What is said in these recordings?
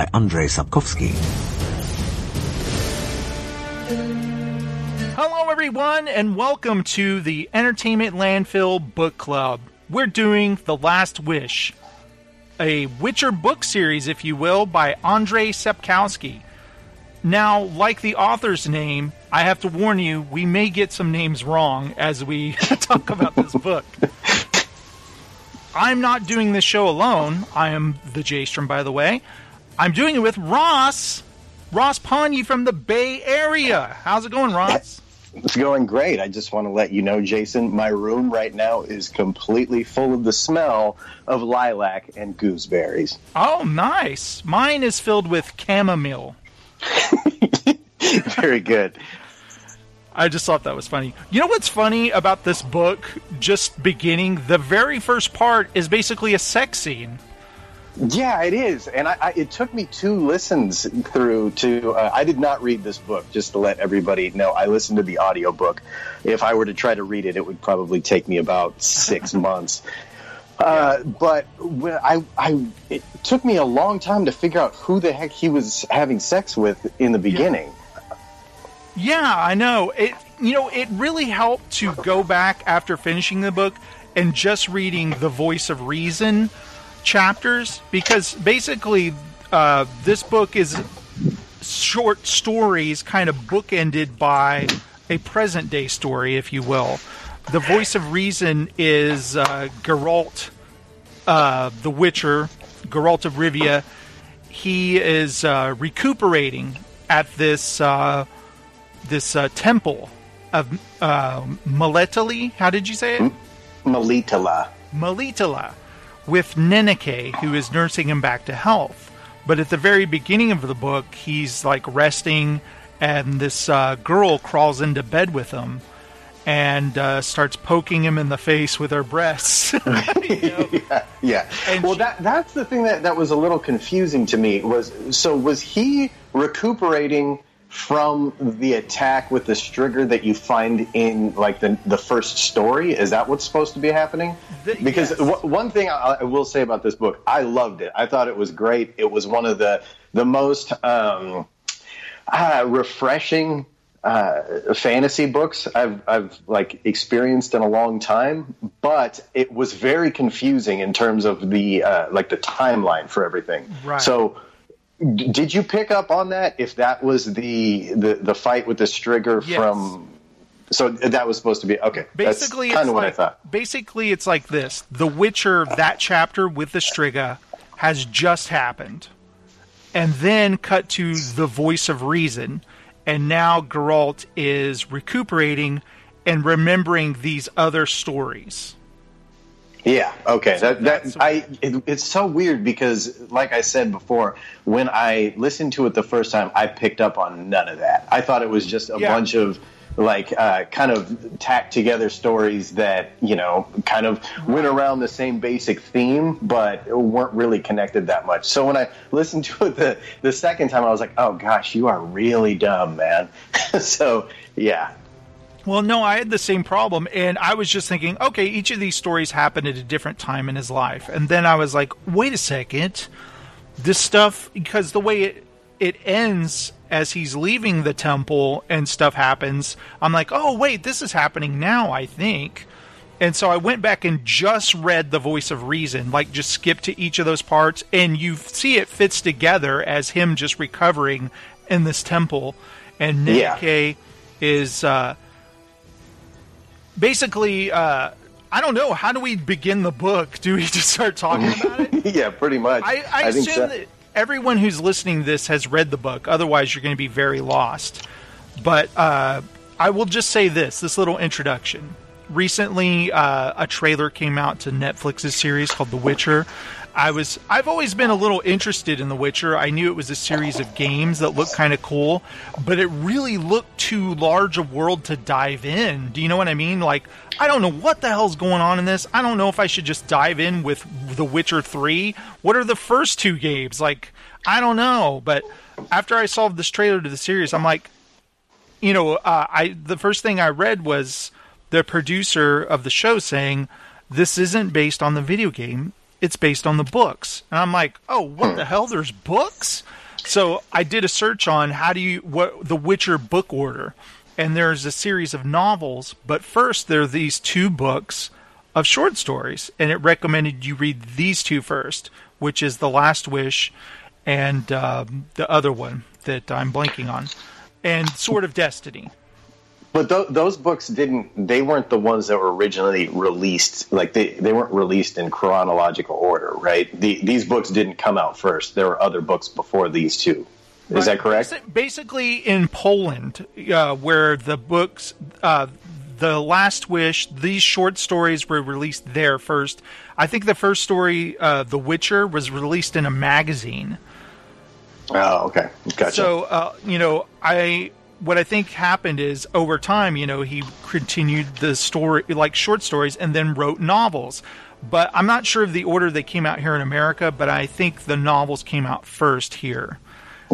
by Andrei Sapkowski. Hello, everyone, and welcome to the Entertainment Landfill Book Club. We're doing The Last Wish, a Witcher book series, if you will, by Andrei Sapkowski. Now, like the author's name, I have to warn you, we may get some names wrong as we talk about this book. I'm not doing this show alone. I am the Jaystrom, by the way. I'm doing it with Ross. Ross Ponyi from the Bay Area. How's it going, Ross? It's going great. I just want to let you know, Jason, my room right now is completely full of the smell of lilac and gooseberries. Oh, nice. Mine is filled with chamomile. Very good. I just thought that was funny. You know what's funny about this book? Just beginning, the very first part is basically a sex scene. Yeah, it is, and I, I, it took me two listens through to. Uh, I did not read this book, just to let everybody know. I listened to the audiobook. If I were to try to read it, it would probably take me about six months. Uh, but I, I, it took me a long time to figure out who the heck he was having sex with in the beginning. Yeah, yeah I know. It, you know, it really helped to go back after finishing the book and just reading the voice of reason chapters because basically uh, this book is short stories kind of bookended by a present day story, if you will. The voice of reason is uh, Geralt, uh, the Witcher, Geralt of Rivia. He is uh, recuperating at this uh, this uh, temple of uh, Maletali. How did you say it? Melitala. Melitala with Nenneke, who is nursing him back to health. But at the very beginning of the book, he's like resting, and this uh, girl crawls into bed with him and uh, starts poking him in the face with her breasts. yeah, yeah. And well, she, that that's the thing that that was a little confusing to me. Was so was he recuperating? From the attack with the Striga that you find in like the the first story? Is that what's supposed to be happening? The, because yes. w- one thing I, I, will say about this book, I loved it. I thought it was great. It was one of the the most um, uh, refreshing uh, fantasy books I've I've like experienced in a long time, but it was very confusing in terms of the uh, like the timeline for everything. Right. So did you pick up on that? If that was the the, the fight with the Striga yes. from so that was supposed to be okay. Basically, kind of what like, I thought. Basically, it's like this: The Witcher, that chapter with the Striga, has just happened, and then cut to the voice of reason, and now Geralt is recuperating and remembering these other stories. Yeah. Okay. That that I it, it's so weird because, like I said before, when I listened to it the first time, I picked up on none of that. I thought it was just a yeah. bunch of like uh, kind of tacked together stories that you know kind of went around the same basic theme, but weren't really connected that much. So when I listened to it the the second time, I was like, oh gosh, you are really dumb, man. so yeah, well, no, I had the same problem, and I was just thinking, okay, each of these stories happened at a different time in his life, and then I was like, wait a second, this stuff because the way it it ends as he's leaving the temple and stuff happens, I'm like, oh wait, this is happening now, I think. And so I went back and just read the voice of reason, like just skip to each of those parts, and you see it fits together as him just recovering in this temple, and Nenneke yeah. is. Uh, basically, uh, I don't know. How do we begin the book? Do we just start talking about it? yeah, pretty much. I, I, I assume so. that everyone who's listening to this has read the book. Otherwise, you're going to be very lost. But uh, I will just say this: this little introduction. Recently, uh, a trailer came out to Netflix's series called The Witcher. I was I've always been a little interested in The Witcher. I knew it was a series of games that looked kind of cool, but it really looked too large a world to dive in. Do you know what I mean? Like I don't know what the hell's going on in this. I don't know if I should just dive in with The Witcher 3. What are the first two games? Like I don't know, but after I saw this trailer to the series, I'm like you know, uh, I the first thing I read was the producer of the show saying this isn't based on the video game it's based on the books. And I'm like, oh, what the hell? There's books? So I did a search on how do you what the Witcher book order, and there's a series of novels. But first, there are these two books of short stories, and it recommended you read these two first, which is The Last Wish and um, the other one that I'm blanking on, and Sword of Destiny. But th- those books didn't. They weren't the ones that were originally released. Like they, they weren't released in chronological order, right? The, these books didn't come out first. There were other books before these two. Is right. that correct? Basically, in Poland, uh, where the books, uh, the Last Wish, these short stories were released there first. I think the first story, uh, The Witcher, was released in a magazine. Oh, okay, gotcha. So, uh, you know, I what I think happened is over time, you know, he continued the story like short stories and then wrote novels. But I'm not sure of the order they came out here in America, but I think the novels came out first here.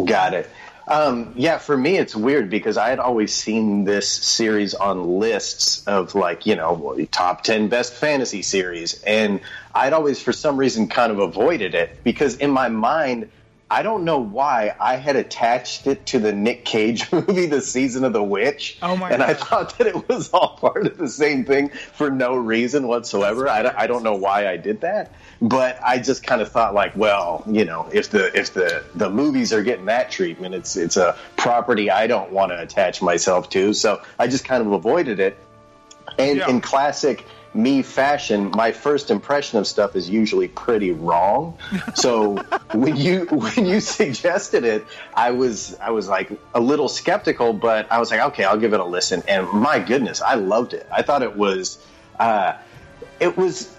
Got it. Um, yeah, for me, it's weird because I had always seen this series on lists of like, you know, top 10 best fantasy series. And I'd always, for some reason, kind of avoided it because in my mind, I don't know why I had attached it to the Nick Cage movie, The Season of the Witch. Oh my and God. I thought that it was all part of the same thing for no reason whatsoever. I, I don't know why I did that, but I just kind of thought like, well, you know, if the if the the movies are getting that treatment, it's it's a property I don't want to attach myself to. So I just kind of avoided it. And yeah. in classic me fashion, my first impression of stuff is usually pretty wrong. So when you when you suggested it, I was I was like a little skeptical, but I was like, okay, I'll give it a listen. And my goodness, I loved it. I thought it was uh, it was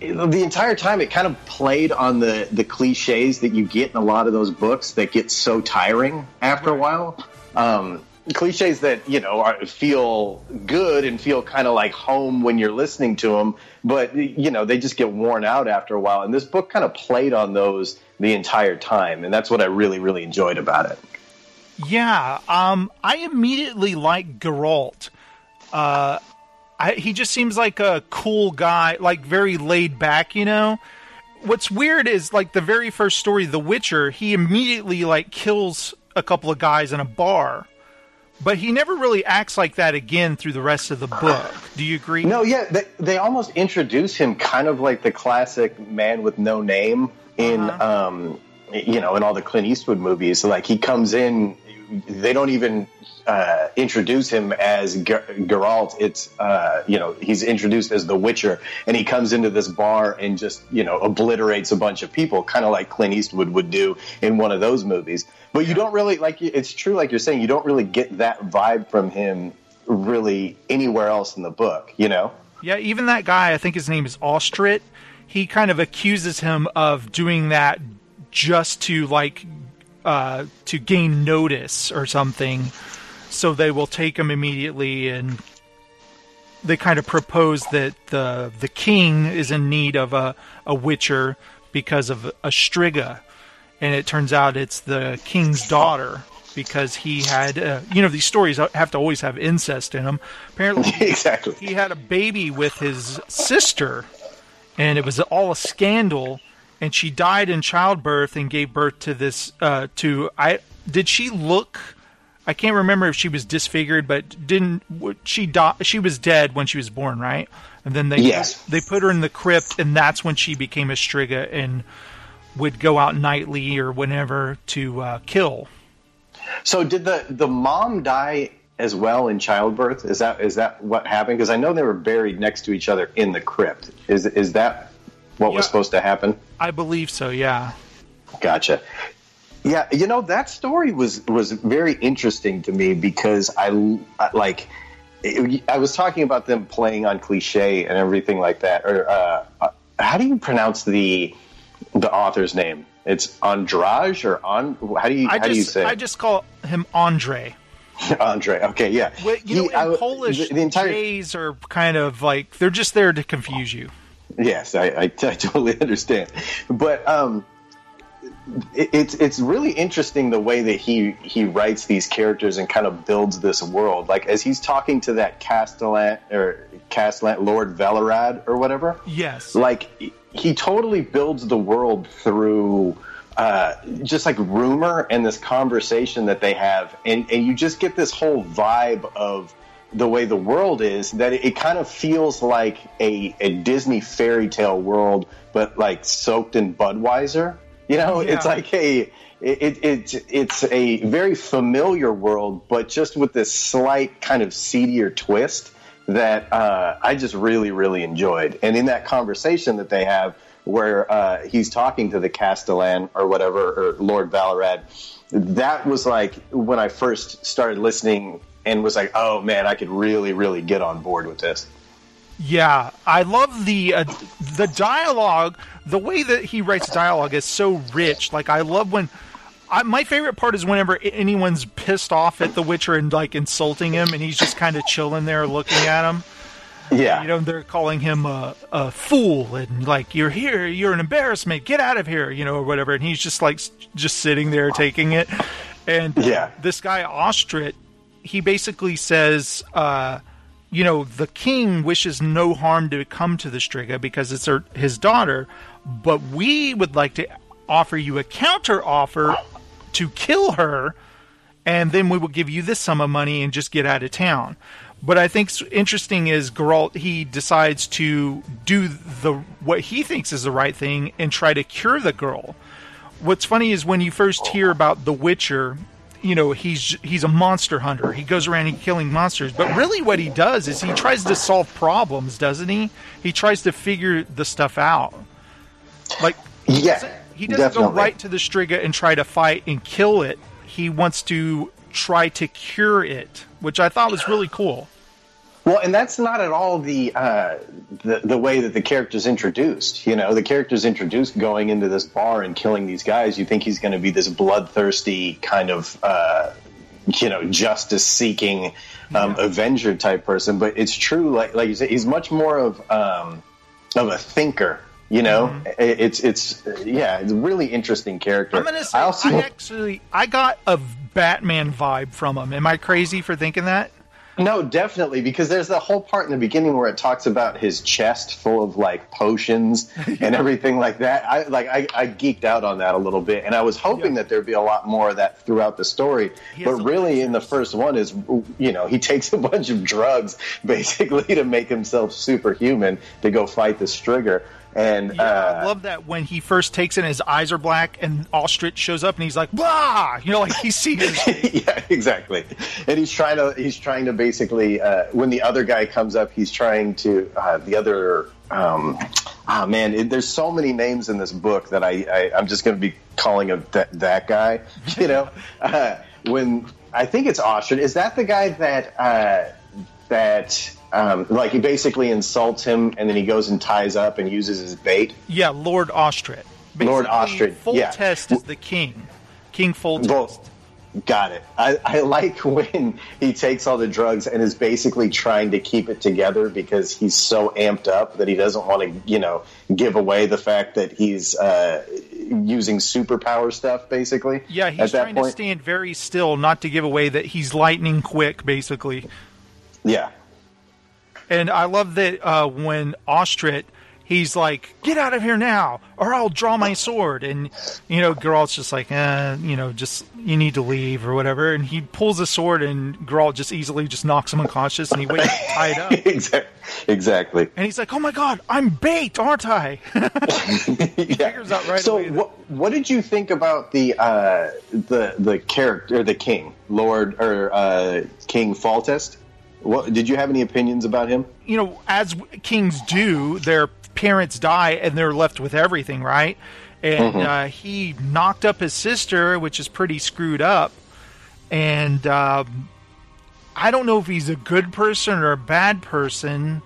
the entire time it kind of played on the the cliches that you get in a lot of those books that get so tiring after a while. Um, cliches that you know are, feel good and feel kind of like home when you're listening to them, but you know they just get worn out after a while. And this book kind of played on those the entire time, and that's what I really really enjoyed about it. Yeah, um, I immediately like Geralt. Uh, I, he just seems like a cool guy, like very laid back, you know. What's weird is like the very first story, The Witcher. He immediately like kills a couple of guys in a bar but he never really acts like that again through the rest of the book. Do you agree? No, yeah, they, they almost introduce him kind of like the classic man with no name in, uh-huh. um, you know, in all the Clint Eastwood movies. Like he comes in, they don't even uh, introduce him as Geralt. It's uh, you know he's introduced as the Witcher, and he comes into this bar and just you know obliterates a bunch of people, kind of like Clint Eastwood would do in one of those movies. But you don't really like. It's true, like you're saying, you don't really get that vibe from him really anywhere else in the book. You know? Yeah, even that guy. I think his name is Ostrit. He kind of accuses him of doing that just to like uh, to gain notice or something so they will take him immediately and they kind of propose that the the king is in need of a, a witcher because of a striga. And it turns out it's the king's daughter because he had uh, you know these stories have to always have incest in them apparently exactly. he had a baby with his sister and it was all a scandal and she died in childbirth and gave birth to this uh, to i did she look I can't remember if she was disfigured, but didn't she? Die, she was dead when she was born, right? And then they yes. they put her in the crypt, and that's when she became a Striga and would go out nightly or whenever to uh, kill. So did the the mom die as well in childbirth? Is that is that what happened? Because I know they were buried next to each other in the crypt. Is is that what yeah, was supposed to happen? I believe so. Yeah. Gotcha. Yeah, you know that story was was very interesting to me because I like I was talking about them playing on cliche and everything like that. Or uh, uh, how do you pronounce the the author's name? It's Andrage or on? How do you I how just, do you say? I just call him Andre. Andre. Okay, yeah. Well, you know, in I, Polish, the, the entire... J's are kind of like they're just there to confuse you. Yes, I, I, I totally understand. But um, it's it's really interesting the way that he he writes these characters and kind of builds this world. Like as he's talking to that Castellan or Castellan Lord Velerad or whatever. Yes. Like he totally builds the world through uh, just like rumor and this conversation that they have, and and you just get this whole vibe of the way the world is that it, it kind of feels like a, a Disney fairy tale world, but like soaked in Budweiser. You know, yeah. it's like a it, it, it's a very familiar world, but just with this slight kind of seedier twist that uh, I just really, really enjoyed. And in that conversation that they have, where uh, he's talking to the Castellan or whatever, or Lord Velerad, that was like when I first started listening and was like, oh man, I could really, really get on board with this. Yeah, I love the uh, the dialogue. The way that he writes dialogue is so rich. Like I love when I, my favorite part is whenever anyone's pissed off at the Witcher and like insulting him, and he's just kind of chilling there looking at him. Yeah, you know they're calling him a, a fool and like you're here, you're an embarrassment, get out of here, you know, or whatever. And he's just like just sitting there taking it. And yeah, this guy Ostrit, he basically says. Uh, you know, the king wishes no harm to come to the Striga because it's her, his daughter, but we would like to offer you a counter offer to kill her, and then we will give you this sum of money and just get out of town. But I think interesting is Geralt. He decides to do the what he thinks is the right thing and try to cure the girl. What's funny is when you first hear about The Witcher, you know he's he's a monster hunter. He goes around and killing monsters, but really what he does is he tries to solve problems, doesn't he? He tries to figure the stuff out. Like yeah, he doesn't definitely. go right to the Striga and try to fight and kill it. He wants to try to cure it, which I thought was really cool. Well, and that's not at all the, uh, the the way that the character's introduced. You know, the character's introduced going into this bar and killing these guys. You think he's going to be this bloodthirsty kind of, uh, you know, justice seeking um, yeah. Avenger type person. But it's true, like like you said, he's much more of um, of a thinker you know, mm-hmm. it's it's yeah, it's a really interesting character. I'm gonna say I, also, I actually I got a Batman vibe from him. Am I crazy for thinking that? No, definitely, because there's the whole part in the beginning where it talks about his chest full of like potions and everything like that. I like I, I, geeked out on that a little bit, and I was hoping yeah. that there'd be a lot more of that throughout the story. But really, in the first one, is you know he takes a bunch of drugs basically to make himself superhuman to go fight the Striga. And yeah, uh, I love that when he first takes it, his eyes are black, and Ostrit shows up, and he's like, "Blah!" You know, like he sees. yeah, exactly. And he's trying to he's trying to basically uh, when the other guy comes up, he's trying to uh, the other. Um, oh man, it, there's so many names in this book that I, I am just going to be calling him that that guy. You know, uh, when I think it's Ostrit. Is that the guy that uh, that um, like he basically insults him, and then he goes and ties up and uses his bait. Yeah, Lord. Basically, Lord Ostrit. Full yeah. test is the king. King Foltest. Well, got it. I, I like when he takes all the drugs and is basically trying to keep it together because he's so amped up that he doesn't want to, you know, give away the fact that he's uh, using superpower stuff. Basically, yeah, he's trying point. to stand very still, not to give away that he's lightning quick. Basically, yeah. And I love that uh, when Ostrit, he's like, "Get out of here now, or I'll draw my sword." And you know, Geralt's just like, eh, you know, just you need to leave or whatever. And he pulls the sword, and Geralt just easily just knocks him unconscious, and he waits tied up. exactly. And he's like, "Oh my god, I'm bait, aren't I?" yeah. Right so, what what did you think about the uh, the the character, the king, Lord or uh, King Foltest? What, did you have any opinions about him? You know, as kings do, their parents die and they're left with everything, right? And mm-hmm. uh, he knocked up his sister, which is pretty screwed up. And um, I don't know if he's a good person or a bad person.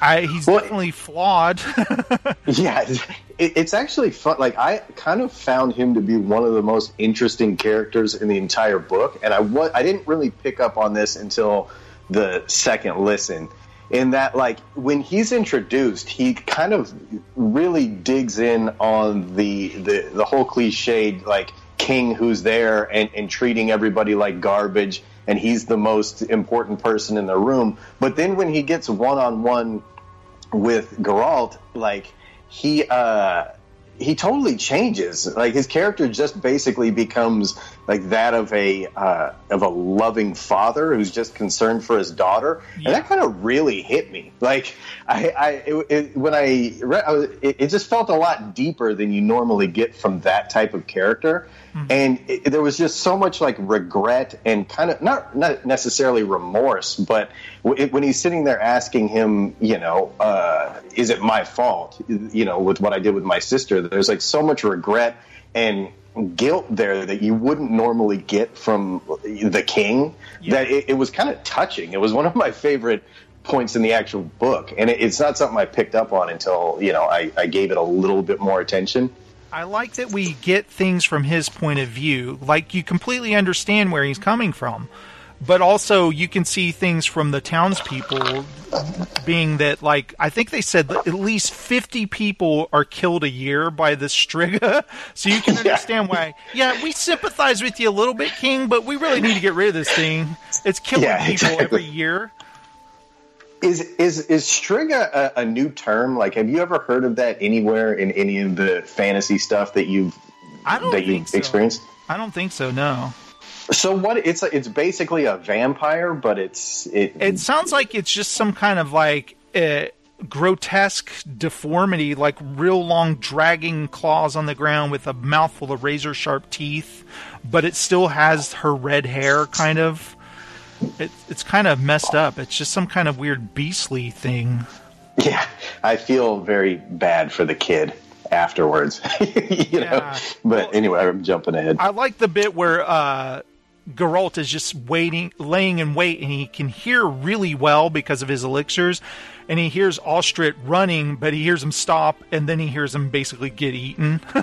I, he's well, definitely flawed. yeah, it, it's actually fun. Like I kind of found him to be one of the most interesting characters in the entire book, and I I didn't really pick up on this until the second listen in that like when he's introduced he kind of really digs in on the the, the whole cliched like king who's there and, and treating everybody like garbage and he's the most important person in the room but then when he gets one-on-one with Geralt like he uh, he totally changes. Like his character just basically becomes like that of a uh, of a loving father who's just concerned for his daughter, yeah. and that kind of really hit me. Like I, I it, it, when I read, I was, it, it, just felt a lot deeper than you normally get from that type of character, mm-hmm. and there was just so much like regret and kind of not not necessarily remorse, but when he's sitting there asking him, you know, uh, is it my fault? You know, with what I did with my sister, there's like so much regret and guilt there that you wouldn't normally get from the king yeah. that it, it was kind of touching it was one of my favorite points in the actual book and it, it's not something i picked up on until you know I, I gave it a little bit more attention I like that we get things from his point of view. Like you completely understand where he's coming from but also you can see things from the townspeople being that like I think they said at least 50 people are killed a year by the striga. So you can understand why. Yeah we sympathize with you a little bit king but we really need to get rid of this thing. It's killing yeah, people exactly. every year. Is is is striga a, a, new term? Like have you ever heard of that anywhere in any of the fantasy stuff that you've that you've so. experienced? I don't think so no so what? It's it's basically a vampire, but it's it. It sounds like it's just some kind of like uh, grotesque deformity, like real long dragging claws on the ground with a mouthful of razor sharp teeth, but it still has her red hair, kind of. It, it's kind of messed up. It's just some kind of weird beastly thing. Yeah, I feel very bad for the kid afterwards. you know, but well, anyway, I'm jumping ahead. I like the bit where uh, Geralt is just waiting, laying in wait, and he can hear really well because of his elixirs. And he hears Ostrit running, but he hears him stop, and then he hears him basically get eaten.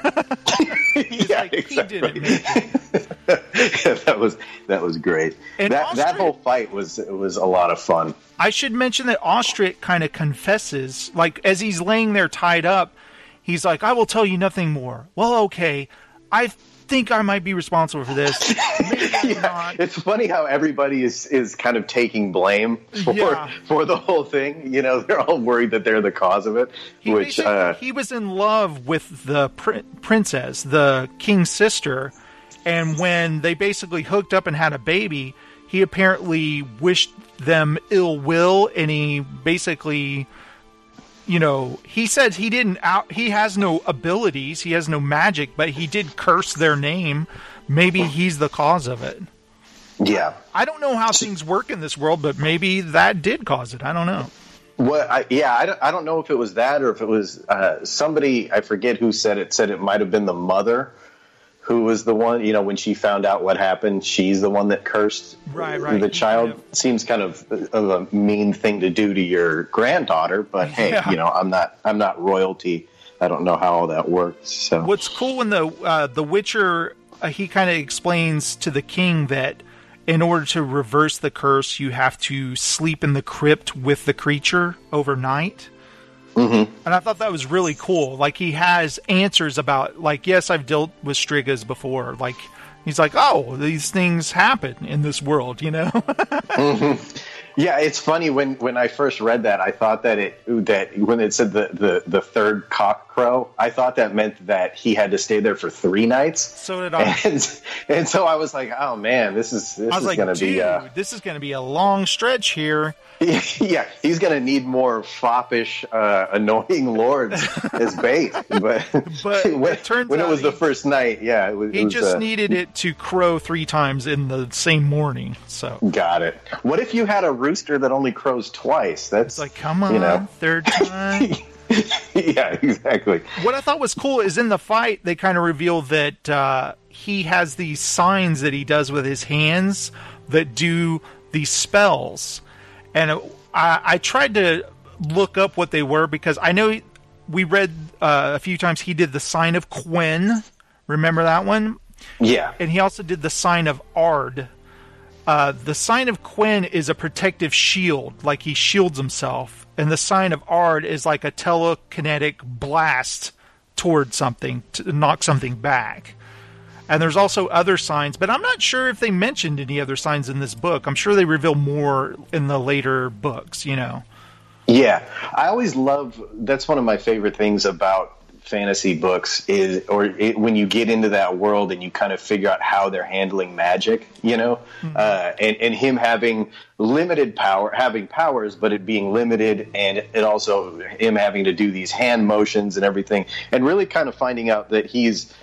yeah, like, exactly. yeah, that was that was great. And that Ostrit, that whole fight was was a lot of fun. I should mention that Ostrit kind of confesses, like as he's laying there tied up, he's like, "I will tell you nothing more." Well, okay, I've think I might be responsible for this. yeah, it's funny how everybody is is kind of taking blame for yeah. for the whole thing. You know, they're all worried that they're the cause of it. He which uh, he was in love with the pr- princess, the king's sister, and when they basically hooked up and had a baby, he apparently wished them ill will, and he basically you know, he says he didn't out. He has no abilities. He has no magic, but he did curse their name. Maybe he's the cause of it. Yeah. I don't know how things work in this world, but maybe that did cause it. I don't know. Well, I, yeah, I don't, I don't know if it was that or if it was uh, somebody. I forget who said it. Said it might have been the mother who was the one, you know, when she found out what happened, she's the one that cursed right, right. the child. Yeah. Seems kind of, of a mean thing to do to your granddaughter, but hey, yeah. you know, I'm not I'm not royalty. I don't know how all that works. So what's cool when the uh, the Witcher uh, he kind of explains to the king that in order to reverse the curse, you have to sleep in the crypt with the creature overnight. Mm-hmm. And I thought that was really cool. Like he has answers about like yes, I've dealt with strigas before. Like he's like, oh, these things happen in this world, you know. mm-hmm. Yeah, it's funny when when I first read that, I thought that it that when it said the the, the third cock I thought that meant that he had to stay there for three nights. So did I. And, and so I was like, oh man, this is this is like, going to be uh, this is going to be a long stretch here. yeah, he's going to need more foppish, uh, annoying lords as bait. But, but when, it, turns when it was he, the first night, yeah, it was, he was, just uh, needed it to crow three times in the same morning. So got it. What if you had a rooster that only crows twice? That's it's like, come on, you know? third time. yeah, exactly. What I thought was cool is in the fight they kind of reveal that uh, he has these signs that he does with his hands that do these spells and I, I tried to look up what they were because I know we read uh, a few times he did the sign of Quen. Remember that one? Yeah. And he also did the sign of Aard. Uh, the sign of Quen is a protective shield, like he shields himself, and the sign of Aard is like a telekinetic blast towards something to knock something back. And there's also other signs, but I'm not sure if they mentioned any other signs in this book. I'm sure they reveal more in the later books, you know. Yeah, I always love. That's one of my favorite things about fantasy books is, or it, when you get into that world and you kind of figure out how they're handling magic, you know, mm-hmm. uh, and and him having limited power, having powers, but it being limited, and it also him having to do these hand motions and everything, and really kind of finding out that he's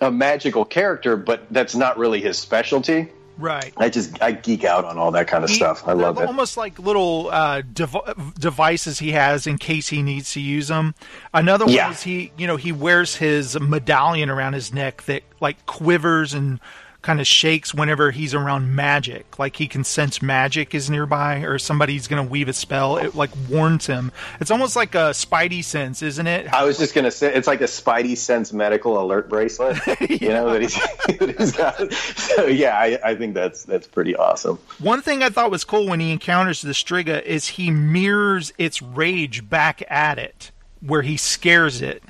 a magical character, but that's not really his specialty. Right. I just I geek out on all that kind of he, stuff. I love it. Almost like little uh, dev- devices he has in case he needs to use them. Another one yeah. is he, you know, he wears his medallion around his neck that like quivers and kind of shakes whenever he's around magic. Like he can sense magic is nearby or somebody's going to weave a spell. It like warns him. It's almost like a Spidey sense, isn't it? I was just going to say it's like a Spidey sense medical alert bracelet. You know that he's, that he's got. So yeah, I, I think that's that's pretty awesome. One thing I thought was cool when he encounters the Striga is he mirrors its rage back at it, where he scares it.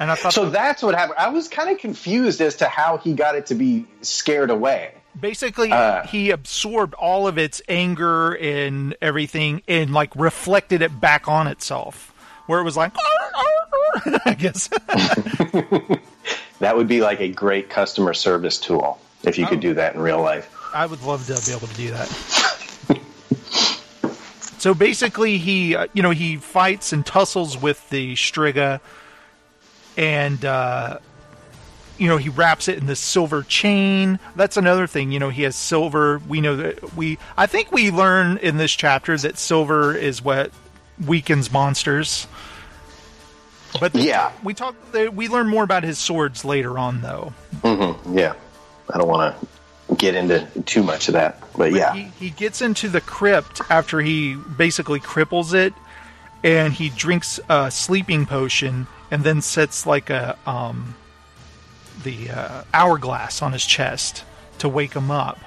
And I thought so. That's what happened. I was kind of confused as to how he got it to be scared away. Basically, uh, he absorbed all of its anger and everything, and like reflected it back on itself, where it was like, I guess. that would be like a great customer service tool if you could oh. do that in real life. I would love to be able to do that. so basically, he, uh, you know, he fights and tussles with the Striga and uh, you know he wraps it in the silver chain. That's another thing. You know he has silver. We know that we. I think we learn in this chapter that silver is what weakens monsters. But yeah, we talk. We learn more about his swords later on, though. Mm-hmm. Yeah, I don't want to get into too much of that, but, but yeah, he, he gets into the crypt after he basically cripples it, and he drinks a sleeping potion and then sets like a um, the uh, hourglass on his chest to wake him up.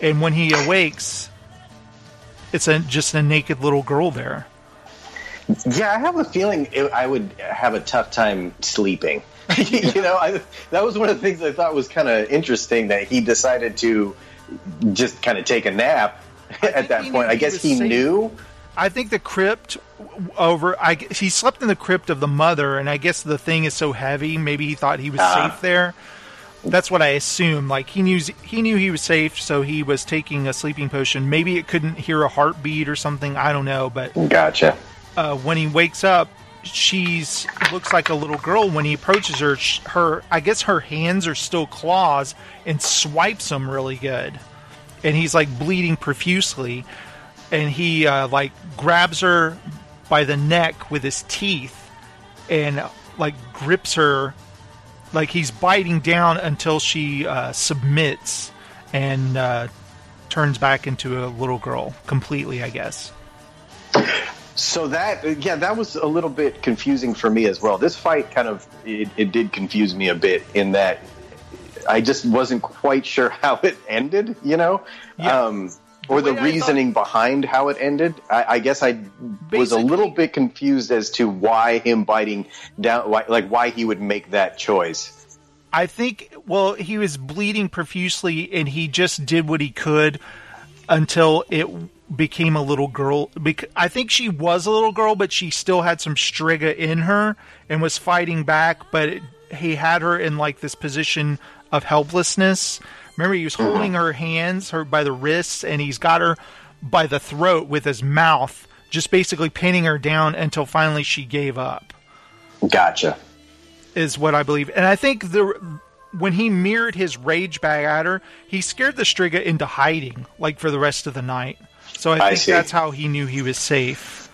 And when he awakes, it's a, just a naked little girl there. Yeah, I have a feeling it, I would have a tough time sleeping. you know, I, that was one of the things I thought was kind of interesting that he decided to just kind of take a nap at that point. I guess he, he knew. I think the crypt over. I he slept in the crypt of the mother, and I guess the thing is so heavy. Maybe he thought he was uh, safe there. That's what I assume. Like he knew he knew he was safe, so he was taking a sleeping potion. Maybe it couldn't hear a heartbeat or something. I don't know, but gotcha. Uh, when he wakes up, she's looks like a little girl. When he approaches her, her I guess her hands are still claws and swipes him really good, and he's like bleeding profusely and he uh, like grabs her by the neck with his teeth and like grips her like he's biting down until she uh, submits and uh, turns back into a little girl completely i guess. So that yeah that was a little bit confusing for me as well. This fight kind of it, it did confuse me a bit in that i just wasn't quite sure how it ended you know? Yeah. um, or the, the reasoning thought, behind how it ended. I, I guess I was a little bit confused as to why him biting down, why, like why he would make that choice. I think, well, he was bleeding profusely, and he just did what he could until it became a little girl. I think she was a little girl, but she still had some striga in her and was fighting back. But it, he had her in like this position of helplessness Remember, he was holding her hands, her by the wrists, and he's got her by the throat with his mouth, just basically pinning her down until finally she gave up. Gotcha. Is what I believe, and I think the when he mirrored his rage back at her, he scared the Striga into hiding, like for the rest of the night. So I think I that's how he knew he was safe.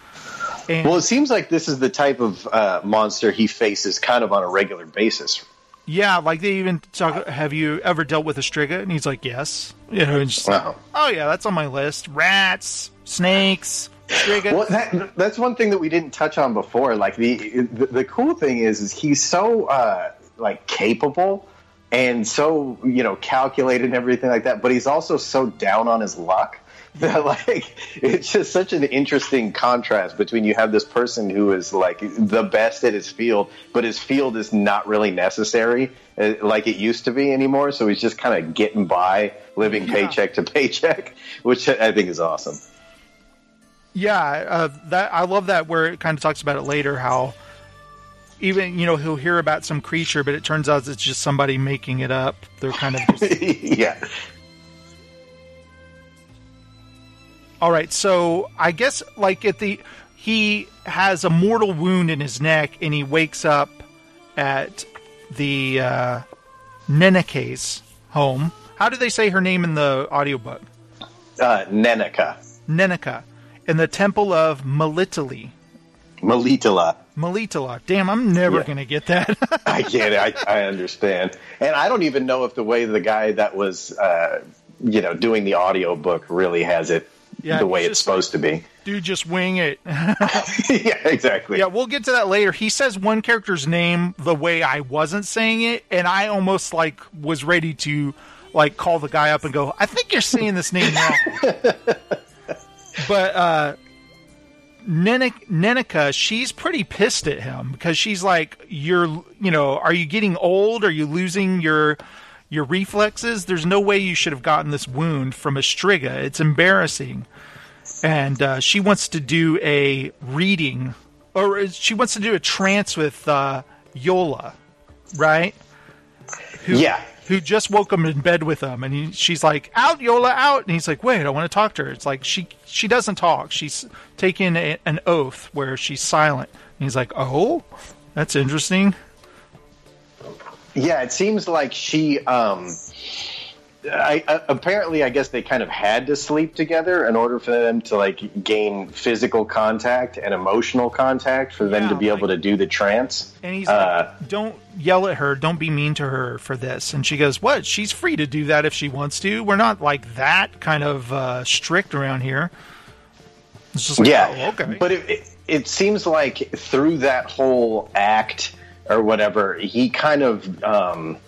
And well, it seems like this is the type of uh, monster he faces kind of on a regular basis, yeah, like they even talk. Have you ever dealt with a striga? And he's like, yes. You know, and just wow. oh yeah, that's on my list. Rats, snakes, striga. Well, that, that's one thing that we didn't touch on before. Like the the, the cool thing is, is he's so uh, like capable and so you know calculated and everything like that. But he's also so down on his luck that like it's just such an interesting contrast between you have this person who is like the best at his field, but his field is not really necessary uh, like it used to be anymore. So he's just kind of getting by, living yeah. paycheck to paycheck, which I think is awesome. Yeah, uh, that I love that where it kind of talks about it later how even you know he'll hear about some creature, but it turns out it's just somebody making it up. They're kind of just... yeah. All right, so I guess like at the he has a mortal wound in his neck, and he wakes up at the uh, Nenneke's home. How do they say her name in the audiobook? Uh, Neneka. Neneka. In the temple of Melitele. Melitele. Melitele. Damn, I'm never Yeah. going to get that. I get it. I, I understand. And I don't even know if the way the guy that was, uh, you know, doing the audio book really has it Yeah, the way it's just supposed to be. Dude, just wing it. yeah, exactly. Yeah, we'll get to that later. He says one character's name the way I wasn't saying it, and I almost like was ready to like call the guy up and go, "I think you're saying this name wrong." but uh Nenica, she's pretty pissed at him because she's like, "You're, you know, are you getting old? Are you losing your your reflexes? There's no way you should have gotten this wound from a striga. It's embarrassing." and uh, she wants to do a reading, or she wants to do a trance with uh, Iola, right? Who, Yeah. Who just woke him in bed with him, and he, she's like, "Out, Iola, out!" And he's like, "Wait, I want to talk to her." It's like she she doesn't talk. She's taking a, an oath where she's silent. And he's like, "Oh, that's interesting." Yeah, it seems like she. Um, I, uh, apparently, I guess they kind of had to sleep together in order for them to like gain physical contact and emotional contact for them Yeah, to be like- able to do the trance. And he's Uh, like, "Don't yell at her. Don't be mean to her for this." And she goes, "What? She's free to do that if she wants to. We're not like that kind of uh, strict around here." It's just like, yeah, "Oh, okay." But it, it, it seems like through that whole act or whatever, he kind of. Um,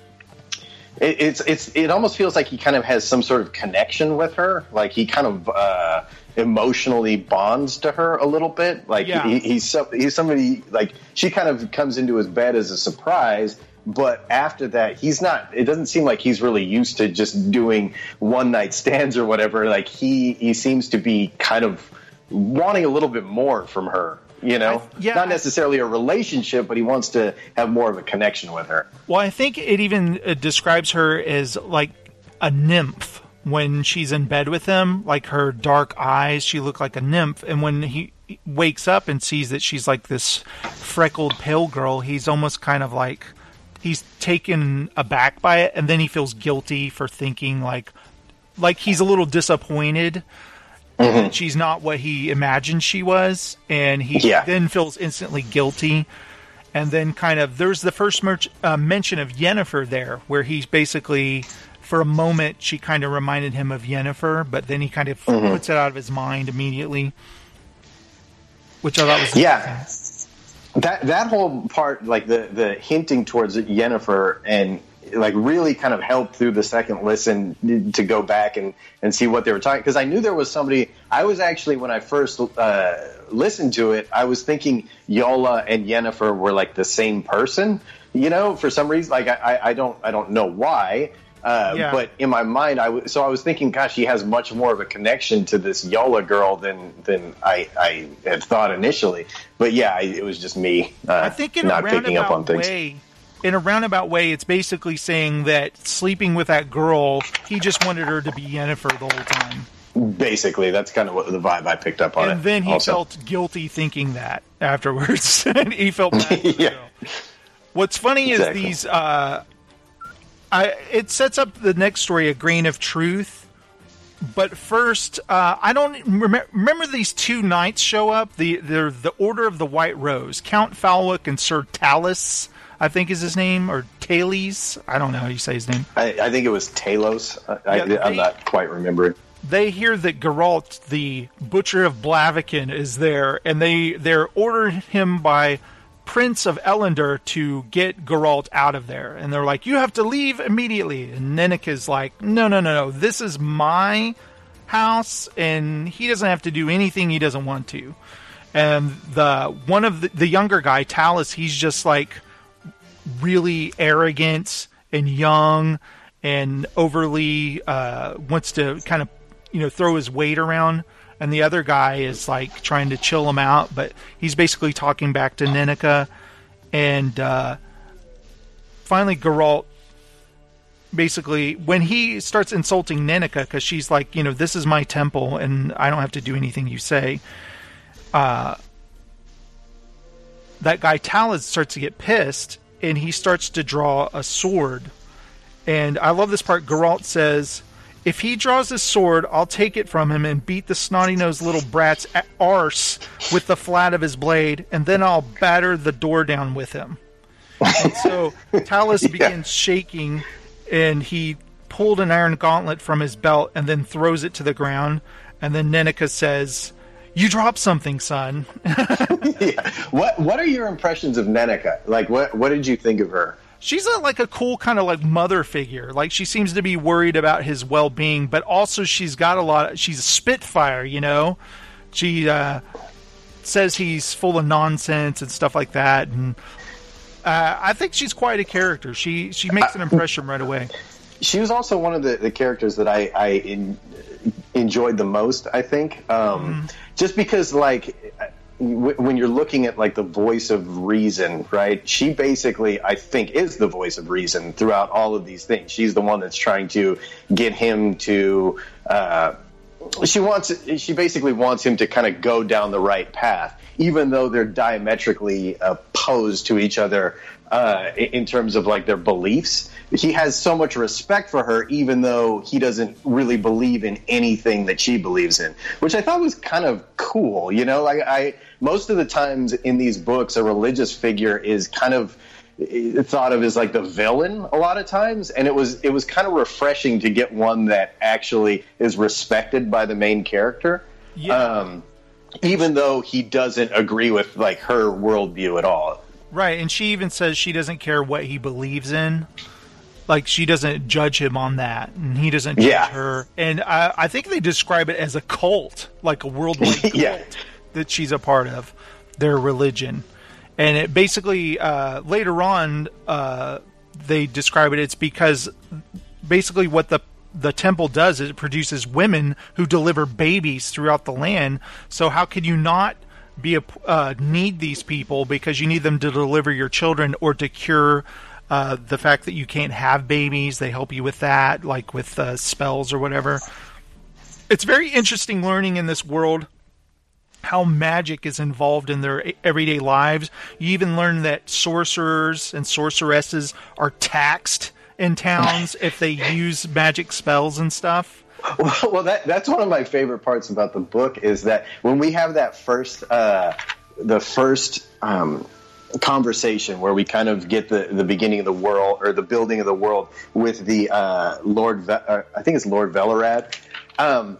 it, it's it's it almost feels like he kind of has some sort of connection with her. Like he kind of uh, emotionally bonds to her a little bit. Like Yeah. he, he's so, he's somebody like she kind of comes into his bed as a surprise. But after that, he's not. It doesn't seem like he's really used to just doing one night stands or whatever. Like he he seems to be kind of wanting a little bit more from her. You know, I- yeah, not necessarily a relationship, but he wants to have more of a connection with her. Well, I think it even uh, describes her as like a nymph when she's in bed with him. Like her dark eyes, she looked like a nymph. And when he wakes up and sees that she's like this freckled, pale girl, he's almost kind of like he's taken aback by it, and then he feels guilty for thinking like like he's a little disappointed. That She's not what he imagined she was, and he Yeah. then feels instantly guilty and then kind of there's the first merch, uh, mention of Yennefer there, where he's basically for a moment she kind of reminded him of Yennefer, but then he kind of Mm-hmm. puts it out of his mind immediately, which I thought was Yeah. That that whole part, like the the hinting towards Yennefer, and like really kind of helped through the second listen to go back and and see what they were talking. Because I knew there was somebody. I was actually when I first uh, listened to it, I was thinking Iola and Yennefer were like the same person. You know, for some reason, like I, I, don't I don't know why. Uh, Yeah. But in my mind, I w- so I was thinking, gosh, he has much more of a connection to this Iola girl than than I, I had thought initially. But yeah, I, it was just me uh, I think in not picking up on things. way, in a roundabout way, it's basically saying that sleeping with that girl, he just wanted her to be Yennefer the whole time, Basically, that's kind of what the vibe I picked up on and it. then he also. felt guilty thinking that afterwards, and he felt bad. Yeah. What's funny Exactly. is these. Uh, I it sets up the next story, a grain of truth. But first, uh, I don't remember. Remember these two knights show up. The they're the Order of the White Rose, Count Falwick and Sir Talus, I think is his name, or Tales. I don't know how you say his name. I, I think it was Talos. I, Yeah, I, I'm not quite remembering. they hear that Geralt, the butcher of Blaviken, is there, and they they're ordered him by Prince of Ellander to get Geralt out of there, and they're like, "You have to leave immediately." And Nennek is like, "No, no, no, no. This is my house, and he doesn't have to do anything he doesn't want to." And the one of the, the younger guy, Talus, he's just like really arrogant and young and overly uh, wants to kind of you know throw his weight around and the other guy is like trying to chill him out, but he's basically talking back to Nenneke, and uh, finally Geralt basically when he starts insulting Nenneke because she's like, you know, this is my temple and I don't have to do anything you say. Uh, that guy Talad starts to get pissed and he starts to draw a sword. And I love this part. Geralt says, "If he draws his sword, I'll take it from him and beat the snotty nosed little brat's arse with the flat of his blade, and then I'll batter the door down with him." and so Talad yeah. begins shaking and he pulled an iron gauntlet from his belt and then throws it to the ground. And then Nenneke says, "You dropped something, son." yeah. What What are your impressions of Nenneke? Like, what What did you think of her? She's a, like a cool kind of like mother figure. Like she seems to be worried about his well being, but also she's got a lot. Of, she's a spitfire, you know. She uh, says he's full of nonsense and stuff like that, and uh, I think she's quite a character. She she makes an impression right away. She was also one of the, the characters that I, I in, enjoyed the most. I think, um, mm. Just because like when you're looking at like the voice of reason, right? She basically, I think, is the voice of reason throughout all of these things. She's the one that's trying to get him to. Uh, she wants. She basically wants him to kind of go down the right path even though they're diametrically opposed to each other uh, in terms of like their beliefs. He has so much respect for her, even though he doesn't really believe in anything that she believes in, which I thought was kind of cool. You know, like I most of the times in these books, a religious figure is kind of thought of as like the villain a lot of times and it was it was kind of refreshing to get one that actually is respected by the main character yeah. Um, even though he doesn't agree with like her worldview at all. Right, and she even says she doesn't care what he believes in. Like she doesn't judge him on that, and he doesn't judge yeah. her. And I, I, think they describe it as a cult, like a worldwide cult yeah. that she's a part of, their religion. And it basically uh, later on uh, they describe it. It's because basically what the the temple does is it produces women who deliver babies throughout the land. So how could you not be a uh, need these people because you need them to deliver your children or to cure uh, the fact that you can't have babies? They help you with that, like with uh, spells or whatever. It's very interesting learning in this world how magic is involved in their everyday lives. You even learn that sorcerers and sorceresses are taxed in towns if they use magic spells and stuff. Well, well, that that's one of my favorite parts about the book is that when we have that first uh, the first um, conversation where we kind of get the the beginning of the world or the building of the world with the uh, Lord, Ve- uh, I think it's Lord Velerad. Um,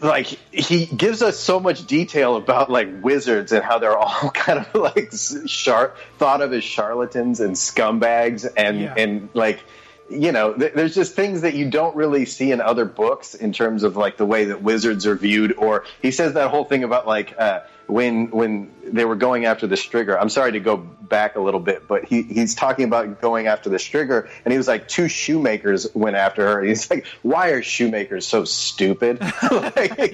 like he gives us so much detail about like wizards and how they're all kind of like sharp thought of as charlatans and scumbags and yeah. and like you know th- there's just things that you don't really see in other books in terms of like the way that wizards are viewed or he says that whole thing about like uh, when when they were going after the Striga. I'm sorry to go back a little bit, but he, he's talking about going after the Striga, and he was like, two shoemakers went after her. He's like, why are shoemakers so stupid? like,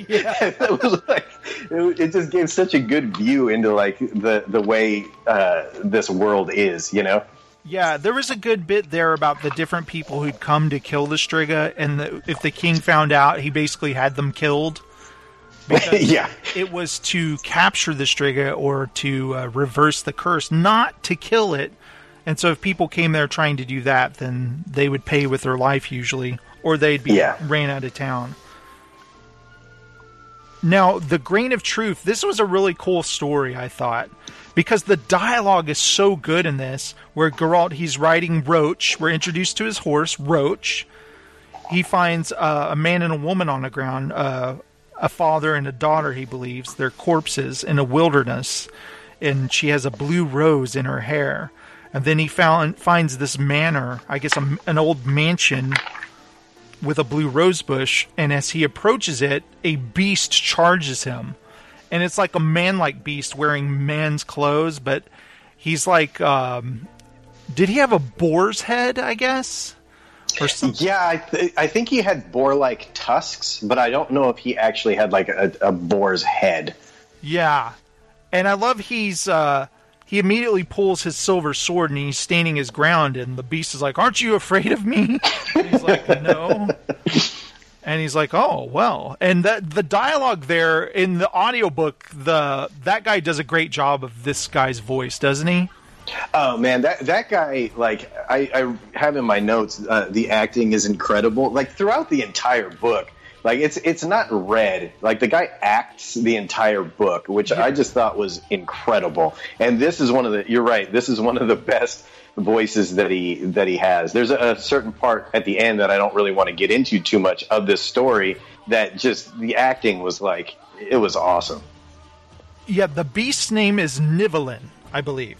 it was like it, it, just gave such a good view into like the the way uh, this world is, you know. Yeah, there was a good bit there about the different people who'd come to kill the Striga, and the, if the king found out, he basically had them killed yeah. It was to capture the Striga or to uh, reverse the curse, not to kill it. And so if people came there trying to do that, then they would pay with their life usually, or they'd be yeah. ran out of town. Now, the grain of truth, this was a really cool story, I thought, because the dialogue is so good in this, where Geralt, he's riding Roach. We're introduced to his horse, Roach. He finds uh, a man and a woman on the ground, uh, a father and a daughter, he believes. They're corpses in a wilderness, and she has a blue rose in her hair. And then he found finds this manor, I guess a, an old mansion with a blue rose bush. And as he approaches it, a beast charges him, and it's like a man-like beast wearing man's clothes, but he's like, um, did he have a boar's head? I guess Or something. Yeah, I, th- I think he had boar-like tusks, but I don't know if he actually had like a, a boar's head. Yeah, and I love he's uh, he immediately pulls his silver sword and he's standing his ground, and the beast is like, "Aren't you afraid of me?" And he's like, "No." And he's like, "Oh well." And that the dialogue there in the audiobook, the that guy does a great job of this guy's voice, doesn't he? Oh man, that that guy, like I, I have in my notes, uh, the acting is incredible. Like throughout the entire book, like it's it's not read. Like the guy acts the entire book, which Yeah. I just thought was incredible. And this is one of the. You're right. This is one of the best voices that he that he has. There's a, a certain part at the end that I don't really want to get into too much of this story. That just the acting was like it was awesome. Yeah, the beast's name is Nivellen, I believe,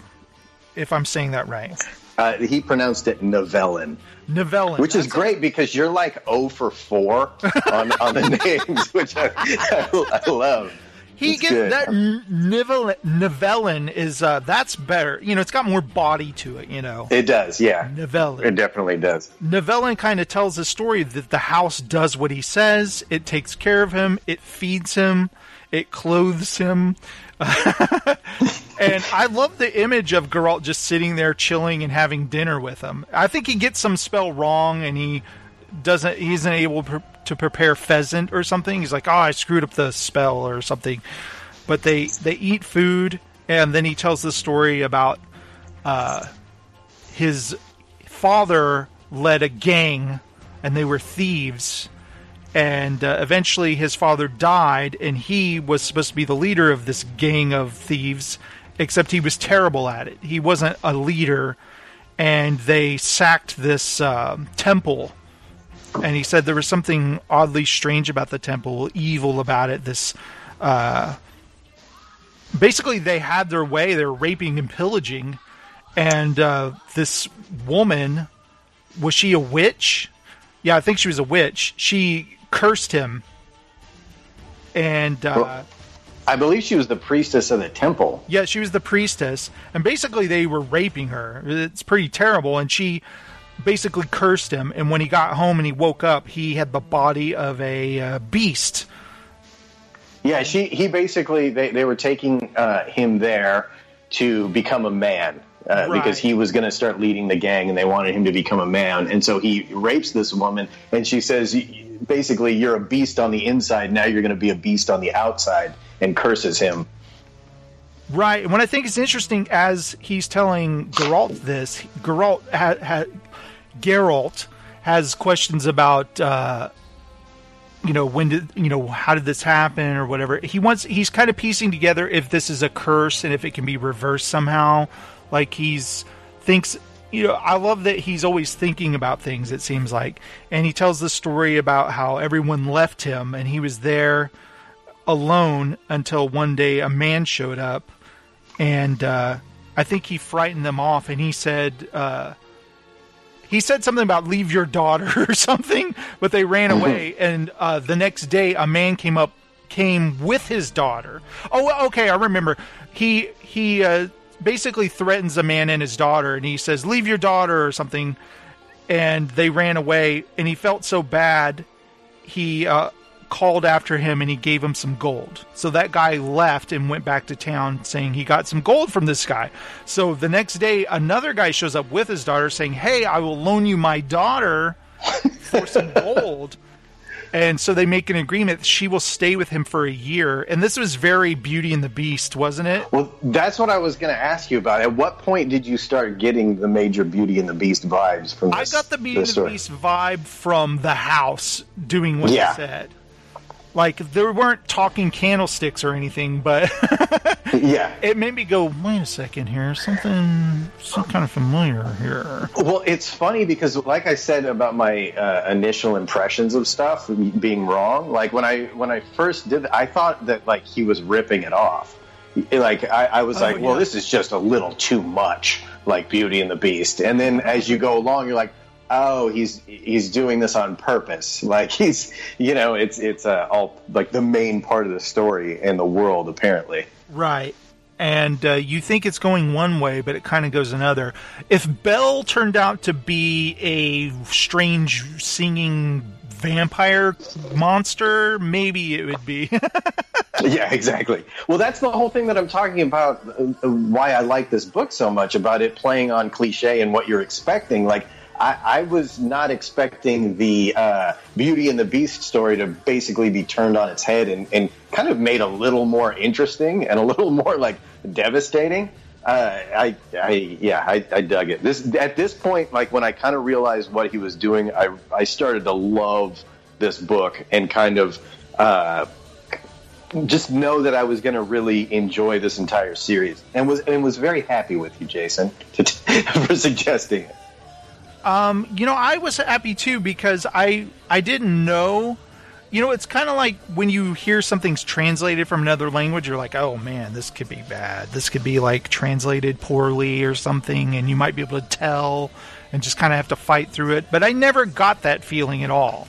if I'm saying that right. Uh, he pronounced it Novellin. Novellin. Which is great because you're like 0 for 4 on, on the names, which I, I, I love. He It's gets good. that Novellin, is uh, that's better. You know, it's got more body to it. You know, It does, yeah. Novellin. It definitely does. Novellin kind of tells the story that the house does what he says. It takes care of him. It feeds him. It clothes him. and I love the image of Geralt just sitting there chilling and having dinner with him. I think he gets some spell wrong and he doesn't. He isn't able to prepare pheasant or something. He's like, oh, I screwed up the spell or something. But they they eat food and then he tells the story about uh, his father led a gang and they were thieves and uh, eventually his father died and he was supposed to be the leader of this gang of thieves except he was terrible at it. He wasn't a leader and they sacked this um temple. And he said there was something oddly strange about the temple evil about it this uh, basically they had their way they were raping and pillaging and uh, this woman was she a witch? Yeah i think she was a witch. She cursed him. And uh, Well- I believe she was the priestess of the temple. yeah she was the priestess and basically they were raping her it's pretty terrible and she basically cursed him and when he got home and he woke up he had the body of a uh, beast Yeah, she he basically they, they were taking uh, him there to become a man uh, Right. because he was going to start leading the gang and they wanted him to become a man and so he rapes this woman and she says basically you're a beast on the inside now you're going to be a beast on the outside and curses him Right. And what I think is interesting as he's telling Geralt this, Geralt ha, ha, Geralt has questions about, uh, you know, when did, you know, how did this happen or whatever. He wants, he's kind of piecing together if this is a curse and if it can be reversed somehow. Like he's thinks, you know, I love that he's always thinking about things, it seems like. And he tells the story about how everyone left him and he was there alone until one day a man showed up and uh, I think he frightened them off and he said uh, he said something about leave your daughter or something but they ran away and uh, the next day a man came up came with his daughter. Oh okay I remember. He he uh, basically threatens a man and his daughter and he says leave your daughter or something and they ran away and he felt so bad he uh, called after him and he gave him some gold. So that guy left and went back to town saying he got some gold from this guy. So the next day, another guy shows up with his daughter saying, Hey, I will loan you my daughter for some gold. And so they make an agreement she will stay with him for a year. And this was very Beauty and the Beast, wasn't it? well that's what i was going to ask you about at what point did you start getting the major beauty and the beast vibes from I got the Beauty and the? Beast vibe from the house doing what Yeah. he said. Like there weren't talking candlesticks or anything, but yeah it made me go, wait a second here, something, some kind of familiar here. Well, it's funny because, like I said about my uh, initial impressions of stuff being wrong, like when I when I first did, I thought that like he was ripping it off. Like I, I was Oh, like, well, this is just a little too much, like Beauty and the Beast. And then as you go along, you're like, oh, he's he's doing this on purpose. Like he's, you know, it's it's uh, all like the main part of the story and the world apparently. Right. and uh, you think it's going one way, but it kind of goes another. If Belle turned out to be a strange singing vampire monster, maybe it would be. yeah, exactly. Well, that's the whole thing that I'm talking about. Uh, why I like this book so much about it playing on cliche and what you're expecting. Like, I, I was not expecting the uh, Beauty and the Beast story to basically be turned on its head and, and kind of made a little more interesting and a little more like devastating. Uh, I, I, yeah, I, I dug it. This at this point, like when I kind of realized what he was doing, I, I started to love this book and kind of uh, just know that I was going to really enjoy this entire series, and was and was very happy with you, Jason, to, for suggesting it. Um, you know, I was happy too because I I didn't know you know, it's kind of like when you hear something's translated from another language, you're like, oh man, this could be bad. This could be like translated poorly or something, and you might be able to tell and just kind of have to fight through it. But I never got that feeling at all.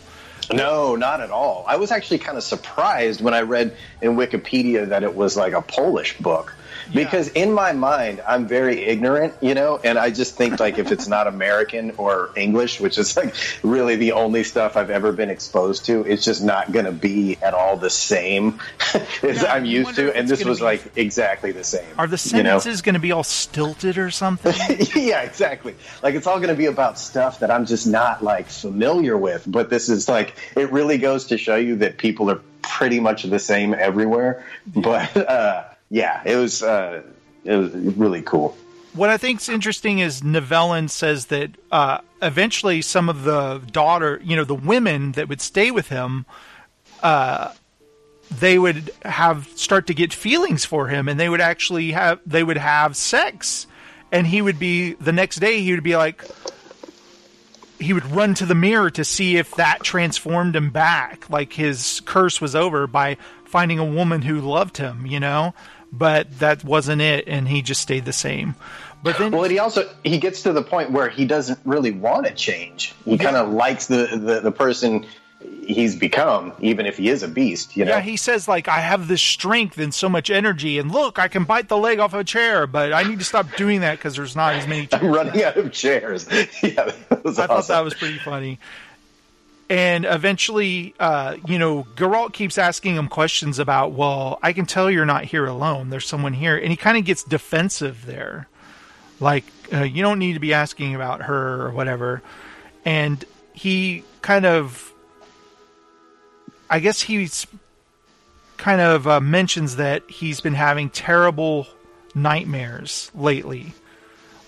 No, not at all. I was actually kind of surprised when I read in Wikipedia that it was like a Polish book because in my mind i'm very ignorant you know and i just think like if it's not american or english which is like really the only stuff i've ever been exposed to it's just not going to be at all the same as yeah, i'm used to. and this was be... like exactly the same are the sentences you know? going to be all stilted or something? Yeah exactly. Like it's all going to be about stuff that i'm just not like familiar with but this is like it really goes to show you that people are pretty much the same everywhere. But uh yeah, it was uh, it was really cool. What I think is interesting is Nivellen says that uh, eventually some of the daughter, you know, the women that would stay with him, uh, they would have start to get feelings for him, and they would actually have they would have sex, and he would be the next day he would be like, he would run to the mirror to see if that transformed him back, like his curse was over by finding a woman who loved him, you know but that wasn't it, and he just stayed the same. But then, well, he also he gets to the point where he doesn't really want to change. He yeah. kind of likes the, the the person he's become, even if he is a beast. You know? Yeah, he says like, "I have this strength and so much energy, and look, I can bite the leg off a chair, but I need to stop doing that because there's not as many." Chairs. I'm running out of chairs. yeah, I awesome. thought that was pretty funny and eventually, uh, you know, Geralt keeps asking him questions about, well, I can tell you're not here alone. There's someone here. And he kind of gets defensive there. Like, uh, you don't need to be asking about her or whatever. And he kind of, I guess he's kind of uh, mentions that he's been having terrible nightmares lately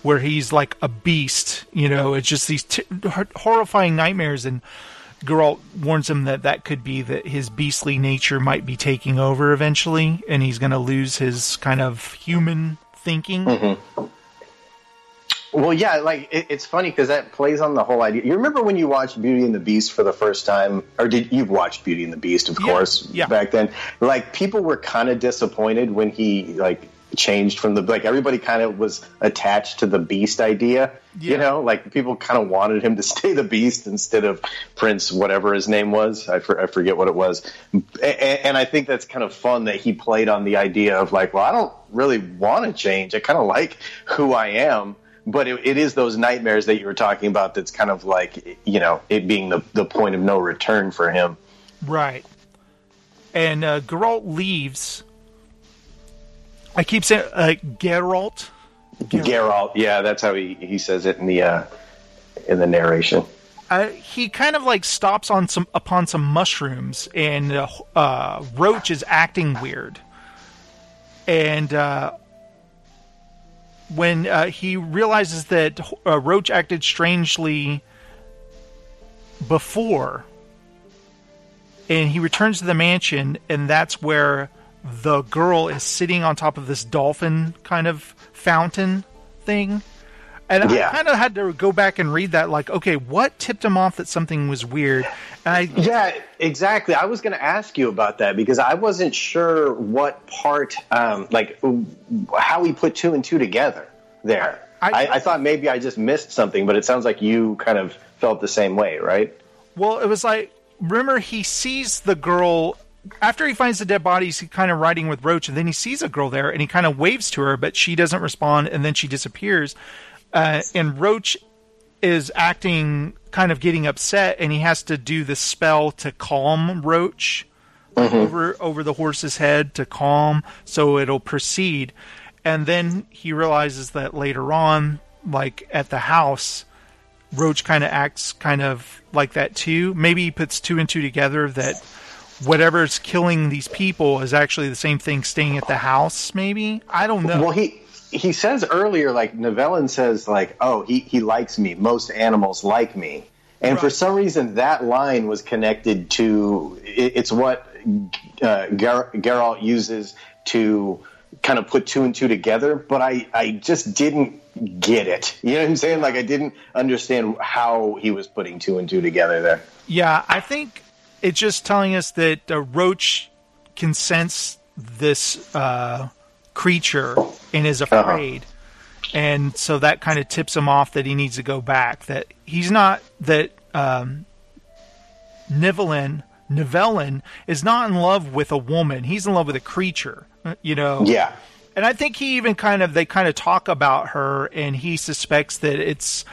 where he's like a beast, you know, it's just these t- horrifying nightmares and Geralt warns him that that could be that his beastly nature might be taking over eventually, and he's going to lose his kind of human thinking. Mm-hmm. Well, yeah, like it, it's funny because that plays on the whole idea. You remember when you watched Beauty and the Beast for the first time, or did you've watched Beauty and the Beast, of yeah, course, yeah. back then? Like people were kind of disappointed when he like changed from the like everybody kind of was attached to the beast idea yeah. you know? Like people kind of wanted him to stay the beast instead of prince whatever his name was. I, for, I forget what it was. And, and, i think that's kind of fun that he played on the idea of like well i don't really want to change. I kind of like who i am but it, it is those nightmares that you were talking about that's kind of like you know it being the, the point of no return for him. Right. And uh, Geralt leaves I keep saying uh, Geralt. Geralt. Geralt. Yeah, that's how he, he says it in the uh, in the narration. Uh, he kind of like stops on some upon some mushrooms, and uh, uh, Roach is acting weird. And uh, when uh, he realizes that uh, Roach acted strangely before, and he returns to the mansion, and that's where the girl is sitting on top of this dolphin kind of fountain thing. And yeah. I kind of had to go back and read that, like, okay, what tipped him off that something was weird? I, yeah, exactly. I was going to ask you about that because I wasn't sure what part, um, like, how he put two and two together there. I, I, I thought maybe I just missed something, but it sounds like you kind of felt the same way, right? Well, it was like, remember, he sees the girl after he finds the dead bodies, he's kind of riding with Roach, and then he sees a girl there, and he kind of waves to her, but she doesn't respond, and then she disappears. Uh, and Roach is acting kind of getting upset, and he has to do the spell to calm Roach mm-hmm. over over the horse's head to calm, so it'll proceed. And then he realizes that later on, like at the house, Roach kind of acts kind of like that too. Maybe he puts two and two together that whatever's killing these people is actually the same thing staying at the house. Maybe I don't know. Well, he he says earlier, like Nivellen says, like, "Oh, he he likes me. Most animals like me." And right. for some reason, that line was connected to it, it's what uh, Ger- Geralt uses to kind of put two and two together. But I I just didn't get it. You know what I'm saying? Like I didn't understand how he was putting two and two together there. Yeah, I think it's just telling us that uh, Roach can sense this uh, creature and is uh-huh. afraid. Uh-huh. And so that kind of tips him off that he needs to go back. That he's not that um, Nivellen is not in love with a woman. He's in love with a creature. Uh, you know. Yeah. And I think he even kind of they kind of talk about her, and he suspects that it's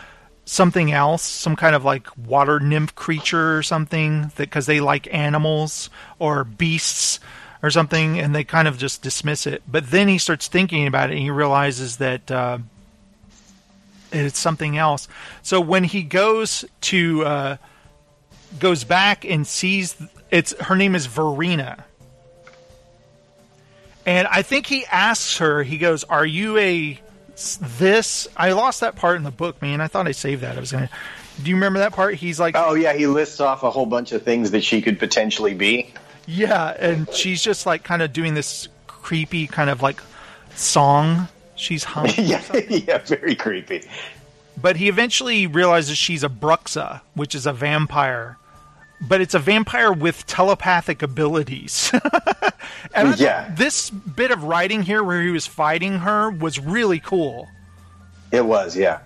something else, some kind of like water nymph creature or something, that because they like animals or beasts or something, and they kind of just dismiss it. But then he starts thinking about it, and he realizes that uh, it's something else. So when he goes to uh, goes back and sees it's her name is Vereena and I think he asks her, he goes, Are you a this? I lost that part in the book, man. I thought I saved that. I was to. Do you remember that part? He's like, Oh, yeah. He lists off a whole bunch of things that she could potentially be. Yeah. And she's just like kind of doing this creepy kind of like song she's humming. yeah, yeah, very creepy. But he eventually realizes she's a Bruxa, which is a vampire but it's a vampire with telepathic abilities. and yeah. this bit of writing here where he was fighting her was really cool. It was, yeah.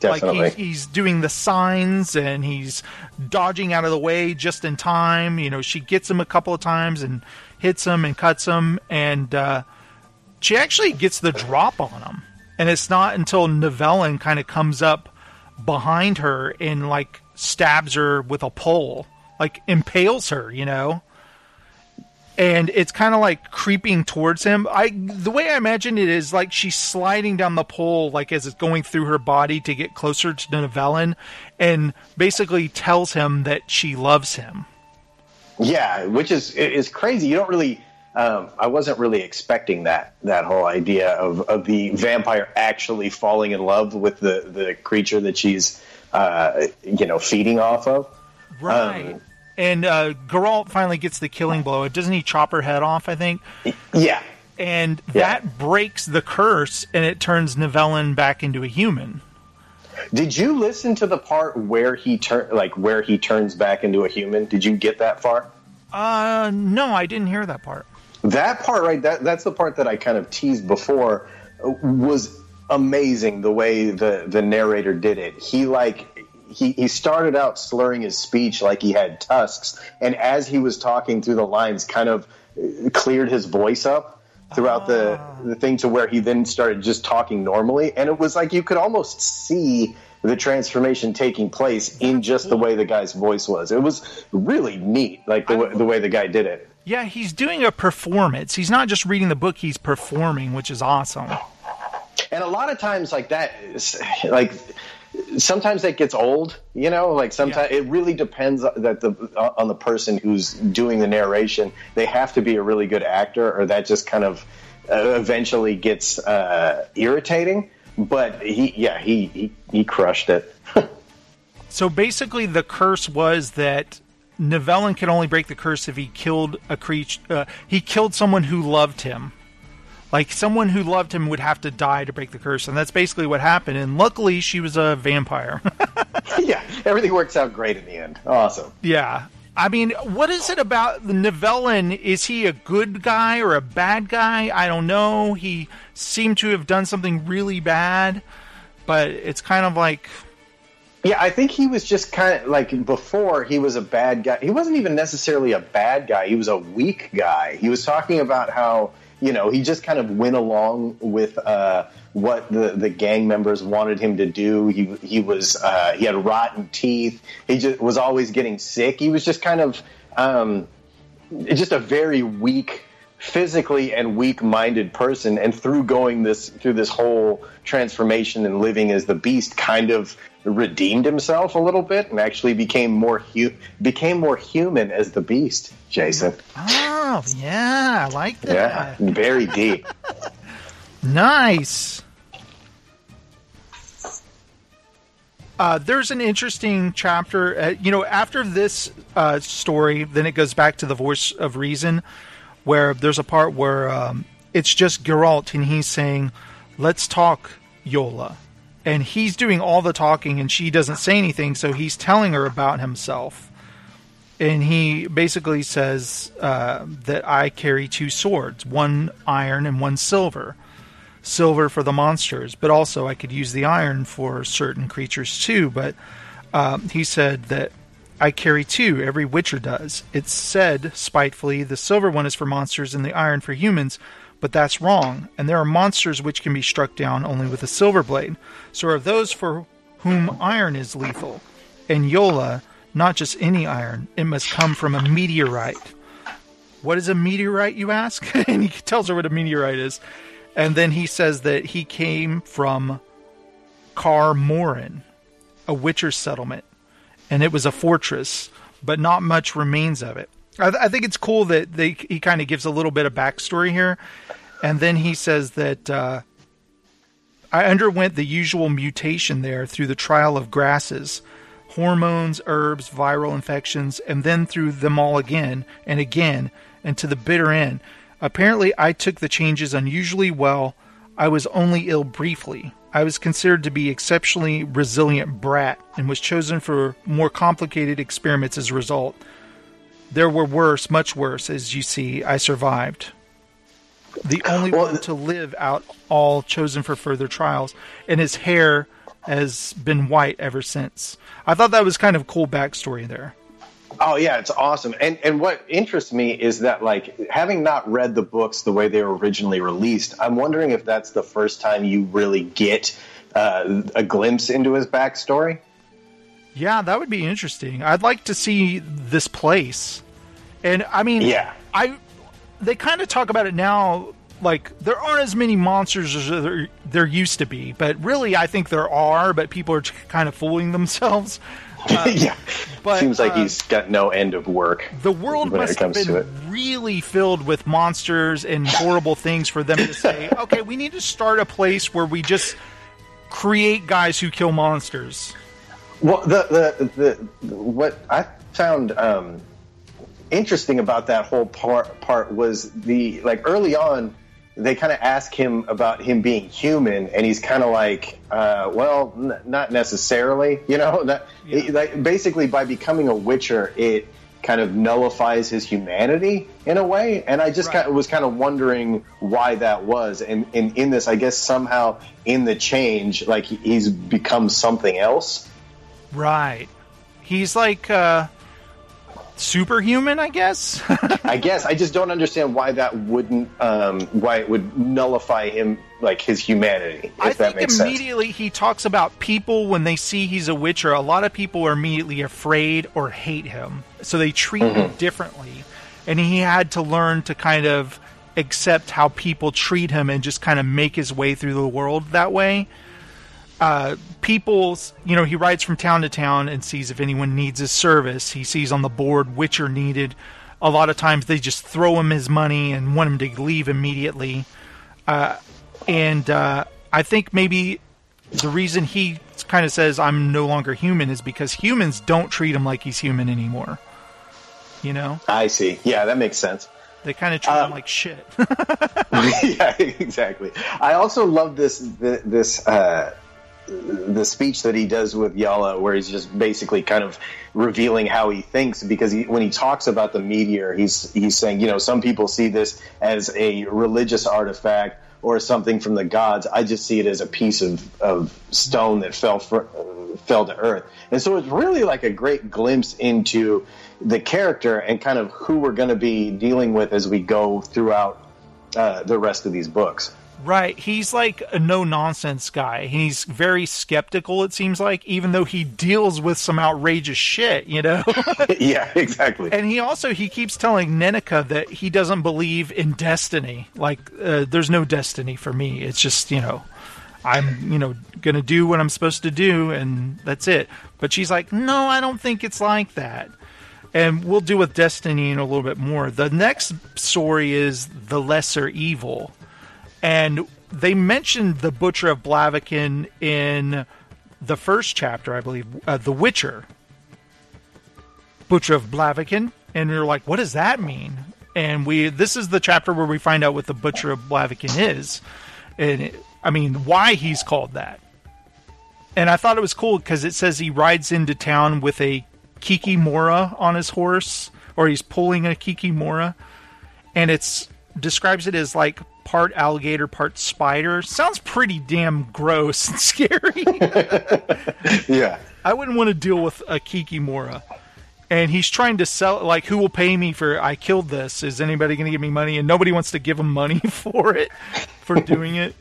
Definitely. Like he, he's doing the signs and he's dodging out of the way just in time. You know, she gets him a couple of times and hits him and cuts him, and uh, she actually gets the drop on him. And it's not until Nivellen kind of comes up behind her and like stabs her with a pole like impales her, you know. And it's kind of like creeping towards him. I the way I imagine it is like she's sliding down the pole, like as it's going through her body to get closer to Nivellen, and basically tells him that she loves him. Yeah, which is is crazy. You don't really um, I wasn't really expecting that that whole idea of, of the vampire actually falling in love with the, the creature that she's uh, you know feeding off of. Right. Um, and uh, Geralt finally gets the killing blow. It doesn't he chop her head off? I think. Yeah. And that yeah. breaks the curse, and it turns Nivellen back into a human. Did you listen to the part where he turn like where he turns back into a human? Did you get that far? Uh, no, I didn't hear that part. That part, right? That that's the part that I kind of teased before. Was amazing the way the the narrator did it. He like he, he started out slurring his speech like he had tusks, and as he was talking through the lines, kind of uh, cleared his voice up throughout the ah. the thing to where he then started just talking normally, and it was like you could almost see the transformation taking place in just the way the guy's voice was. It was really neat, like the, the way the guy did it. Yeah, he's doing a performance. He's not just reading the book; he's performing, which is awesome. And a lot of times, like that, like sometimes that gets old you know like sometimes yeah. it really depends that the on the person who's doing the narration. They have to be a really good actor or that just kind of uh, eventually gets uh, irritating. But he yeah he he, he crushed it. So basically the curse was that Nivellen could only break the curse if he killed a creature uh, he killed someone who loved him like someone who loved him would have to die to break the curse, and that's basically what happened. And luckily, she was a vampire. yeah, everything works out great in the end. Awesome. Yeah. I mean, what is it about Nivellen? Is he a good guy or a bad guy? I don't know. He seemed to have done something really bad, but it's kind of like Yeah, I think he was just kind of like before he was a bad guy. He wasn't even necessarily a bad guy. He was a weak guy. He was talking about how you know he just kind of went along with uh, what the, the gang members wanted him to do. He he was uh, he had rotten teeth. He just was always getting sick. He was just kind of um, just a very weak physically and weak-minded person and through going this through this whole transformation and living as the beast kind of redeemed himself a little bit and actually became more hu- became more human as the beast jason. Oh yeah i like that. Yeah very deep. Nice. Uh, there's an interesting chapter. Uh, you know, after this uh, story, then it goes back to the voice of reason, where there's a part where um, it's just Geralt and he's saying, "Let's talk, Iola," and he's doing all the talking and she doesn't say anything, so he's telling her about himself, and he basically says uh, that I carry two swords, one iron and one silver. Silver for the monsters, but also I could use the iron for certain creatures too. But um, he said that I carry two, every Witcher does. It's said, spitefully, the silver one is for monsters and the iron for humans, but that's wrong, and there are monsters which can be struck down only with a silver blade. So are those for whom iron is lethal. And Iola, not just any iron, it must come from a meteorite. What is a meteorite, you ask? and he tells her what a meteorite is. And then he says that he came from Kaer Morhen, a Witcher settlement and it was a fortress, but not much remains of it. I, I think it's cool that they he kind of gives a little bit of backstory here, and then he says that uh, I underwent the usual mutation there through the trial of grasses, hormones, herbs, viral infections, and then through them all again and again, and to the bitter end. Apparently, I took the changes unusually well. I was only ill briefly. I was considered to be exceptionally resilient brat and was chosen for more complicated experiments as a result. There were worse, much worse, as you see, I survived. The only well, one to live out all chosen for further trials, and his hair has been white ever since. I thought that was kind of cool backstory there. Oh yeah, it's awesome. And and what interests me is that like having not read the books the way they were originally released, I'm wondering if that's the first time you really get uh, a glimpse into his backstory. Yeah, that would be interesting. I'd like to see this place. And I mean, yeah, I they kind of talk about it now like there aren't as many monsters as there, there used to be, but really I think there are, but people are kind of fooling themselves. Uh, yeah, but, seems like uh, he's got no end of work. The world must have been really filled with monsters and horrible things for them to say, "Okay, we need to start a place where we just create guys who kill monsters." Well, the the, the what I found um, interesting about that whole part part was the like early on they kind of ask him about him being human, and he's kind of like, uh, "Well, n- not necessarily." You know, that, yeah. it, like, basically by becoming a Witcher, it kind of nullifies his humanity in a way. And I just right. kind of was kind of wondering why that was. And, and in this, I guess somehow in the change, like he's become something else. Right. He's like. Uh superhuman, I guess. I guess I just don't understand why that wouldn't, um, why it would nullify him like his humanity. If I that think immediately sense. he talks about people when they see he's a witcher. A lot of people are immediately afraid or hate him, so they treat mm-hmm. him differently, and he had to learn to kind of accept how people treat him and just kind of make his way through the world that way uh, people, you know, he rides from town to town and sees if anyone needs his service. He sees on the board which are needed. A lot of times they just throw him his money and want him to leave immediately. Uh, and uh, I think maybe the reason he kind of says I'm no longer human is because humans don't treat him like he's human anymore. You know? I see. Yeah, that makes sense. They kind of treat him uh, like shit. yeah, exactly. I also love this this uh, the speech that he does with Iola, where he's just basically kind of revealing how he thinks, because he, when he talks about the meteor, he's he's saying, you know, some people see this as a religious artifact, or something from the gods. I just see it as a piece of, of stone that fell for, uh, fell to earth. And so it's really like a great glimpse into the character and kind of who we're going to be dealing with as we go throughout uh, the rest of these books. Right. He's like a no nonsense guy. He's very skeptical, it seems like, even though he deals with some outrageous shit, you know? yeah, exactly. And he also he keeps telling Nenneke that he doesn't believe in destiny. Like uh, there's no destiny for me. It's just, you know, I'm, you know, going to do what I'm supposed to do and that's it. But she's like, "No, I don't think it's like that." And we'll deal with destiny in a little bit more. The next story is The Lesser Evil and they mentioned the Butcher of Blaviken in the first chapter, I believe, uh, The Witcher. Butcher of Blaviken, and you're like, what does that mean? And we this is the chapter where we find out what the Butcher of Blaviken is, and it, I mean why he's called that. And I thought it was cool because it says he rides into town with a Kikimora on his horse, or he's pulling a Kikimora, and it's describes it as like part alligator, part spider. Sounds pretty damn gross and scary. yeah. I wouldn't want to deal with a Kikimora. And he's trying to sell, like, who will pay me for I killed this? Is anybody going to give me money? And nobody wants to give him money for it, for doing it.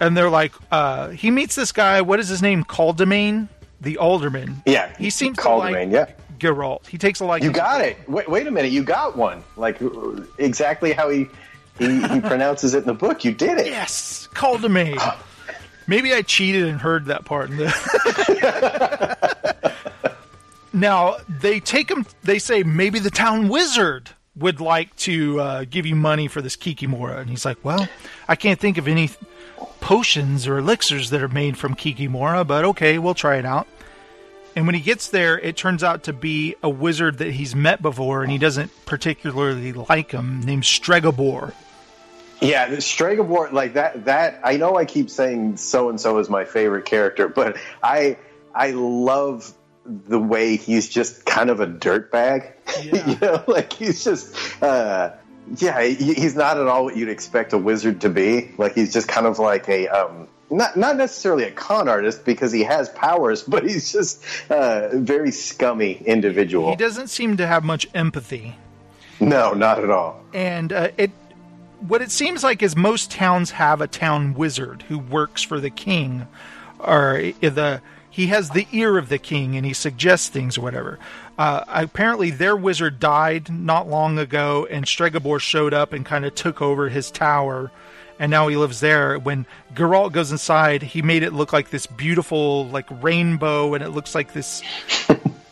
And they're like, uh, he meets this guy. What is his name? Caldemain, the alderman. Yeah, he seems Caldemain. like yeah, Geralt. He takes a like. You got it. Wait, wait a minute. You got one. Like exactly how he he, he pronounces it in the book. You did it. Yes, Caldemain. Maybe I cheated and heard that part. now they take him. They say maybe the town wizard would like to uh, give you money for this Kikimora, and he's like, "Well, I can't think of any potions or elixirs that are made from Kikimora, but okay, we'll try it out." And when he gets there, it turns out to be a wizard that he's met before, and he doesn't particularly like him, named Stregobor. Yeah, the Stregobor, like that. That I know. I keep saying so and so is my favorite character, but I I love the way he's just kind of a dirtbag. Yeah. you know, like he's just. Uh, yeah, he's not at all what you'd expect a wizard to be. Like he's just kind of like a um, not not necessarily a con artist because he has powers, but he's just a very scummy individual. He doesn't seem to have much empathy. No, not at all. And uh, it what it seems like is most towns have a town wizard who works for the king, or the he has the ear of the king and he suggests things or whatever. Uh, apparently, their wizard died not long ago, and Stregobor showed up and kind of took over his tower and now he lives there. When Geralt goes inside, he made it look like this beautiful, like rainbow, and it looks like this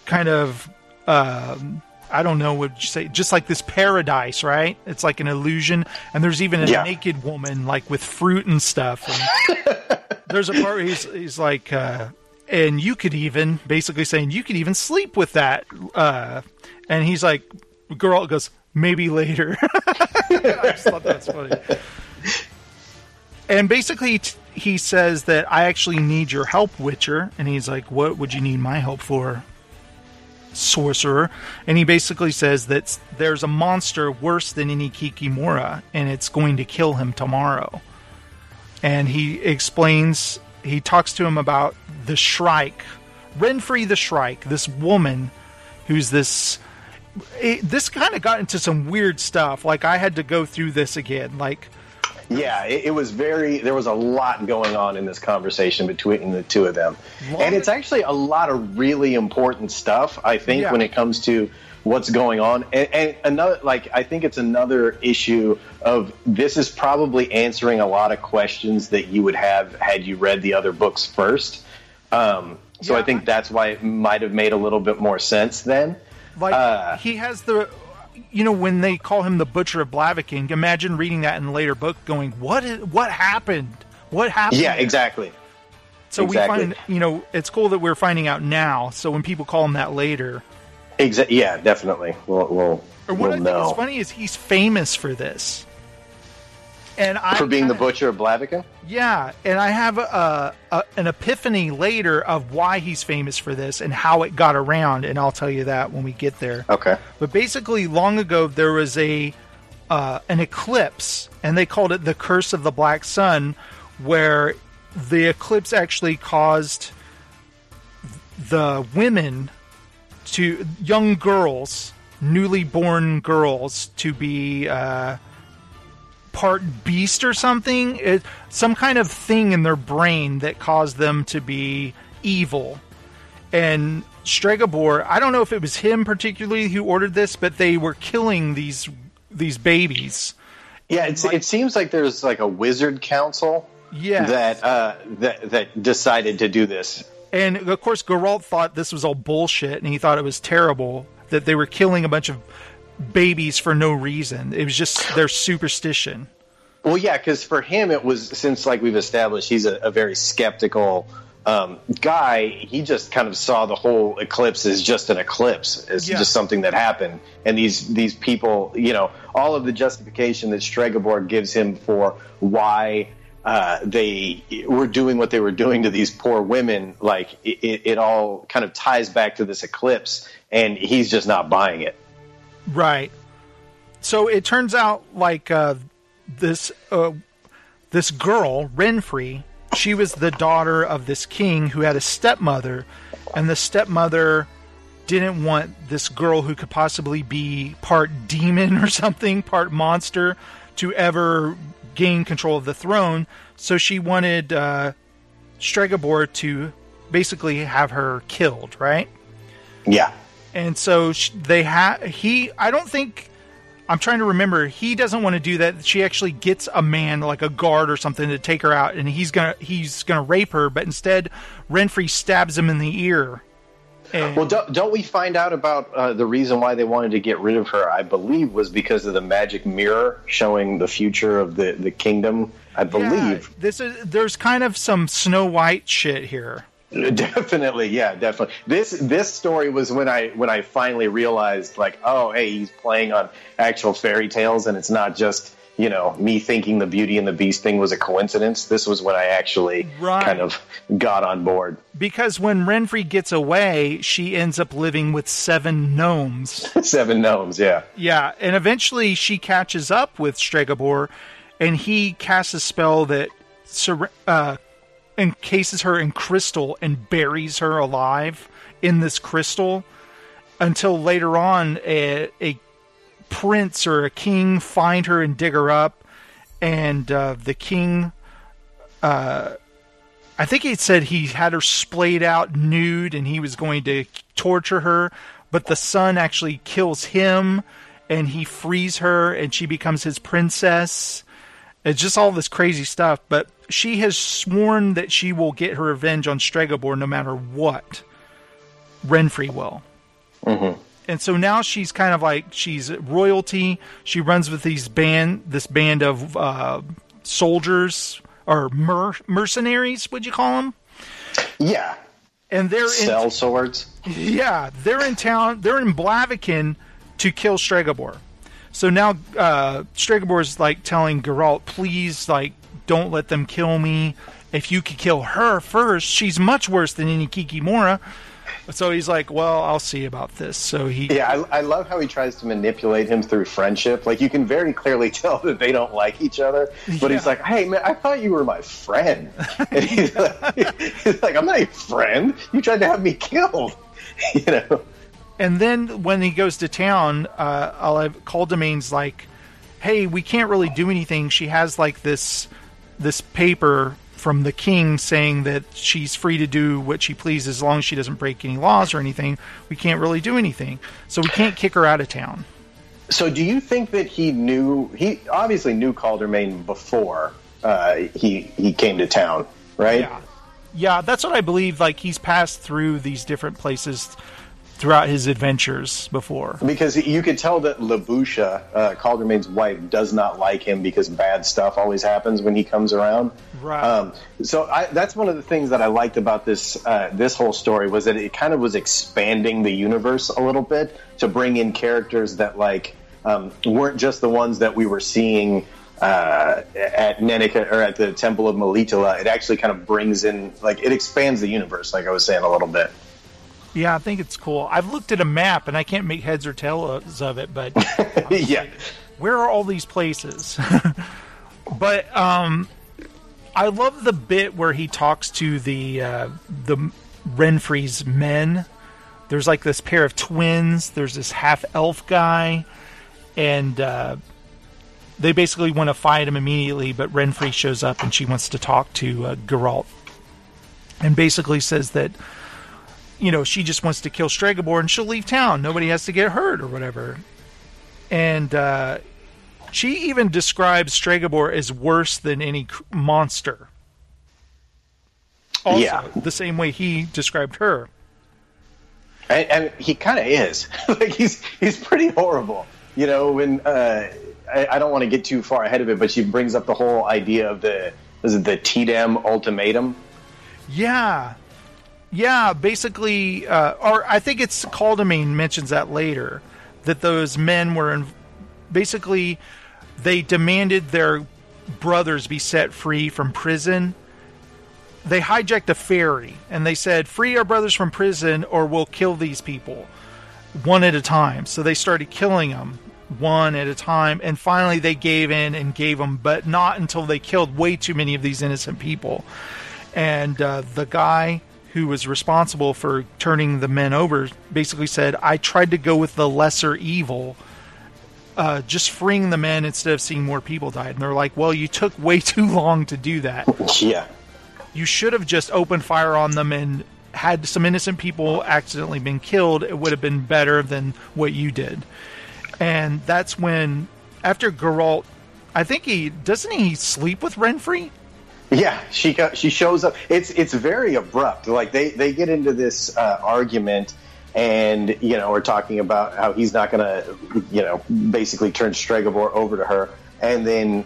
kind of, um, I don't know what you say, just like this paradise, right? It's like an illusion, and there's even a yeah. naked woman, like with fruit and stuff. And there's a part where he's he's like, uh, and you could even basically saying you could even sleep with that, uh, and he's like, Geralt goes, maybe later. I just thought that's funny and basically t- he says that I actually need your help, Witcher. And he's like, "What would you need my help for, sorcerer?" And he basically says that there's a monster worse than any Kikimora, and it's going to kill him tomorrow. And he explains, he talks to him about the Shrike, Renfri the Shrike, this woman who's this. It, this kind of got into some weird stuff. Like I had to go through this again. Like yeah, it, it, was very. There was a lot going on in this conversation between the two of them, and it's actually a lot of really important stuff. I think yeah. when it comes to what's going on, and, and another like I think it's another issue of this is probably answering a lot of questions that you would have had you read the other books first. Um, so yeah. I think that's why it might have made a little bit more sense then. Like uh, he has the you know, when they call him the Butcher of Blaviken, imagine reading that in a later book, going, "What? Is, what happened? What happened?" Yeah, exactly. So exactly. we find, you know, it's cool that we're finding out now. So when people call him that later, exactly. Yeah, definitely. We'll, we'll, or what we'll I think know. is funny is he's famous for this and I for being the butcher of Blaviken. Yeah, and I have a, a, an epiphany later of why he's famous for this and how it got around, and I'll tell you that when we get there. Okay. But basically, long ago there was a uh, an eclipse, and they called it the Curse of the Black Sun, where the eclipse actually caused the women to young girls, newly born girls, to be uh, part beast or something. It, some kind of thing in their brain that caused them to be evil. And Stregobor, I don't know if it was him particularly who ordered this, but they were killing these these babies. Yeah, like, it seems like there's like a wizard council. Yeah. That uh, that that decided to do this. And of course, Geralt thought this was all bullshit, and he thought it was terrible that they were killing a bunch of babies for no reason. It was just their superstition. Well, yeah, because for him, it was since like we've established, he's a, a very skeptical um, guy. He just kind of saw the whole eclipse as just an eclipse, as yeah. just something that happened. And these these people, you know, all of the justification that Stregobor gives him for why uh, they were doing what they were doing to these poor women, like it, it all kind of ties back to this eclipse, and he's just not buying it. Right. So it turns out like uh, this uh, this girl Renfri, she was the daughter of this king who had a stepmother, and the stepmother didn't want this girl who could possibly be part demon or something, part monster, to ever gain control of the throne. So she wanted uh, Stregobor to basically have her killed, right? Yeah and so they have he. I don't think I'm trying to remember. He doesn't want to do that. She actually gets a man, like a guard or something, to take her out, and he's gonna he's gonna rape her. But instead, Renfri stabs him in the ear. And well, don't, don't, we find out about uh, the reason why they wanted to get rid of her? I believe was because of the magic mirror showing the future of the, the kingdom. I believe yeah, this is there's kind of some Snow White shit here. Definitely, yeah, definitely. This this story was when I when I finally realized, like, oh, hey, he's playing on actual fairy tales, and it's not just you know me thinking the Beauty and the Beast thing was a coincidence. This was when I actually right. kind of got on board. Because when Renfri gets away, she ends up living with seven gnomes. seven gnomes, yeah, yeah, and eventually she catches up with Stregobor, and he casts a spell that. Uh, encases her in crystal and buries her alive in this crystal until later on a, a prince or a king find her and dig her up. And uh, the king uh, i think he said he had her splayed out nude and he was going to torture her but the son actually kills him and he frees her and she becomes his princess. It's just all this crazy stuff but she has sworn that she will get her revenge on Stregobor no matter what. Renfri will. Mm-hmm. And so now she's kind of like she's royalty. She runs with these band, this band of uh, soldiers or mer- mercenaries. Would you call them? Yeah. And they're sell in, swords. Yeah, they're in town. They're in Blaviken to kill Stregobor. So now uh, Stregobor is like telling Geralt, please, like don't let them kill me. If you could kill her first, she's much worse than any Kikimora. So he's like, well, I'll see about this. So he. Yeah, I, I, love how he tries to manipulate him through friendship. Like, you can very clearly tell that they don't like each other. But yeah. he's like, hey, man, I thought you were my friend. And he's like, he's like, I'm not your friend. You tried to have me killed. you know? And then when he goes to town, uh, I'll have Caldemeyn's like, hey, we can't really do anything. She has like this this paper from the king saying that she's free to do what she pleases as long as she doesn't break any laws or anything. We can't really do anything, so we can't kick her out of town. So, do you think that he knew? He obviously knew Caldemeyn before uh, he he came to town, right? Yeah, yeah, that's what I believe. Like he's passed through these different places throughout his adventures before. Because you could tell that Libushe, uh, wife, does not like him because bad stuff always happens when he comes around. Right. Um, so I, that's one of the things that I liked about this uh, this whole story was that it kind of was expanding the universe a little bit to bring in characters that like um, weren't just the ones that we were seeing. Uh, at Nenneke or at the Temple of Melitele, it actually kind of brings in, like, it expands the universe, like I was saying a little bit. Yeah, I think it's cool. I've looked at a map and I can't make heads or tails of it, but yeah, where are all these places? but um, I love the bit where he talks to the uh, the Renfri's men. There's like this pair of twins. There's this half elf guy, and uh, they basically want to fight him immediately. But Renfri shows up and she wants to talk to uh, Geralt, and basically says that you know she just wants to kill Stregobor and she'll leave town. Nobody has to get hurt or whatever. And uh, she even describes Stregobor as worse than any monster. Also, yeah. the same way he described her. And, and he kind of is. like he's he's pretty horrible. You know, when uh, I, I, don't want to get too far ahead of it, but she brings up the whole idea of the is it the Tridam ultimatum? Yeah, yeah. Basically, uh, or I think it's Caldemeyn mentions that later that those men were in, basically they demanded their brothers be set free from prison. They hijacked a ferry and they said, Free our brothers from prison or we'll kill these people one at a time. So they started killing them one at a time. And finally they gave in and gave them, but not until they killed way too many of these innocent people. And uh, the guy who was responsible for turning the men over basically said, I tried to go with the lesser evil uh, just freeing the men instead of seeing more people die. And they're like, well, you took way too long to do that. Yeah. You should have just opened fire on them and had some innocent people accidentally been killed. It would have been better than what you did. And that's when, after Geralt, I think he doesn't he sleep with Renfri. Yeah, she she shows up. It's it's very abrupt. Like they they get into this uh, argument and you know we're talking about how he's not going to you know basically turn Stregobor over to her, and then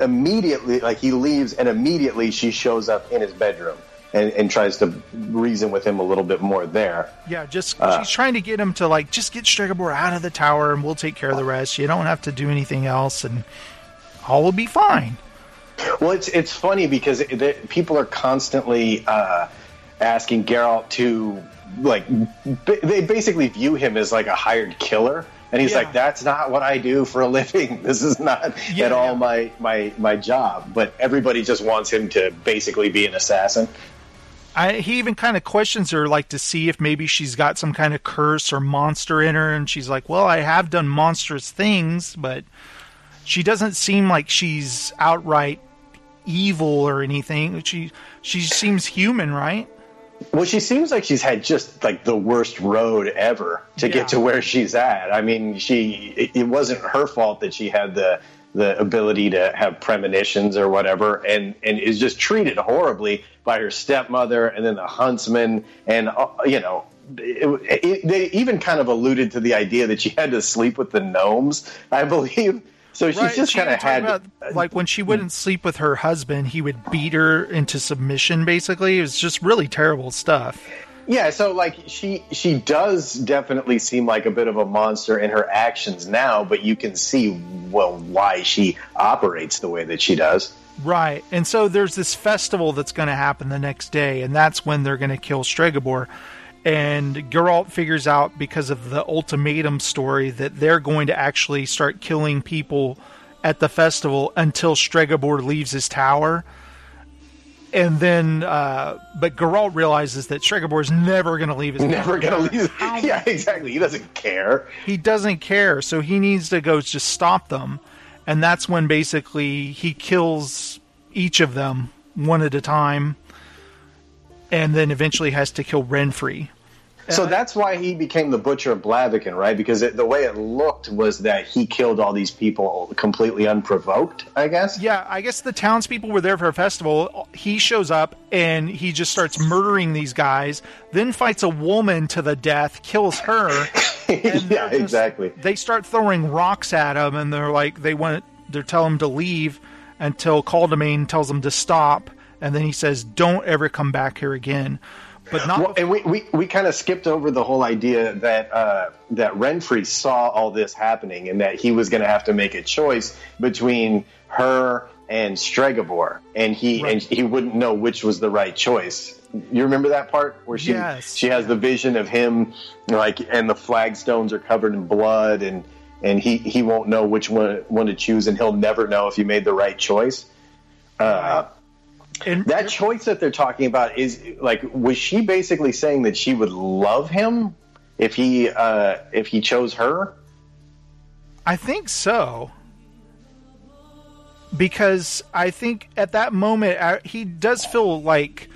immediately like he leaves, and immediately she shows up in his bedroom. And, and tries to reason with him a little bit more there. Yeah, just uh, she's trying to get him to like just get Stregobor out of the tower, and we'll take care of the rest. You don't have to do anything else, and all will be fine. Well, it's it's funny because it, it, people are constantly uh, asking Geralt to like they basically view him as like a hired killer. And he's yeah. like that's not what i do for a living. This is not yeah, at all yeah. my my my job. But everybody just wants him to basically be an assassin. I, he even kind of questions her like to see if maybe she's got some kind of curse or monster in her. And she's like well i have done monstrous things but she doesn't seem like she's outright evil or anything she she seems human right well, she seems like she's had just like the worst road ever to yeah. get to where she's at. I mean, she it, it, wasn't her fault that she had the the ability to have premonitions or whatever, and and is just treated horribly by her stepmother and then the huntsman, and uh, you know. It, it, they even kind of alluded to the idea that she had to sleep with the gnomes, I believe. So she's right. just she kind of had about, uh, like when she wouldn't sleep with her husband, he would beat her into submission. Basically, it was just really terrible stuff. Yeah, so like she she does definitely seem like a bit of a monster in her actions now, but you can see well why she operates the way that she does. Right. And so there's this festival that's going to happen the next day and that's when they're going to kill Stregobor and Geralt figures out because of the ultimatum story that they're going to actually start killing people at the festival until Stregobor leaves his tower. And then, uh, but Geralt realizes that Stregobor is never going to leave his never going to leave. yeah, exactly. He doesn't care. He doesn't care, so he needs to go just stop them, and that's when basically he kills each of them one at a time, and then eventually has to kill Renfri. So that's why he became the butcher of Blaviken, right? Because it, the way it looked was that he killed all these people completely unprovoked. I guess. Yeah, I guess the townspeople were there for a festival. He shows up and he just starts murdering these guys. Then fights a woman to the death, kills her. yeah, just, exactly. They start throwing rocks at him, and they're like, they want, they're telling him to leave until Caldemeyn tells him to stop, and then he says, "Don't ever come back here again." But not. Well, and we, we, we kind of skipped over the whole idea that uh, that Renfri saw all this happening and that he was going to have to make a choice between her and Stregobor, and he right. and he wouldn't know which was the right choice. You remember that part where she yes. she has the vision of him like and the flagstones are covered in blood and and he he won't know which one one to choose, and he'll never know if he made the right choice. Uh, and that choice that they're talking about is like, was she basically saying that she would love him if he uh, if he chose her? I think so. Because I think at that moment uh, he does feel like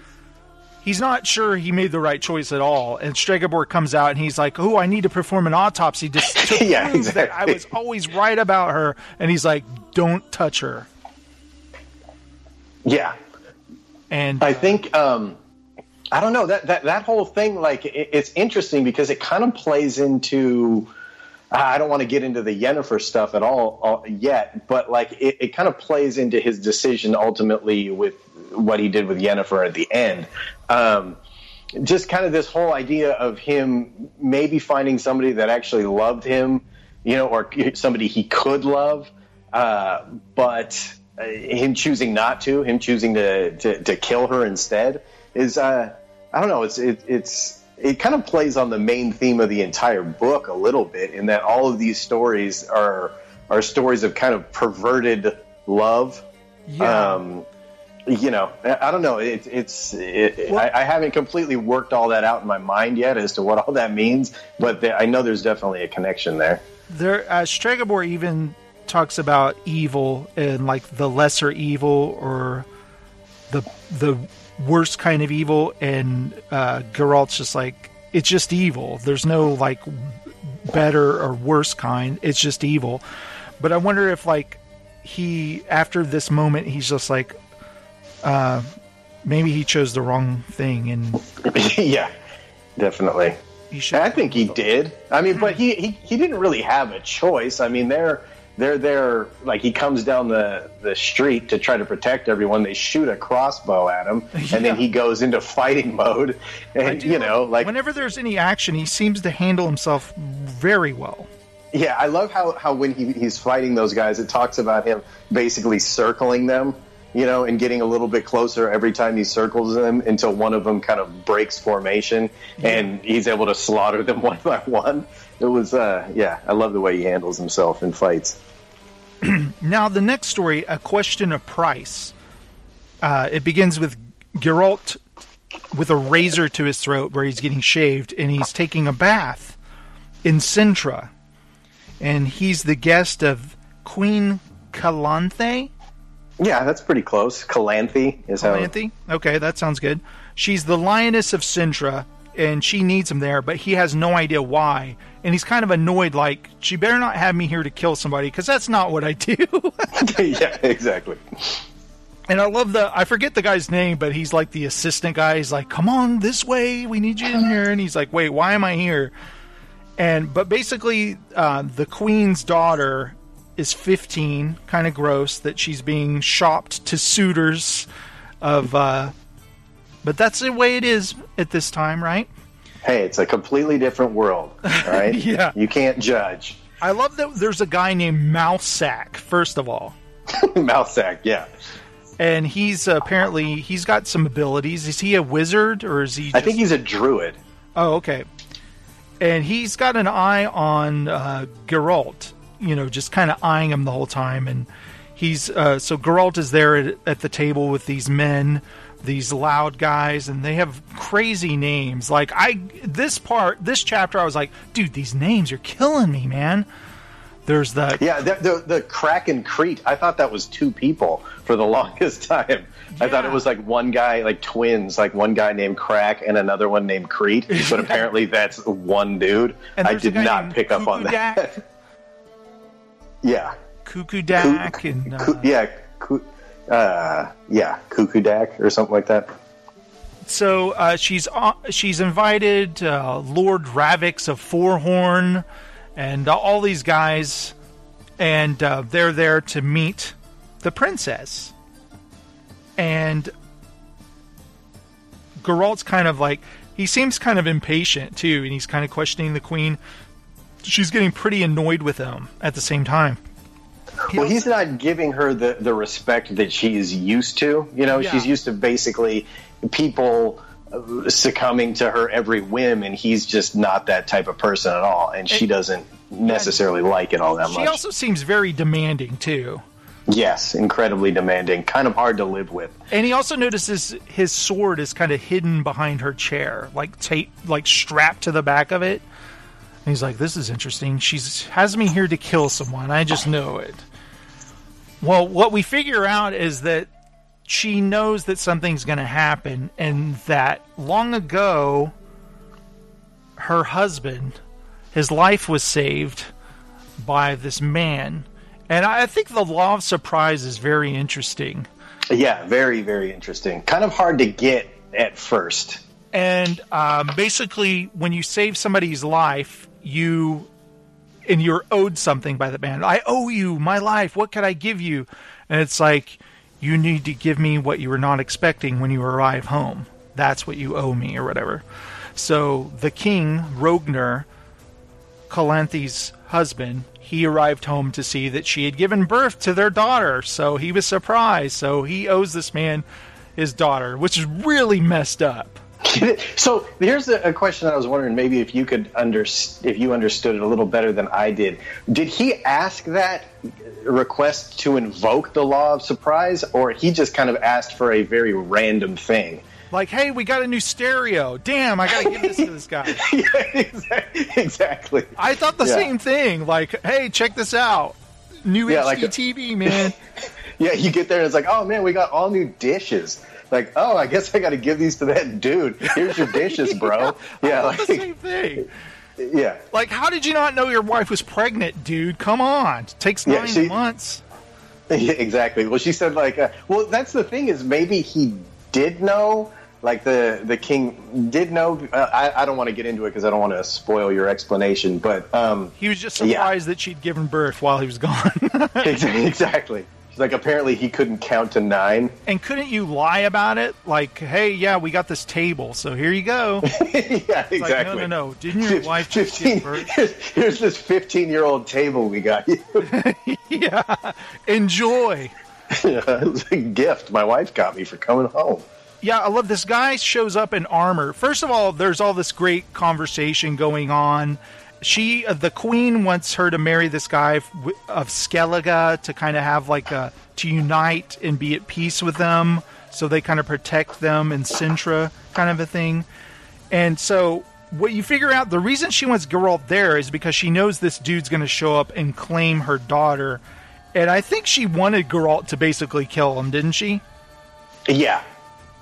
he's not sure he made the right choice at all. And Stregobor comes out and he's like, "Oh, I need to perform an autopsy to, to yeah, prove exactly. that I was always right about her." And he's like, "Don't touch her." Yeah, and I think um, I don't know that that that whole thing. Like, it, it's interesting because it kind of plays into. I don't want to get into the Yennefer stuff at all, all yet, but like it, it kind of plays into his decision ultimately with what he did with Yennefer at the end. Um, just kind of this whole idea of him maybe finding somebody that actually loved him, you know, or somebody he could love, uh, but uh, him choosing not to, him choosing to, to, to kill her instead is, uh, I don't know, it's, it, it's, it kind of plays on the main theme of the entire book a little bit in that all of these stories are, are stories of kind of perverted love. Yeah. Um, you know, I don't know. It, it's it, well, I, I, haven't completely worked all that out in my mind yet as to what all that means, but I know there's definitely a connection there. There, uh, Stregobor even talks about evil and like the lesser evil or the the worst kind of evil, and uh, Geralt's just like it's just evil. There's no like better or worse kind. It's just evil. But I wonder if like he after this moment he's just like uh, maybe he chose the wrong thing. And yeah, definitely. I think he did. I mean, but he, he he didn't really have a choice. I mean, they're they're there. Like he comes down the the street to try to protect everyone. They shoot a crossbow at him, yeah. and then he goes into fighting mode. And you know, like whenever there's any action, he seems to handle himself very well. Yeah, I love how how when he, he's fighting those guys, it talks about him basically circling them you know, and getting a little bit closer every time he circles them until one of them kind of breaks formation and he's able to slaughter them one by one. It was, uh, yeah, I love the way he handles himself in fights. now, the next story, A Question of Price. Uh, it begins with Geralt with a razor to his throat where he's getting shaved and he's taking a bath in Cintra. And he's the guest of Queen Calanthe yeah, that's pretty close. Calanthe is how Calanthe? how. Okay, that sounds good. She's the lioness of Cintra, and she needs him there, but he has no idea why. And he's kind of annoyed, like, she better not have me here to kill somebody, because that's not what I do. yeah, exactly. And I love the, I forget the guy's name, but he's like the assistant guy. He's like, come on this way, we need you in here. And he's like, wait, why am I here? And, but basically, uh, the queen's daughter is 15, kind of gross that she's being shopped to suitors of uh but that's the way it is at this time, right? Hey, it's a completely different world, right? yeah. You can't judge. I love that there's a guy named Mousesack, first of all. Mousesack, yeah. And he's uh, apparently he's got some abilities. Is he a wizard or is he just... I think he's a druid. Oh, okay. And he's got an eye on uh, Geralt you know, just kind of eyeing him the whole time. And he's uh, so Geralt is there at, at, the table with these men, these loud guys, and they have crazy names. Like I, this part, this chapter, I was like, dude, these names are killing me, man. There's the yeah, the, the, the Crach an Craite. I thought that was two people for the longest time. Yeah. I thought it was like one guy, like twins, like one guy named Crack and another one named Crete. But apparently that's one dude. I did not pick up on that. Yeah. Cuckoo Dak and uh, yeah, uh, yeah, Cuckoo Dak or something like that. So uh, she's uh, she's invited uh, Lord Ravix of Fourhorn and all these guys, and uh, they're there to meet the princess. And Geralt's kind of like he seems kind of impatient too, and he's kind of questioning the queen she's getting pretty annoyed with him at the same time. He well, he's not giving her the, the respect that she's used to. You know, yeah. she's used to basically people uh, succumbing to her every whim, and he's just not that type of person at all. And she doesn't necessarily like it all that She much. She also seems very demanding too. yes, incredibly demanding, kind of hard to live with. And he also notices his sword is kind of hidden behind her chair, like tape, like strapped to the back of it. And he's like, "This is interesting. She's has me here to kill someone. I just know it." Well, what we figure out is that she knows that something's going to happen, and that long ago, her husband, his life was saved by this man. And I think the law of surprise is very interesting. Yeah, very, very interesting. Kind of hard to get at first. and um, basically when you save somebody's life you and you're owed something by the band. i owe you my life. What can i give you? And it's like you need to give me what you were not expecting when you arrive home. That's what you owe me or whatever. So the king Roegner Calanthe's husband he arrived home to see that she had given birth to their daughter. So he was surprised. So he owes this man his daughter which is really messed up So here's a, a question that I was wondering. Maybe if you could under, if you understood it a little better than I did. Did he ask that request to invoke the law of surprise, or he just kind of asked for a very random thing? Like, hey, we got a new stereo. Damn, I gotta give this to this guy. yeah, exactly. exactly. I thought the Yeah. same thing. Like, hey, check this out. New Yeah, HD like a- TV, man. Yeah, you get there and it's like, oh man, we got all new dishes. Like, oh, I guess I got to give these to that dude. Here's your dishes, bro. Yeah, I thought the same thing. yeah. Like, how did you not know your wife was pregnant, dude? Come on. It takes Yeah, nine she- months. Yeah, exactly. Well, she said like, uh, well, that's the thing is maybe he did know, like the the king did know. Uh, I, I don't want to get into it because I don't want to spoil your explanation, but um, He was just Yeah. surprised that she'd given birth while he was gone. exactly. Like, apparently he couldn't count to nine. and couldn't you lie about it? Like, hey, yeah, we got this table, so here you go. yeah, exactly. Like, no, no, no. Didn't your wife just give birth? Here's this fifteen-year-old table we got you. yeah. Enjoy. it was a gift my wife got me for coming home. Yeah, I love this guy shows up in armor. First of all, there's all this great conversation going on. She, uh, the queen, wants her to marry this guy of Skellige to kind of have like a to unite and be at peace with them, so they kind of protect them in Cintra, kind of a thing. And so, what you figure out, the reason she wants Geralt there is because she knows this dude's going to show up and claim her daughter. And I think she wanted Geralt to basically kill him, didn't she? Yeah,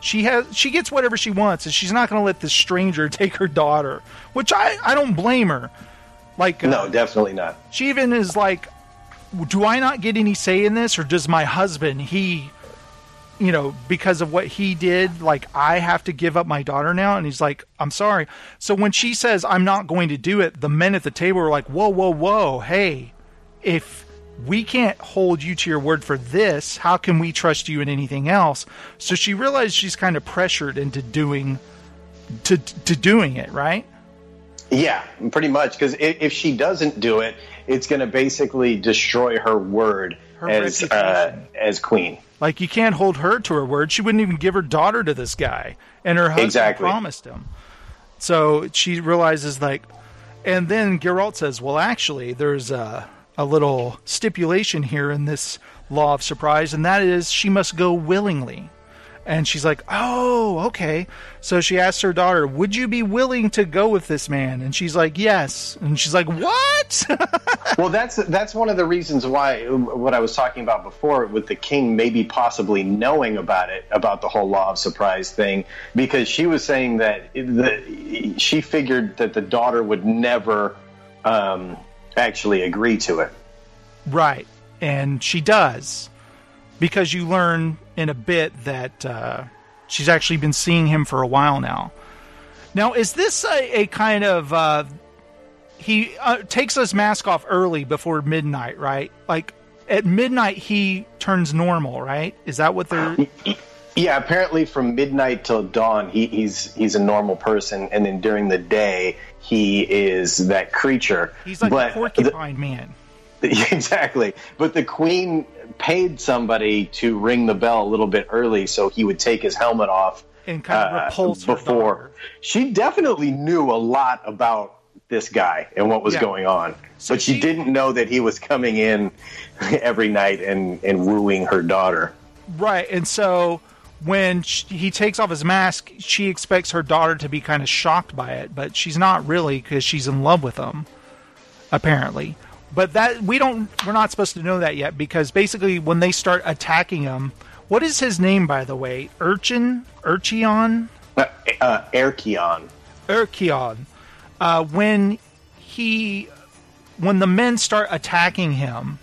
she has she gets whatever she wants and she's not going to let this stranger take her daughter which i i don't blame her like uh, no, definitely not. she even is like do i not get any say in this or does my husband he you know because of what he did like i have to give up my daughter now? And he's like i'm sorry. So when she says i'm not going to do it the men at the table are like whoa whoa whoa. Hey if we can't hold you to your word for this how can we trust you in anything else? So she realized she's kind of pressured into doing to to doing it right Yeah, pretty much. Because if, if she doesn't do it, it's going to basically destroy her word Her as uh, as queen. Like you can't hold her to her word. She wouldn't even give her daughter to this guy, and her husband Exactly. promised him. So she realizes like, and then Geralt says, "Well, actually, there's a a little stipulation here in this law of surprise, and that is she must go willingly." And she's like, "Oh, okay." So she asks her daughter, "Would you be willing to go with this man?" And she's like, "Yes." And she's like, "What?" Well, that's that's one of the reasons why what I was talking about before with the king maybe possibly knowing about it about the whole law of surprise thing because she was saying that the, she figured that the daughter would never um, actually agree to it. Right. And she does. Because you learn in a bit that uh, she's actually been seeing him for a while now. Now, is this a, a kind of. Uh, he uh, takes his mask off early before midnight, right? Like, at midnight, he turns normal, right? Is that what they're. Yeah, apparently from midnight till dawn, he, he's he's a normal person, and then during the day, he is that creature. He's like But a porcupine man. exactly. But the queen paid somebody to ring the bell a little bit early so he would take his helmet off And kind of uh, repulse her before. daughter. She definitely knew a lot about this guy and what was Yeah. going on, So but she, she- didn't know that he was coming in every night and and wooing her daughter. Right, and so when sh he takes off his mask, she expects her daughter to be kind of shocked by it, but she's not really because she's in love with him, apparently. But that we don't, we're not supposed to know that yet because basically when they start attacking him, what is his name by the way? Urchin, Urcheon, Uh, uh, Erkion. Uh, when he, when the men start attacking him,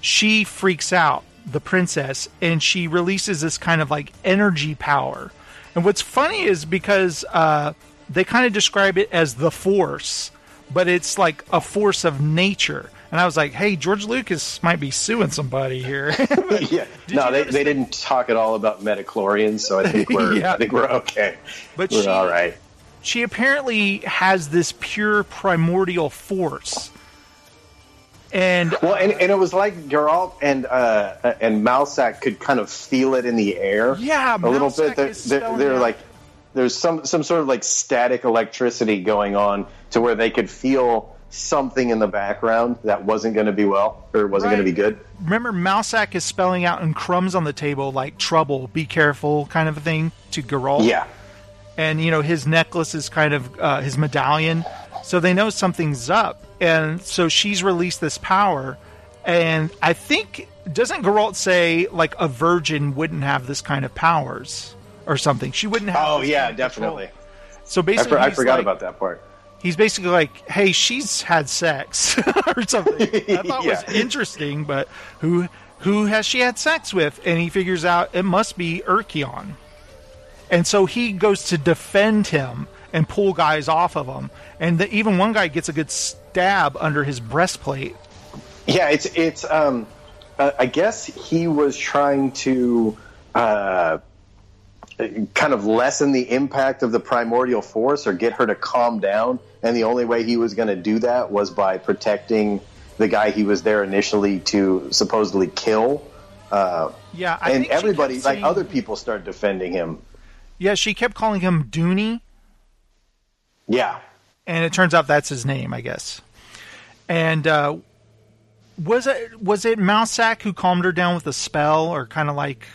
she freaks out, the princess, and she releases this kind of like energy power. And what's funny is because uh, they kind of describe it as the force, but it's like a force of nature. And I was like, hey, George Lucas might be suing somebody here. yeah. No, they, they that- didn't talk at all about midi-chlorians, so I think we're Yeah. I think we're okay. But we're she- all right. she apparently has this pure primordial force. And Well, and, and it was like Geralt and uh, and Mousesack could kind of feel it in the air. Yeah, a little bit. They're, they're, they're like there's some some sort of like static electricity going on to where they could feel something in the background that wasn't going to be well or wasn't going to be good. remember Mousesack is spelling out in crumbs on the table like trouble, be careful kind of a thing to Geralt. Yeah, And you know his necklace is kind of uh, his medallion, so they know something's up. And so she's released this power, and I think doesn't Geralt say like a virgin wouldn't have this kind of powers or something? She wouldn't have. Oh yeah, of control. definitely. So I, basically, for, I forgot like- about that part. he's basically like, "Hey, she's had sex or something." I thought Yeah. was interesting, but who who has she had sex with? And he figures out it must be Urcheon, and so he goes to defend him and pull guys off of him, and the, even one guy gets a good stab under his breastplate. Yeah, it's it's. Um, uh, I guess he was trying to uh, kind of lessen the impact of the primordial force, or get her to calm down. And the only way he was going to do that was by protecting the guy he was there initially to supposedly kill. Uh, Yeah, I and think everybody, kept like saying- other people, started defending him. Yeah, she kept calling him Duny. Yeah, and it turns out that's his name, I guess. And uh, was it was it Mousesack who calmed her down with a spell, or kind of like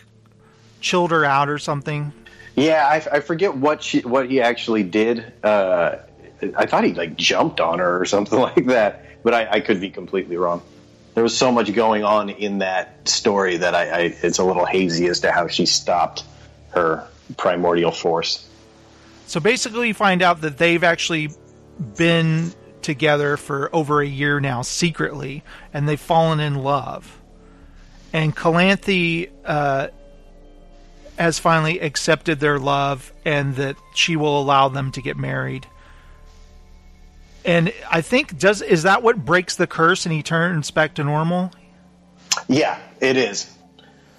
chilled her out, or something? yeah. I, I forget what she what he actually did. Uh, I thought he like jumped on her or something like that, but I, I could be completely wrong. There was so much going on in that story that I, I it's a little hazy as to how she stopped her primordial force. So basically, you find out that they've actually been together for over a year now, secretly, and they've fallen in love. And Calanthe uh, has finally accepted their love, and that she will allow them to get married. And I think does is that what breaks the curse, and he turns back to normal? Yeah, it is.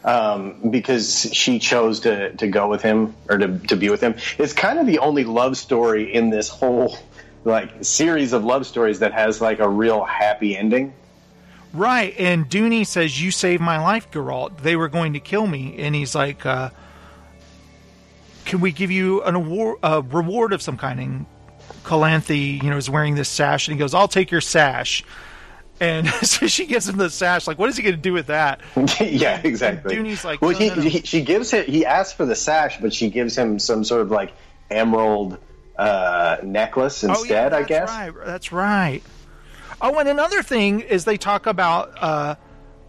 Um, because she chose to, to go with him or to, to be with him. It's kind of the only love story in this whole like series of love stories that has like a real happy ending. Right, and Duny says, "You saved my life, Geralt. They were going to kill me." And he's like, uh, "Can we give you an award, a reward of some kind?" And Calanthe, you know, is wearing this sash, and he goes, "I'll take your sash." And so she gives him the sash. Like, what is he going to do with that? yeah, exactly. Duny's like, well, no, he, no, no. he she gives him he asks for the sash, but she gives him some sort of like emerald uh, necklace instead. I Oh, that's guess. right. That's right. Oh, and another thing is they talk about uh,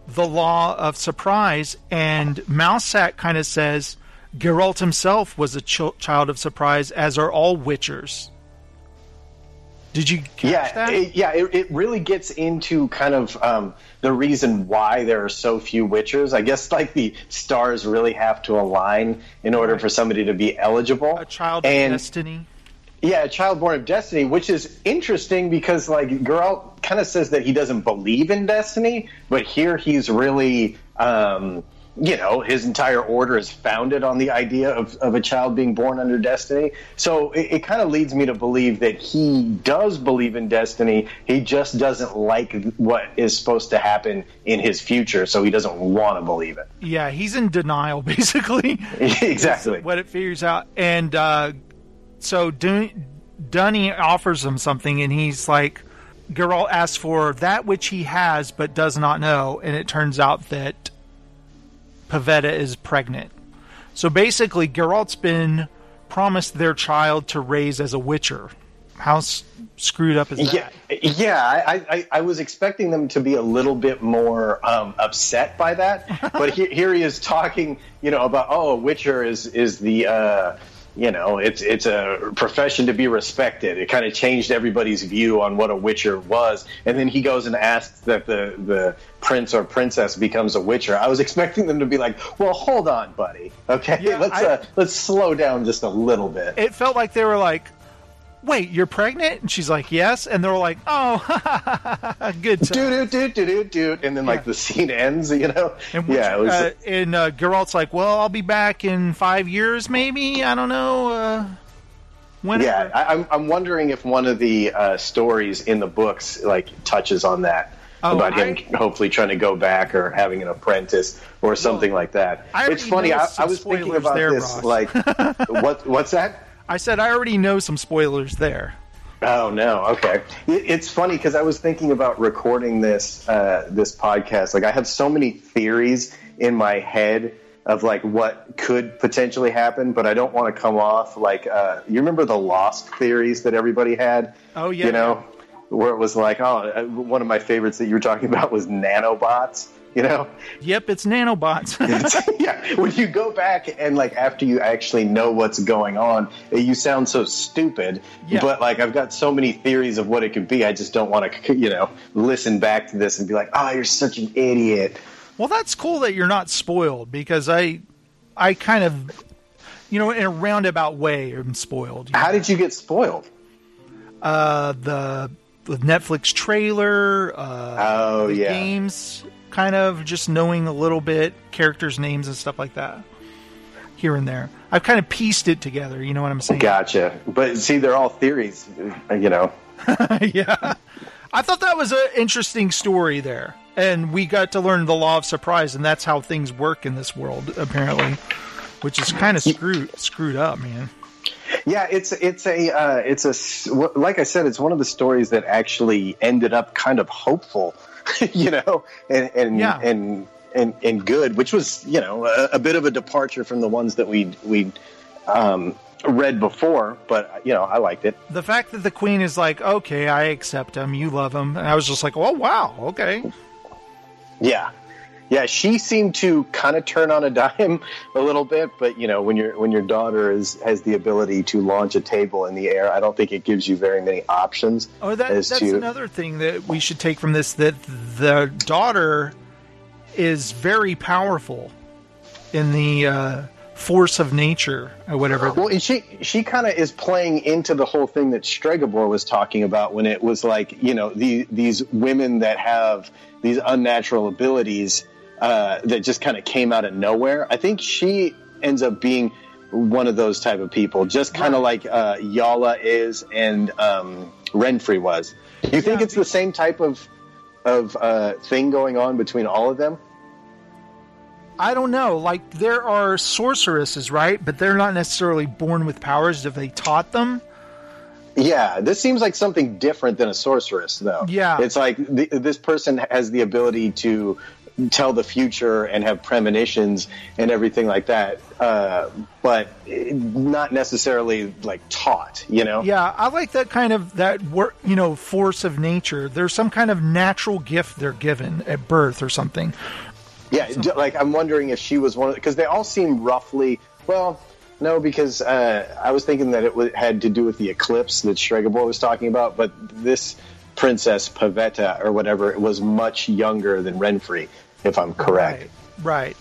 the law of surprise, and Mousesack kind of says Geralt himself was a ch- child of surprise, as are all Witchers. Did you catch Yeah, that? it, yeah. It, it really gets into kind of um, the reason why there are so few Witchers. I guess like the stars really have to align in order for somebody to be eligible. a child and of destiny. Yeah, a child born of destiny, which is interesting because like Geralt kind of says that he doesn't believe in destiny, but here he's really, um, you know, his entire order is founded on the idea of, of a child being born under destiny. So it, it kind of leads me to believe that he does believe in destiny. He just doesn't like what is supposed to happen in his future, so he doesn't want to believe it. Yeah, he's in denial, basically. exactly. what it figures out. And uh, so Doon- Duny offers him something, and he's like, Geralt asks for that which he has but does not know, and it turns out that Pavetta is pregnant. So basically, Geralt's been promised their child to raise as a Witcher. How s- screwed up is that? Yeah, yeah. I, I, I was expecting them to be a little bit more um, upset by that, but he, here he is talking, you know, about oh, a Witcher is is the uh, you know, it's it's a profession to be respected. It kind of changed everybody's view on what a Witcher was. And then he goes and asks that the the prince or princess becomes a Witcher. I was expecting them to be like, "Well, hold on, buddy. Okay, Yeah, let's I- uh, let's slow down just a little bit." It felt like they were like, "Wait, you're pregnant?" And she's like, "Yes." And they're like, "Oh, good." time." do do do do do do, and then like Yeah. the scene ends. You know, And yeah, it was. uh, and uh, Geralt's like, "Well, I'll be back in five years, maybe. I don't know. Uh, whenever." Yeah, I, I'm I'm wondering if one of the uh, stories in the books like touches on that Oh, about him I- hopefully trying to go back or having an apprentice or something like that. I It's funny. I, I was thinking about there, this. Ross. Like, what what's that? I said I already know some spoilers there. Oh no, okay. It, it's funny because I was thinking about recording this uh, this podcast. Like, I have so many theories in my head of like what could potentially happen, but I don't want to come off like uh, you remember the Lost theories that everybody had. Oh, yeah. you know, where it was like, oh, uh, one of my favorites that you were talking about was nanobots. You know, Yep, it's nanobots. yeah. When you go back and like after you actually know what's going on, you sound so stupid. Yeah. But like I've got so many theories of what it could be. I just don't want to, you know, listen back to this and be like, "Oh, you're such an idiot." well, that's cool that you're not spoiled because I, I kind of, you know, in a roundabout way, i'm spoiled. How did you get spoiled? Uh, the the Netflix trailer. Uh, Oh the yeah. games, kind of just knowing a little bit characters' names and stuff like that, here and there. I've kind of pieced it together. You know what I'm saying? Gotcha. But see, they're all theories. You know. yeah. I thought that was an interesting story there. And we got to learn the law of surprise, and that's how things work in this world, apparently. Which is kind of screwed screwed up, man. Yeah, it's it's a uh, it's a like I said, it's one of the stories that actually ended up kind of hopeful, you know, and and Yeah. and, and and good, which was you know a, a bit of a departure from the ones that we we um, read before, but you know I liked it. The fact that the queen is like, okay, I accept him, you love him, and I was just like, oh wow, okay. Yeah. Yeah, she seemed to kind of turn on a dime a little bit, but you know, when your when your daughter is has the ability to launch a table in the air, I don't think it gives you very many options. Oh, that, that's to, another thing that we should take from this that the daughter is very powerful in the uh, force of nature or whatever. Well, and she she kind of is playing into the whole thing that Stregobor was talking about when it was like you know the, these women that have these unnatural abilities uh, that just kind of came out of nowhere. I think she ends up being one of those type of people, just kind of like uh, Iola is and um, Renfri was. Do you think Yeah, it's the same type of of uh, thing going on between all of them? I don't know. Like there are sorceresses, right? But they're not necessarily born with powers. If they taught them, Yeah, this seems like something different than a sorceress, though. Yeah. it's like th- this person has the ability to tell the future and have premonitions and everything like that, uh, but not necessarily like taught. You know? yeah, I like that kind of that work. You know, force of nature. There's some kind of natural gift they're given at birth or something. Yeah, like I'm wondering if she was one of because they all seem roughly well. No, because uh, I was thinking that it w- had to do with the eclipse that Stregobor was talking about, but this princess Pavetta or whatever was much younger than Renfri, if I'm correct. Right. Right.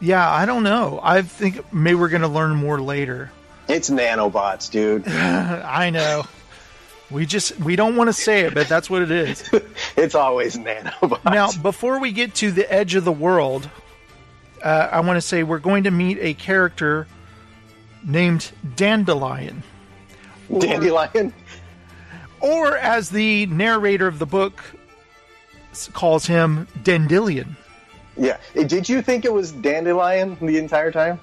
Yeah, I don't know. I think maybe we're going to learn more later. It's nanobots, dude. I know. We just we don't want to say it, but that's what it is. it's always nanobots. Now, before we get to the edge of the world, uh, I want to say we're going to meet a character named Dandelion, Dandelion. or as the narrator of the book calls him, Dandelion. Yeah. Did you think it was dandelion the entire time?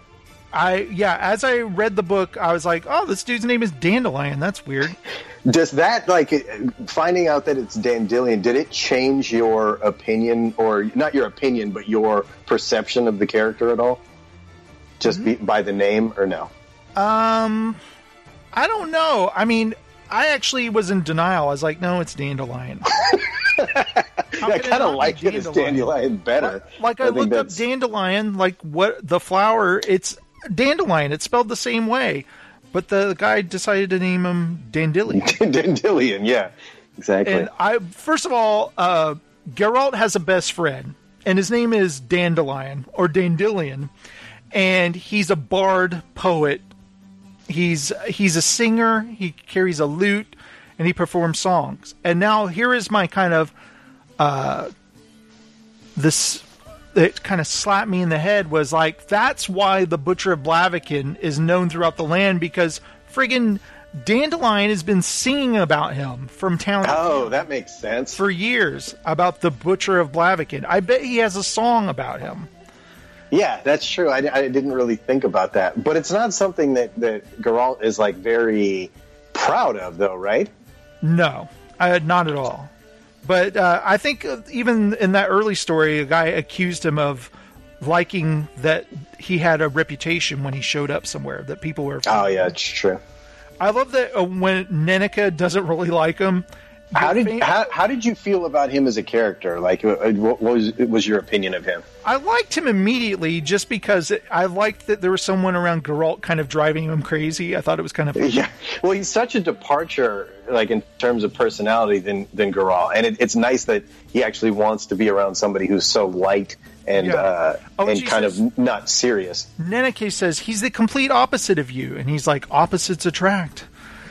I yeah, as I read the book, I was like, "Oh, this dude's name is Dandelion. That's weird." Does that like finding out that it's Dandelion? Did it change your opinion, or not your opinion, but your perception of the character at all? Just mm-hmm. be, by the name, or no? Um, I don't know. I mean, I actually was in denial. I was like, "No, it's Dandelion." I kind of like it as dandelion better. Like, like I, I looked that's... up dandelion, like what the flower. It's dandelion. It's spelled the same way, but the guy decided to name him Dandelion. Dandelion, yeah, exactly. And I first of all, uh, Geralt has a best friend, and his name is Dandelion or Dandelion, and he's a bard poet. He's he's a singer. He carries a lute, and he performs songs. And now here is my kind of uh, this that kind of slapped me in the head was like that's why the butcher of Blaviken is known throughout the land because friggin' Dandelion has been singing about him from town. Oh, town that makes sense. For years about the butcher of Blaviken. I bet he has a song about him. Yeah, that's true. I, I didn't really think about that, but it's not something that that Geralt is like very proud of, though, right? No, uh, not at all. But uh, I think even in that early story, a guy accused him of liking that he had a reputation when he showed up somewhere that people were. Oh yeah, it's true. I love that uh, when Nenneke doesn't really like him. How did how, how did you feel about him as a character? Like, uh, what was what was your opinion of him? I liked him immediately just because it, I liked that there was someone around Geralt kind of driving him crazy. I thought it was kind of yeah. Well, he's such a departure, like in terms of personality, than than Geralt, and it, it's nice that he actually wants to be around somebody who's so light and yeah. uh, oh, and kind of not serious. Nenneke says he's the complete opposite of you, and he's like opposites attract.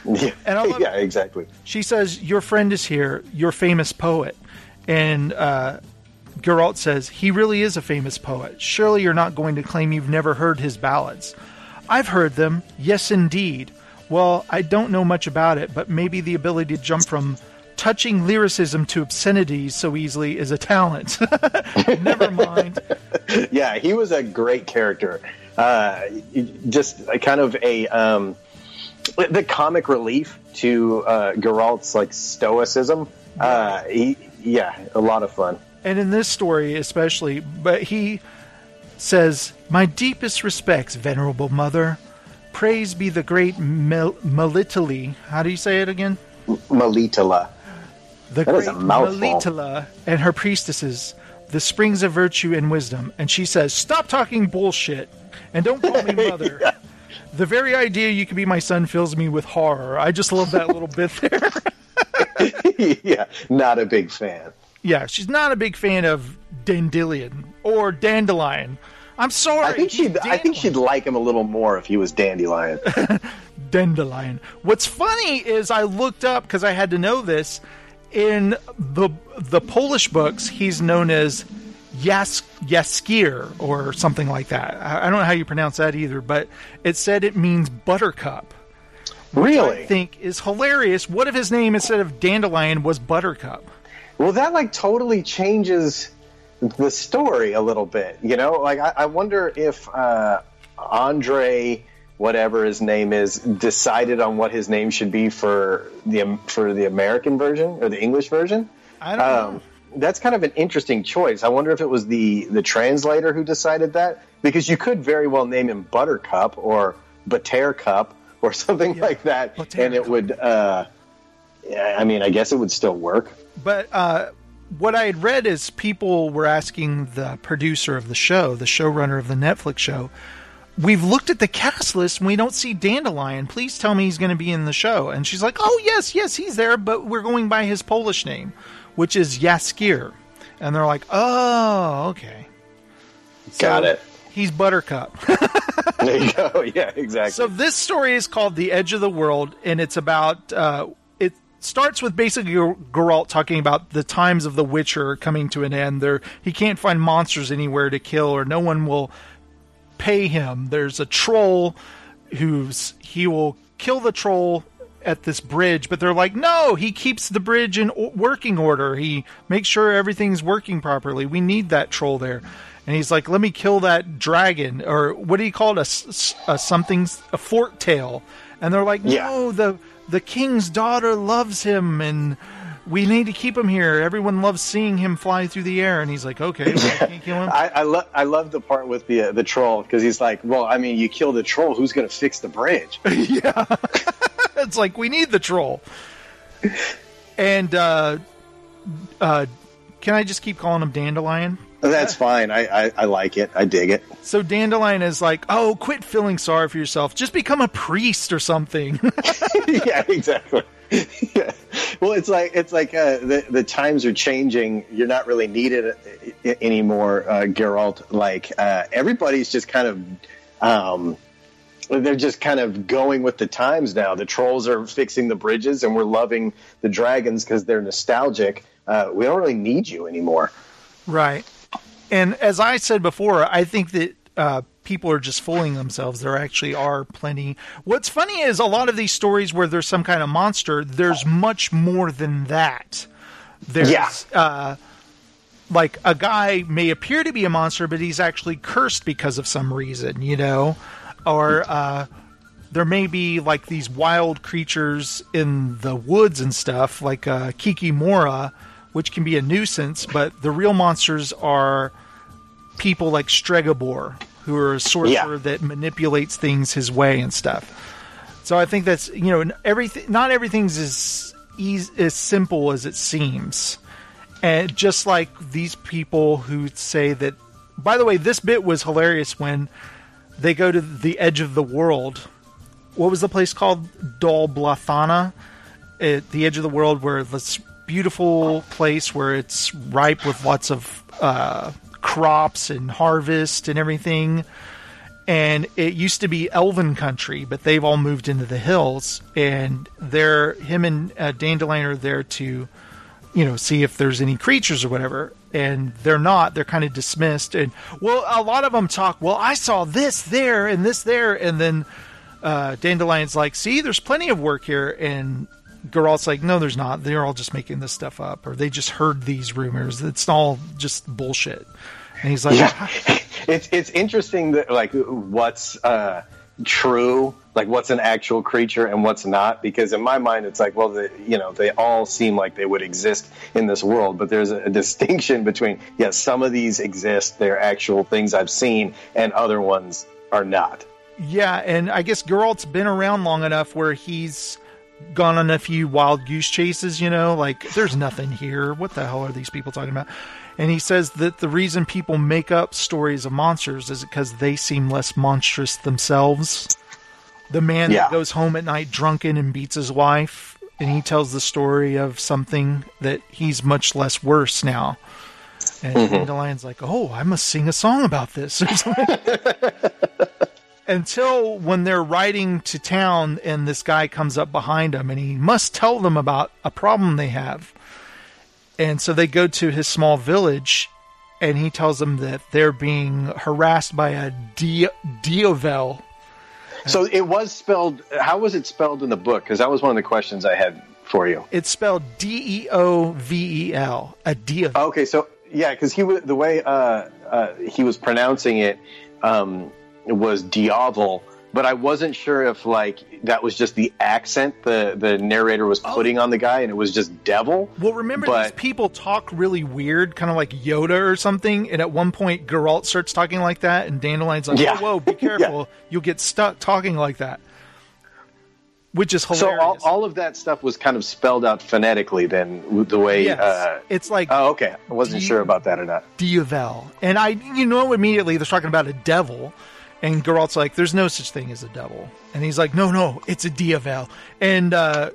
Yeah, yeah, exactly. She says your friend is here, your famous poet, and uh, Geralt says he really is a famous poet. Surely you're not going to claim you've never heard his ballads. I've heard them, yes, indeed. Well, I don't know much about it, but maybe the ability to jump from touching lyricism to obscenity so easily is a talent. Never mind. Yeah, he was a great character. Uh, just kind of a um, the comic relief to uh, Geralt's like stoicism. Uh, he, yeah, a lot of fun. And in this story, especially, but he says, "My deepest respects, venerable mother. Praise be the great Mel- Melitele. How do you say it again? Melitele the that great Melitele and her priestesses, the springs of virtue and wisdom. And she says, Stop talking bullshit and don't call me mother. yeah. The very idea you could be my son fills me with horror. I just love that little bit there. yeah, not a big fan. Yeah, she's not a big fan of Dandelion or Dandelion. I'm sorry. I think she'd. I think she'd like him a little more if he was Dandelion. Dandelion. What's funny is I looked up because I had to know this in the the Polish books, he's known as Jas Jaskier or something like that. I, I don't know how you pronounce that either, but it said it means buttercup. Really? I think is hilarious. What if his name instead of Dandelion was Buttercup? Well, that like totally changes the story a little bit. You know, like I, I wonder if uh, Andre whatever his name is decided on what his name should be for the for the American version or the English version. I don't um, know. That's kind of an interesting choice. I wonder if it was the the translator who decided that because you could very well name him Buttercup or Buttercup or something yeah, like that, and it would. Uh, I mean, I guess it would still work. But uh, what I had read is people were asking the producer of the show, the showrunner of the Netflix show, we've looked at the cast list and we don't see Dandelion. Please tell me he's going to be in the show. And she's like, oh, yes, yes, he's there, but we're going by his Polish name, which is Jaskier. And they're like, oh, okay. So Got it. He's Buttercup. there you go. Yeah, exactly. So this story is called The Edge of the World, and it's about. Uh, it starts with basically Geralt talking about the times of The Witcher coming to an end. There, he can't find monsters anywhere to kill, or no one will pay him. There's a troll who's he will kill the troll at this bridge, but they're like, no, he keeps the bridge in working order. He makes sure everything's working properly. We need that troll there. And he's like, let me kill that dragon, or what do you call it? A, a something, a fork tail. And they're like, no, the the king's daughter loves him, and we need to keep him here. Everyone loves seeing him fly through the air, and he's like, "Okay, well, I can't kill him." I, I love I love the part with the uh, the troll because he's like, "Well, I mean, you kill the troll, who's going to fix the bridge?" yeah, it's like we need the troll. And uh, uh, can I just keep calling him Dandelion? That's fine. I, I, I, like it. I dig it. So Dandelion is like, oh, quit feeling sorry for yourself. Just become a priest or something. yeah, exactly. yeah. Well, it's like it's like uh, the the times are changing. You're not really needed uh, anymore, uh, Geralt. Like uh, everybody's just kind of. Um, they're just kind of going with the times now. The trolls are fixing the bridges, and we're loving the dragons because they're nostalgic. Uh, we don't really need you anymore. Right. And as I said before, I think that uh, people are just fooling themselves. There actually are plenty. What's funny is a lot of these stories where there's some kind of monster, there's much more than that. There's, yeah. Uh, like a guy may appear to be a monster, but he's actually cursed because of some reason, you know? Or uh, there may be like these wild creatures in the woods and stuff, like uh, Kikimora, which can be a nuisance, but the real monsters are people like Stregobor, who are a sorcerer yeah. that manipulates things his way and stuff. So I think that's you know everything. Not everything's as easy, as simple as it seems, and just like these people who say that. By the way, this bit was hilarious when they go to the edge of the world. What was the place called? Dol Blathanna, at the edge of the world, where this beautiful place where it's ripe with lots of uh, crops and harvest and everything. And it used to be elven country, but they've all moved into the hills. And they're him and uh, Dandelion are there to, you know, see if there's any creatures or whatever. And they're not. They're kind of dismissed. And well, a lot of them talk. Well, I saw this there and this there, and then uh, Dandelion's like, "See, there's plenty of work here." And Geralt's like, no, there's not. They're all just making this stuff up, or they just heard these rumors. It's all just bullshit. And he's like, yeah. it's it's interesting that like what's uh, true, like what's an actual creature and what's not, because in my mind it's like, well, the, you know, they all seem like they would exist in this world, but there's a, distinction between yes, some of these exist, they're actual things I've seen, and other ones are not. Yeah, and I guess Geralt's been around long enough where he's gone on a few wild goose chases, you know, like there's nothing here. What the hell are these people talking about? And he says that the reason people make up stories of monsters is because they seem less monstrous themselves. The man yeah. that goes home at night drunken and beats his wife, and he tells the story of something that he's much less worse now. And mm-hmm. Dandelion's like, "Oh, I must sing a song about this." until when they're riding to town and this guy comes up behind them and he must tell them about a problem they have. And so they go to his small village and he tells them that they're being harassed by a Di- Diovel. So it was spelled, how was it spelled in the book? Because that was one of the questions I had for you. It's spelled D E O V E L, a Diovel. Okay, so yeah, because he was the way uh, uh, he was pronouncing it. Um, was Diavel, but I wasn't sure if like that was just the accent the the narrator was oh. putting oh. on the guy, and it was just devil. Well, remember but, these people talk really weird, kind of like Yoda or something. And at one point, Geralt starts talking like that, and Dandelion's like, yeah. "Whoa, whoa, be careful! yeah. You'll get stuck talking like that." Which is hilarious. So all, all, of that stuff was kind of spelled out phonetically. Then the way yes. uh, it's like, oh, okay, I wasn't D- sure about that or not. Diovel, and I, you know, immediately they're talking about a devil and Geralt's like, "There's no such thing as a devil," and he's like, "No, no, it's a Diovel." And uh,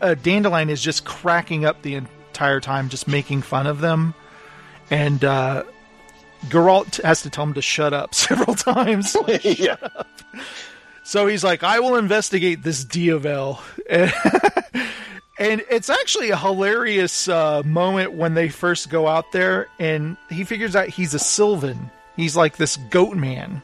uh, Dandelion is just cracking up the entire time, just making fun of them. And uh, Geralt has to tell him to shut up several times. Like, yeah. Up. So he's like, "I will investigate this Diovel." and it's actually a hilarious uh, moment when they first go out there, and he figures out he's a Sylvan. He's like this goat man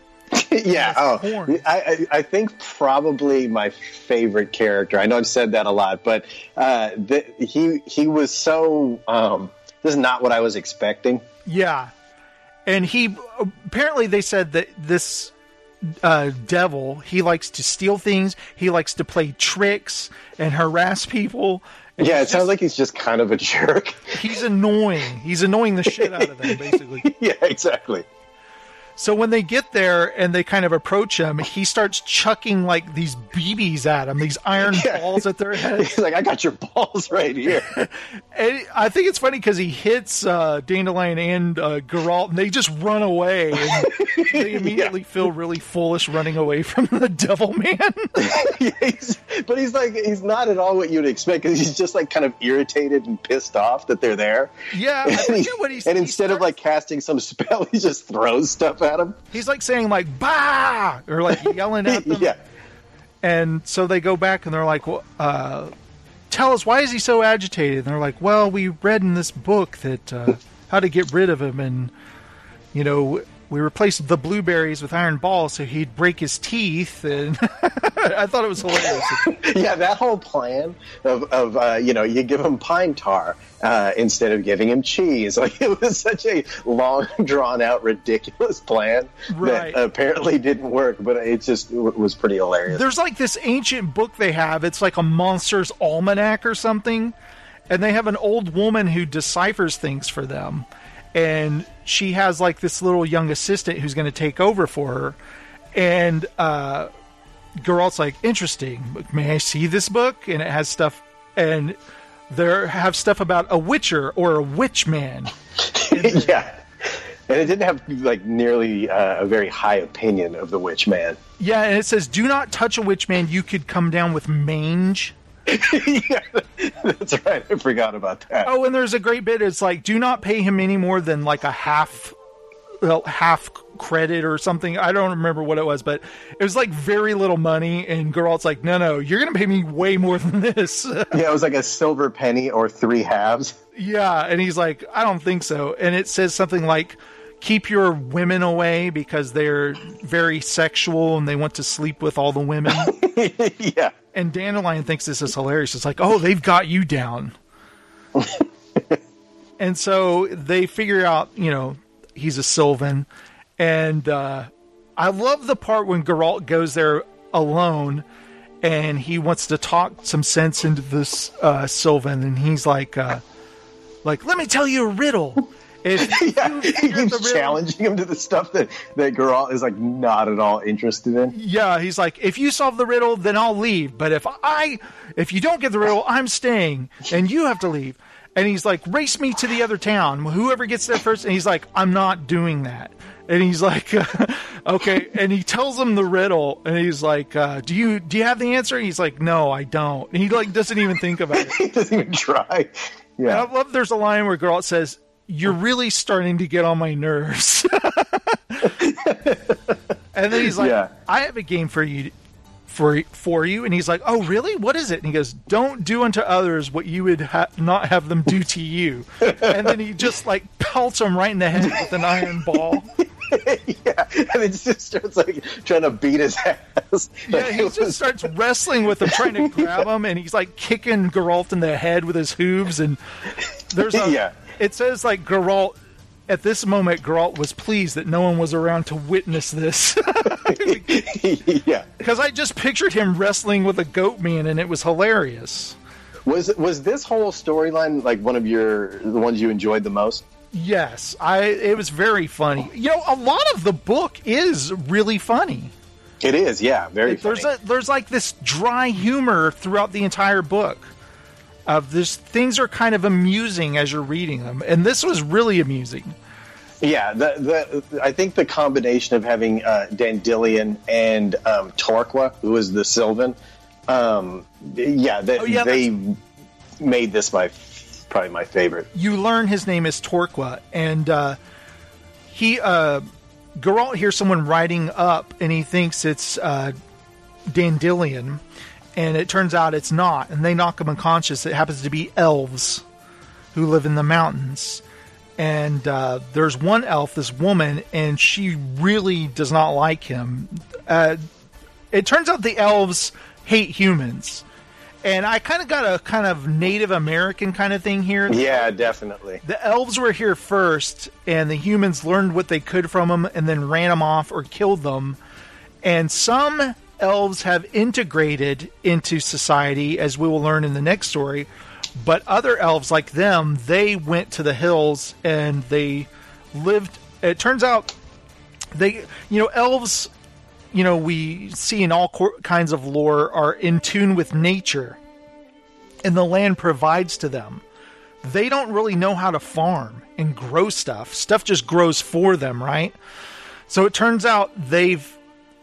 yeah. Oh, I, I, think probably my favorite character. I know I've said that a lot, but uh, the, he he was so. Um, this is not what I was expecting. Yeah, and he apparently they said that this uh, devil he likes to steal things. He likes to play tricks and harass people. And yeah, it sounds like he's just kind of a jerk. He's annoying. He's annoying the shit out of them, basically. yeah, exactly. So when they get there and they kind of approach him, he starts chucking like these BBs at him, these iron yeah. balls at their head. He's like, "I got your balls right here." and I think it's funny because he hits uh, Dandelion and uh, Geralt, and they just run away. And they immediately yeah. feel really foolish running away from the Devil Man. yeah, he's, but he's like, he's not at all what you'd expect because he's just like kind of irritated and pissed off that they're there. Yeah, and, he, what he's, and instead starts... of like casting some spell, he just throws stuff at him. He's like saying like "bah" or like yelling at them. yeah. And so they go back and they're like, well, uh, "Tell us why is he so agitated?" And they're like, "Well, we read in this book that uh, how to get rid of him, and you know." We replaced the blueberries with iron balls so he'd break his teeth and i thought it was hilarious. Yeah that whole plan of, of uh, you know you give him pine tar uh, instead of giving him cheese. Like it was such a long drawn out ridiculous plan right. that apparently didn't work but it just it was pretty hilarious. There's like this ancient book they have. It's like a monster's almanac or something and they have an old woman who deciphers things for them. And she has like this little young assistant who's going to take over for her. And uh, Geralt's like, interesting. May I see this book? And it has stuff, and there have stuff about a witcher or a witch man. yeah. And it didn't have like nearly uh, a very high opinion of the witch man. Yeah, and it says, "Do not touch a witch man. You could come down with mange." yeah, that's right. I forgot about that. Oh, and there's a great bit. It's like, do not pay him any more than like a half, well, half credit or something. I don't remember what it was, but it was like very little money. And Geralt's like, no, no, you're going to pay me way more than this. yeah, it was like a silver penny or three halves. Yeah, and he's like, I don't think so. And it says something like, keep your women away because they're very sexual and they want to sleep with all the women. yeah. And Dandelion thinks this is hilarious. It's like, oh, they've got you down. and so they figure out, you know, he's a Sylvan. And uh, I love the part when Geralt goes there alone and he wants to talk some sense into this uh, Sylvan. And he's like, uh, like, let me tell you a riddle. If yeah, he keeps challenging him to the stuff that that Geralt is like not at all interested in. Yeah, he's like, if you solve the riddle, then I'll leave. But if I, if you don't get the riddle, I'm staying, and you have to leave. And he's like, race me to the other town. Whoever gets there first. And he's like, I'm not doing that. And he's like, okay. And he tells him the riddle, and he's like, uh, do you do you have the answer? And he's like, no, I don't. And he like doesn't even think about it. he doesn't even try. Yeah. And I love. There's a line where Geralt says, you're oh. really starting to get on my nerves. and then he's like, yeah. I have a game for you for for you. And he's like oh really? What is it? And he goes don't do unto others what you would ha- not have them do to you. And then he just like pelts him right in the head with an iron ball. Yeah. And he just starts like trying to beat his ass. Yeah he just was... starts wrestling with him trying to grab him and he's like kicking Geralt in the head with his hooves and there's a yeah it says like Geralt. At this moment, Geralt was pleased that no one was around to witness this. yeah, because I just pictured him wrestling with a goat man, and it was hilarious. Was was this whole storyline like one of your the ones you enjoyed the most? Yes, I. It was very funny. You know, a lot of the book is really funny. It is, yeah, very. There's a, there's like this dry humor throughout the entire book of this things are kind of amusing as you're reading them. And this was really amusing. Yeah the, the i think the combination of having uh, dandelion and um, torqua who was the sylvan um, yeah, oh, yeah they made this my probably my favorite. You learn his name is torqua and uh, he uh Geralt hears someone riding up and he thinks it's uh, dandelion and it turns out it's not, and they knock him unconscious. It happens to be elves who live in the mountains, and uh, there's one elf, this woman, and she really does not like him. Uh, it turns out the elves hate humans. And I kind of got a kind of Native American kind of thing here. Yeah, definitely. The elves were here first, and the humans learned what they could from them and then ran them off or killed them. And some elves have integrated into society, as we will learn in the next story. But other elves, like them, they went to the hills and they lived. It turns out they, you know, elves you know we see in all kinds of lore are in tune with nature and the land provides to them they don't really know how to farm and grow stuff stuff just grows for them right so it turns out they've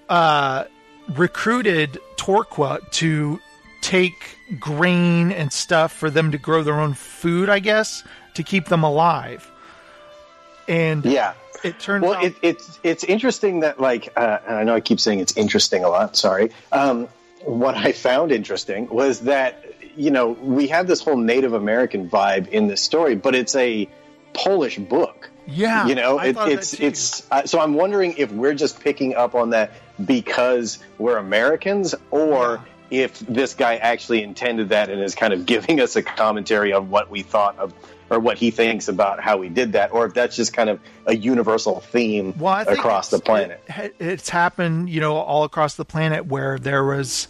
uh, recruited torqua to take grain and stuff for them to grow their own food i guess to keep them alive and yeah it turns well, out. it, it's it's interesting that like, uh, and I know I keep saying it's interesting a lot. Sorry. Um, what I found interesting was that you know we have this whole Native American vibe in this story, but it's a Polish book. Yeah, you know, it, it's it's. Uh, so I'm wondering if we're just picking up on that because we're Americans, or if this guy actually intended that and is kind of giving us a commentary on what we thought of or what he thinks about how we did that, or if that's just kind of a universal theme well, across the planet. It, it's happened, you know, all across the planet where there was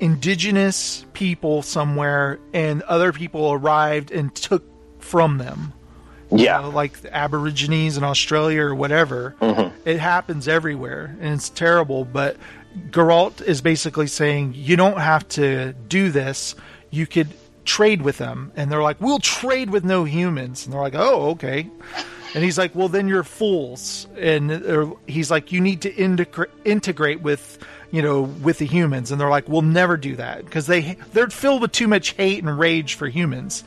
indigenous people somewhere and other people arrived and took from them. Yeah. Know, like the Aborigines in Australia or whatever. Mm-hmm. It happens everywhere and it's terrible. But Geralt is basically saying you don't have to do this. You could trade with them. And they're like, we'll trade with no humans. And they're like, oh, okay. And he's like, well, then you're fools. And he's like, you need to integra- integrate with, you know, with the humans. And they're like, we'll never do that because they they're filled with too much hate and rage for humans.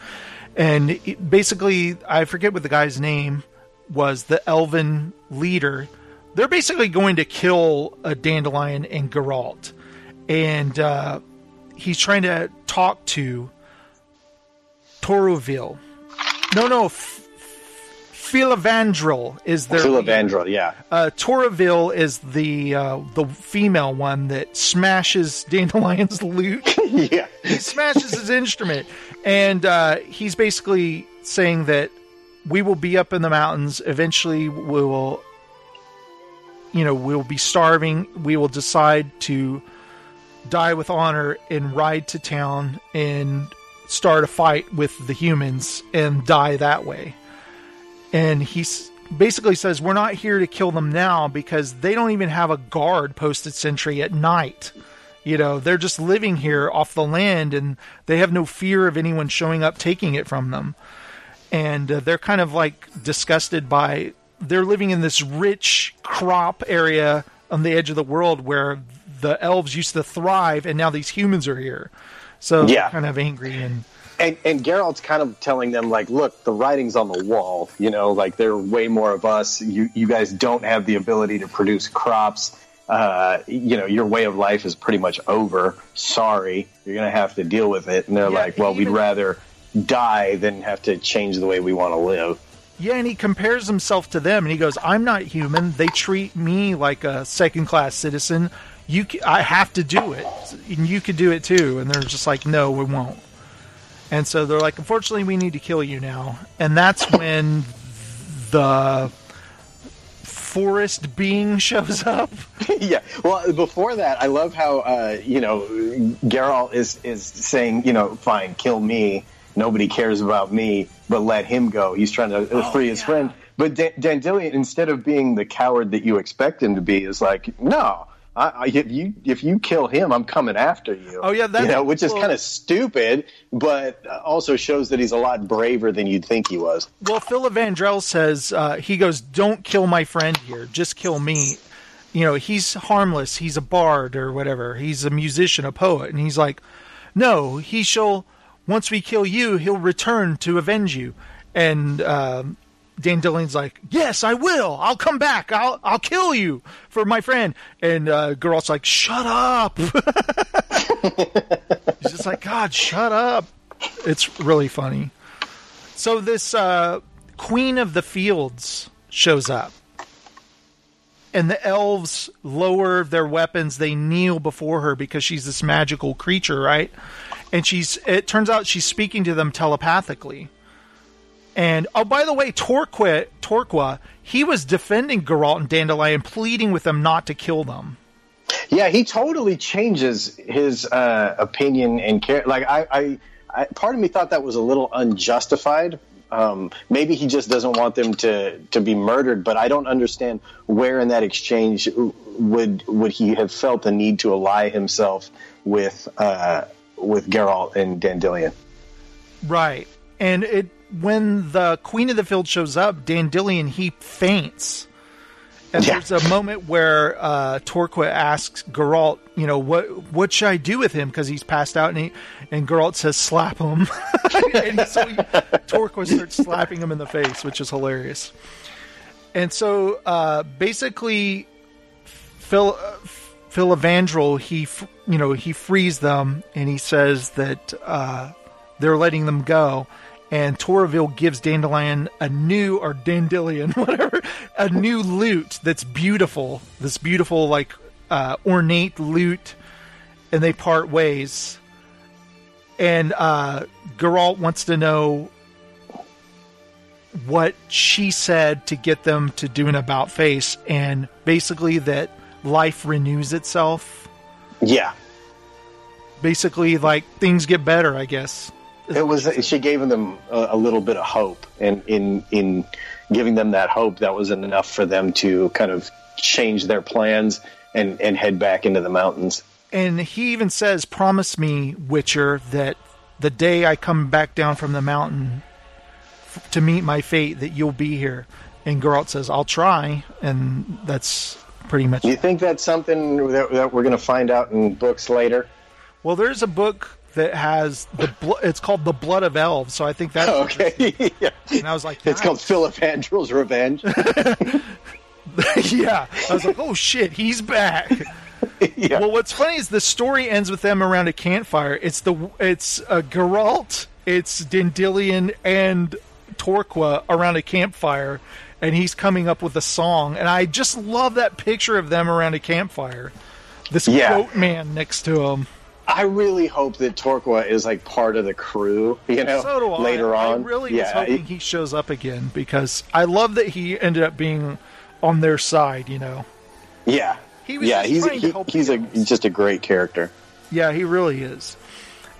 And basically, I forget what the guy's name was. The Elven leader. They're basically going to kill a dandelion and Geralt, and uh, he's trying to talk to Toruviel. No, no. F- is their Filavandrel, yeah. Uh, Toruviel is the uh, the female one that smashes Dandelion's lute. yeah, he smashes his instrument, and uh, he's basically saying that we will be up in the mountains. Eventually, we will, you know, we will be starving. We will decide to die with honor and ride to town and start a fight with the humans and die that way. And he basically says, We're not here to kill them now because they don't even have a guard posted sentry at night. You know, they're just living here off the land and they have no fear of anyone showing up taking it from them. And uh, they're kind of like disgusted by they're living in this rich crop area on the edge of the world where the elves used to thrive and now these humans are here. So yeah. kind of angry and and and Geralt's kind of telling them like, look, the writing's on the wall. You know, like there are way more of us. You you guys don't have the ability to produce crops. Uh, you know, your way of life is pretty much over. Sorry, you're gonna have to deal with it. And they're yeah, like, well, even, we'd rather die than have to change the way we want to live. Yeah, and he compares himself to them, and he goes, "I'm not human. They treat me like a second class citizen you I have to do it, and you could do it too. And they're just like, no, we won't. And so they're like, unfortunately, we need to kill you now. And that's when the forest being shows up. yeah. Well, before that, I love how uh, you know Geralt is is saying, you know, fine, kill me. Nobody cares about me, but let him go. He's trying to oh, free his yeah. friend. But D- Dandelion, instead of being the coward that you expect him to be, is like, no, I, if you if you kill him, I'm coming after you. Oh yeah, that's, you know, which is well, kind of stupid, but also shows that he's a lot braver than you'd think he was. Well, Filavandrel says uh, he goes, "Don't kill my friend here, just kill me." You know, he's harmless. He's a bard or whatever. He's a musician, a poet, and he's like, "No, he shall. Once we kill you, he'll return to avenge you." And um, Dandelion's like, "Yes, I will. I'll come back. I'll I'll kill you for my friend." And uh, Geralt's like, "Shut up." He's just like, "God, shut up." It's really funny. So this uh, Queen of the Fields shows up. And the elves lower their weapons, they kneel before her because she's this magical creature, right? And she's it turns out she's speaking to them telepathically. And oh, by the way, Torqua, Torqua, he was defending Geralt and Dandelion, pleading with them not to kill them. Yeah, he totally changes his uh, opinion and care. Like I, I, I, part of me thought that was a little unjustified. Um, maybe he just doesn't want them to to be murdered, but I don't understand where in that exchange would would he have felt the need to ally himself with uh, with Geralt and Dandelion. Right, and it when the Queen of the Field shows up, Dandelion he faints. And yeah. there's a moment where uh, Torqua asks Geralt, you know, what what should I do with him because he's passed out, and he, and Geralt says, slap him. and so he, Torqua starts slapping him in the face, which is hilarious. And so uh, basically, Phil uh, Filavandrel he you know he frees them, and he says that uh, they're letting them go and Toruviel gives Dandelion a new or Dandelion, whatever, a new lute that's beautiful. This beautiful, like uh, ornate lute, and they part ways. And uh, Geralt wants to know what she said to get them to do an about face, and basically that life renews itself. Yeah. Basically, like things get better, I guess. It was she gave them a, a, little bit of hope, and in in giving them that hope, that wasn't enough for them to kind of change their plans and and head back into the mountains. And he even says, "Promise me, Witcher, that the day I come back down from the mountain f- to meet my fate, that you'll be here." And Geralt says, "I'll try," and that's pretty much. You think that's something that, that we're going to find out in books later? Well, there's a book that has the bl- it's called the blood of elves. So I think that's okay. yeah. And I was like, nice. it's called Filavandrel's Revenge. yeah, I was like, oh shit, he's back. yeah. Well, what's funny is the story ends with them around a campfire. It's the it's uh, Geralt, it's Dandelion, and Torqua around a campfire, and he's coming up with a song. And I just love that picture of them around a campfire. This yeah. quote man next to him. I really hope that Torqua is like part of the crew. You know, so do I. later on. I really yeah, was hoping he shows up again because I love that he ended up being on their side. You know. Yeah. He was yeah, he's he, he's a just a great character. Yeah, he really is.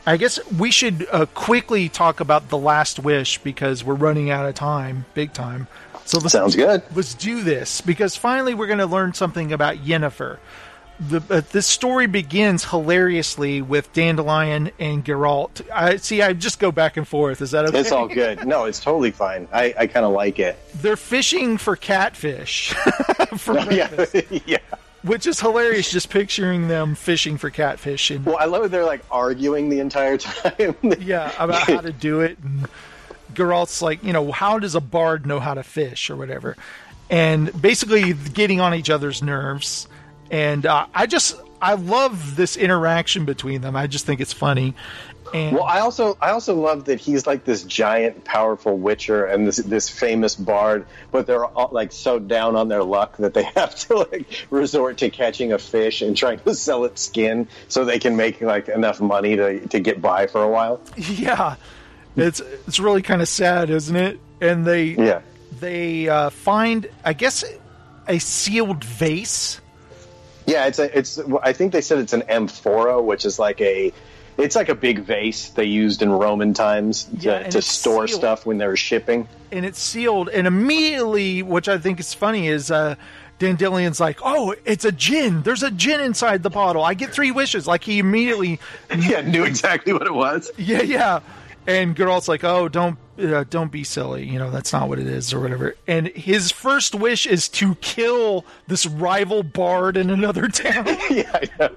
I guess we should uh, quickly talk about the Last Wish because we're running out of time, big time. So sounds good. Let's do this because finally we're going to learn something about Yennefer the uh, this story begins hilariously with Dandelion and Geralt. I see. I just go back and forth. Is that okay? It's all good. No, it's totally fine. I, I kind of like it. They're fishing for catfish. for yeah, yeah. Which is hilarious, just picturing them fishing for catfish. And, well, I love it. They're like arguing the entire time. yeah, about how to do it. And Geralt's like, you know, how does a bard know how to fish or whatever? And basically getting on each other's nerves and uh, I just I love this interaction between them. I just think it's funny. And well, I also I also love that he's like this giant, powerful witcher and this this famous bard, but they're all, like so down on their luck that they have to like resort to catching a fish and trying to sell its skin so they can make like enough money to to get by for a while. Yeah, it's it's really kind of sad, isn't it? And they yeah they uh, find I guess a sealed vase yeah, it's a it's. I think they said it's an amphora, which is like a. It's like a big vase they used in Roman times to, yeah, to store sealed. stuff when they were shipping. And it's sealed, and immediately, which I think is funny, is uh, Dandelion's like, "Oh, it's a djinn. There's a djinn inside the bottle. I get three wishes." Like he immediately, yeah, knew exactly what it was. Yeah, yeah. And Geralt's like, "Oh, don't uh, don't be silly. You know that's not what it is, or whatever." And his first wish is to kill this rival bard in another town. yeah, yeah.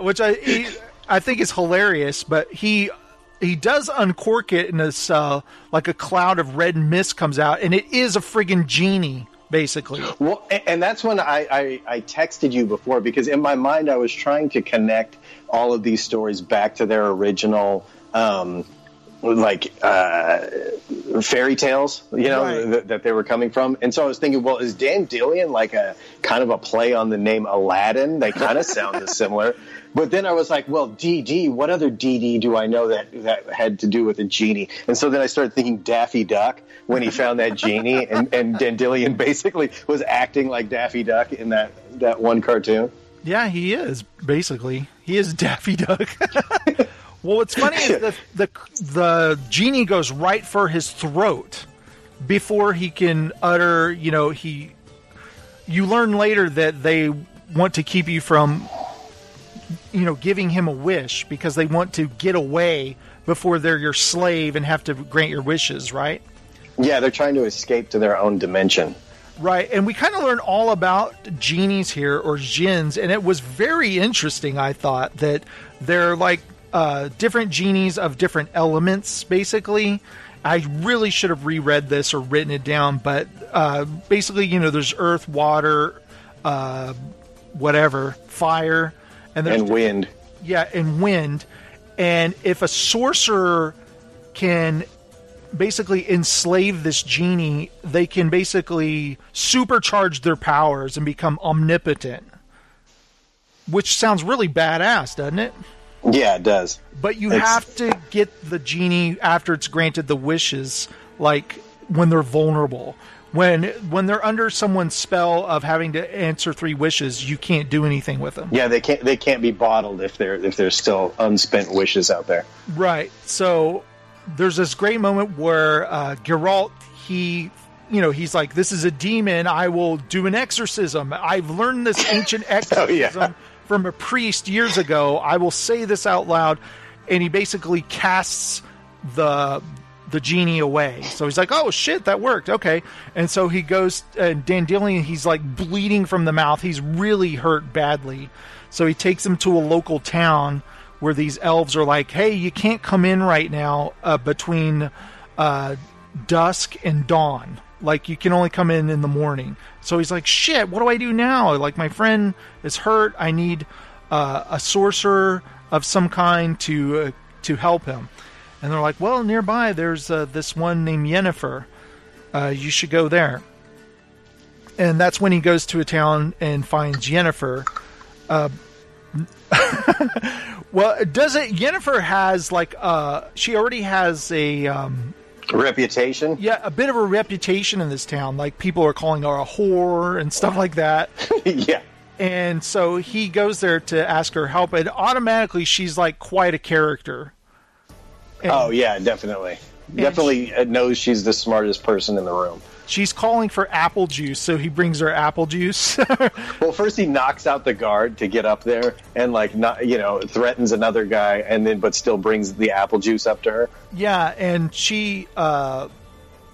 which I he, I think is hilarious. But he he does uncork it, and this uh, like a cloud of red mist comes out, and it is a friggin' genie basically. Well, and that's when I, I, I, texted you before because in my mind I was trying to connect all of these stories back to their original um, like uh, fairy tales, you know, right. th- that they were coming from. And so I was thinking, well, is Dandelion like a kind of a play on the name Aladdin? They kind of sound similar. But then I was like, well, DD, what other DD do I know that, that had to do with a genie? And so then I started thinking Daffy Duck when he found that genie, and, and Dandelion basically was acting like Daffy Duck in that, that one cartoon. Yeah, he is, basically. He is Daffy Duck. Well, what's funny is the, the the genie goes right for his throat before he can utter. You know, he. You learn later that they want to keep you from, you know, giving him a wish because they want to get away before they're your slave and have to grant your wishes, right? Yeah, they're trying to escape to their own dimension. Right, and we kind of learn all about genies here or jinns, and it was very interesting. I thought that they're like uh, different genies of different elements, basically. I really should have reread this or written it down, but uh, basically, you know, there's earth, water, uh, whatever, fire, and, and wind. Yeah, and wind. And if a sorcerer can basically enslave this genie, they can basically supercharge their powers and become omnipotent. Which sounds really badass, doesn't it? Yeah, it does. But you it's... have to get the genie after it's granted the wishes, like when they're vulnerable. When when they're under someone's spell of having to answer three wishes, you can't do anything with them. Yeah, they can't they can't be bottled if they're if there's still unspent wishes out there. Right. So there's this great moment where uh, Geralt he you know, he's like, "This is a demon. I will do an exorcism. I've learned this ancient exorcism oh, yeah from a priest years ago. I will say this out loud, and he basically casts the the genie away. So he's like, "Oh shit, that worked." Okay, and so he goes and Dandelion. He's like bleeding from the mouth. He's really hurt badly. So he takes him to a local town where these elves are like, "Hey, you can't come in right now uh, between uh, dusk and dawn." Like you can only come in in the morning. So he's like, shit, what do I do now? Like my friend is hurt. I need uh, a sorcerer of some kind to uh, to help him. And they're like, well, nearby there's uh, this one named Yennefer. Uh, you should go there. And that's when he goes to a town and finds Yennefer. Uh, well, does it? Yennefer has like uh, she already has a um, reputation. Yeah, a bit of a reputation in this town. Like people are calling her a whore and stuff like that. yeah. And so he goes there to ask her help, and automatically she's like quite a character. And, oh yeah, definitely. Definitely she, knows she's the smartest person in the room she's calling for apple juice, so he brings her apple juice. well, first he knocks out the guard to get up there, and like not you know threatens another guy, and then but still brings the apple juice up to her. Yeah, and she. Uh,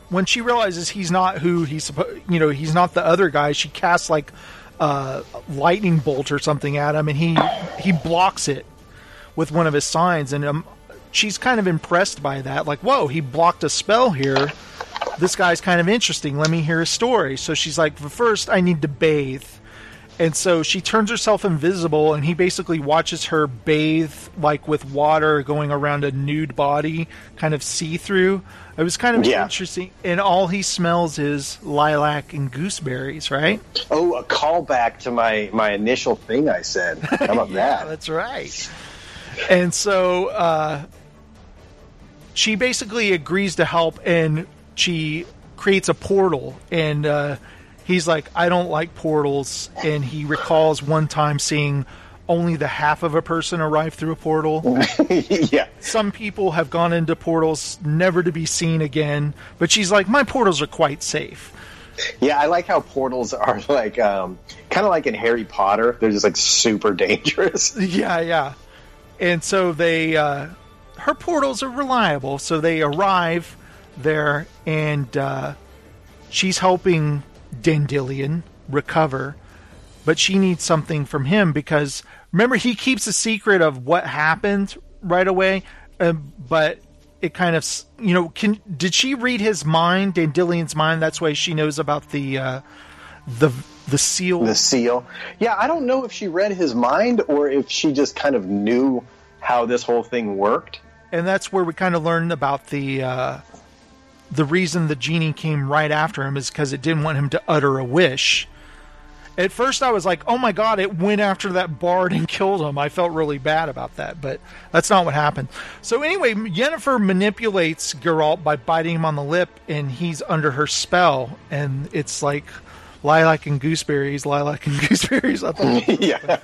when she realizes he's not who he's supposed, you know, he's not the other guy, she casts like a uh, lightning bolt or something at him, and he he blocks it with one of his signs, and um, she's kind of impressed by that. Like, whoa, he blocked a spell here this guy's kind of interesting. Let me hear his story. So she's like, first, I need to bathe. And so she turns herself invisible, and he basically watches her bathe, like with water going around a nude body, kind of see through. It was kind of yeah. interesting. And all he smells is lilac and gooseberries, right? Oh, a callback to my, my initial thing I said. How about yeah, that? That's right. And so uh, she basically agrees to help, and she creates a portal and uh, he's like i don't like portals. And he recalls one time seeing only the half of a person arrive through a portal. Yeah. Some people have gone into portals never to be seen again but she's like my portals are quite safe. Yeah i like how portals are like um, kind of like in harry potter they're just like super dangerous. Yeah yeah. And so they uh, her portals are reliable so they arrive there, and uh, she's helping Dandelion recover, but she needs something from him because remember he keeps a secret of what happened right away, uh, but it kind of you know can did she read his mind, Dandelion's mind? That's why she knows about the uh, the the seal. The seal. Yeah, I don't know if she read his mind or if she just kind of knew how this whole thing worked and that's where we kind of learned about the uh, the reason the genie came right after him is because it didn't want him to utter a wish. At first, I was like, "Oh my god!" It went after that bard and killed him. I felt really bad about that, but that's not what happened. So anyway, Yennefer manipulates Geralt by biting him on the lip, and he's under her spell, and it's like lilac and gooseberries, lilac and gooseberries. I thought, yeah.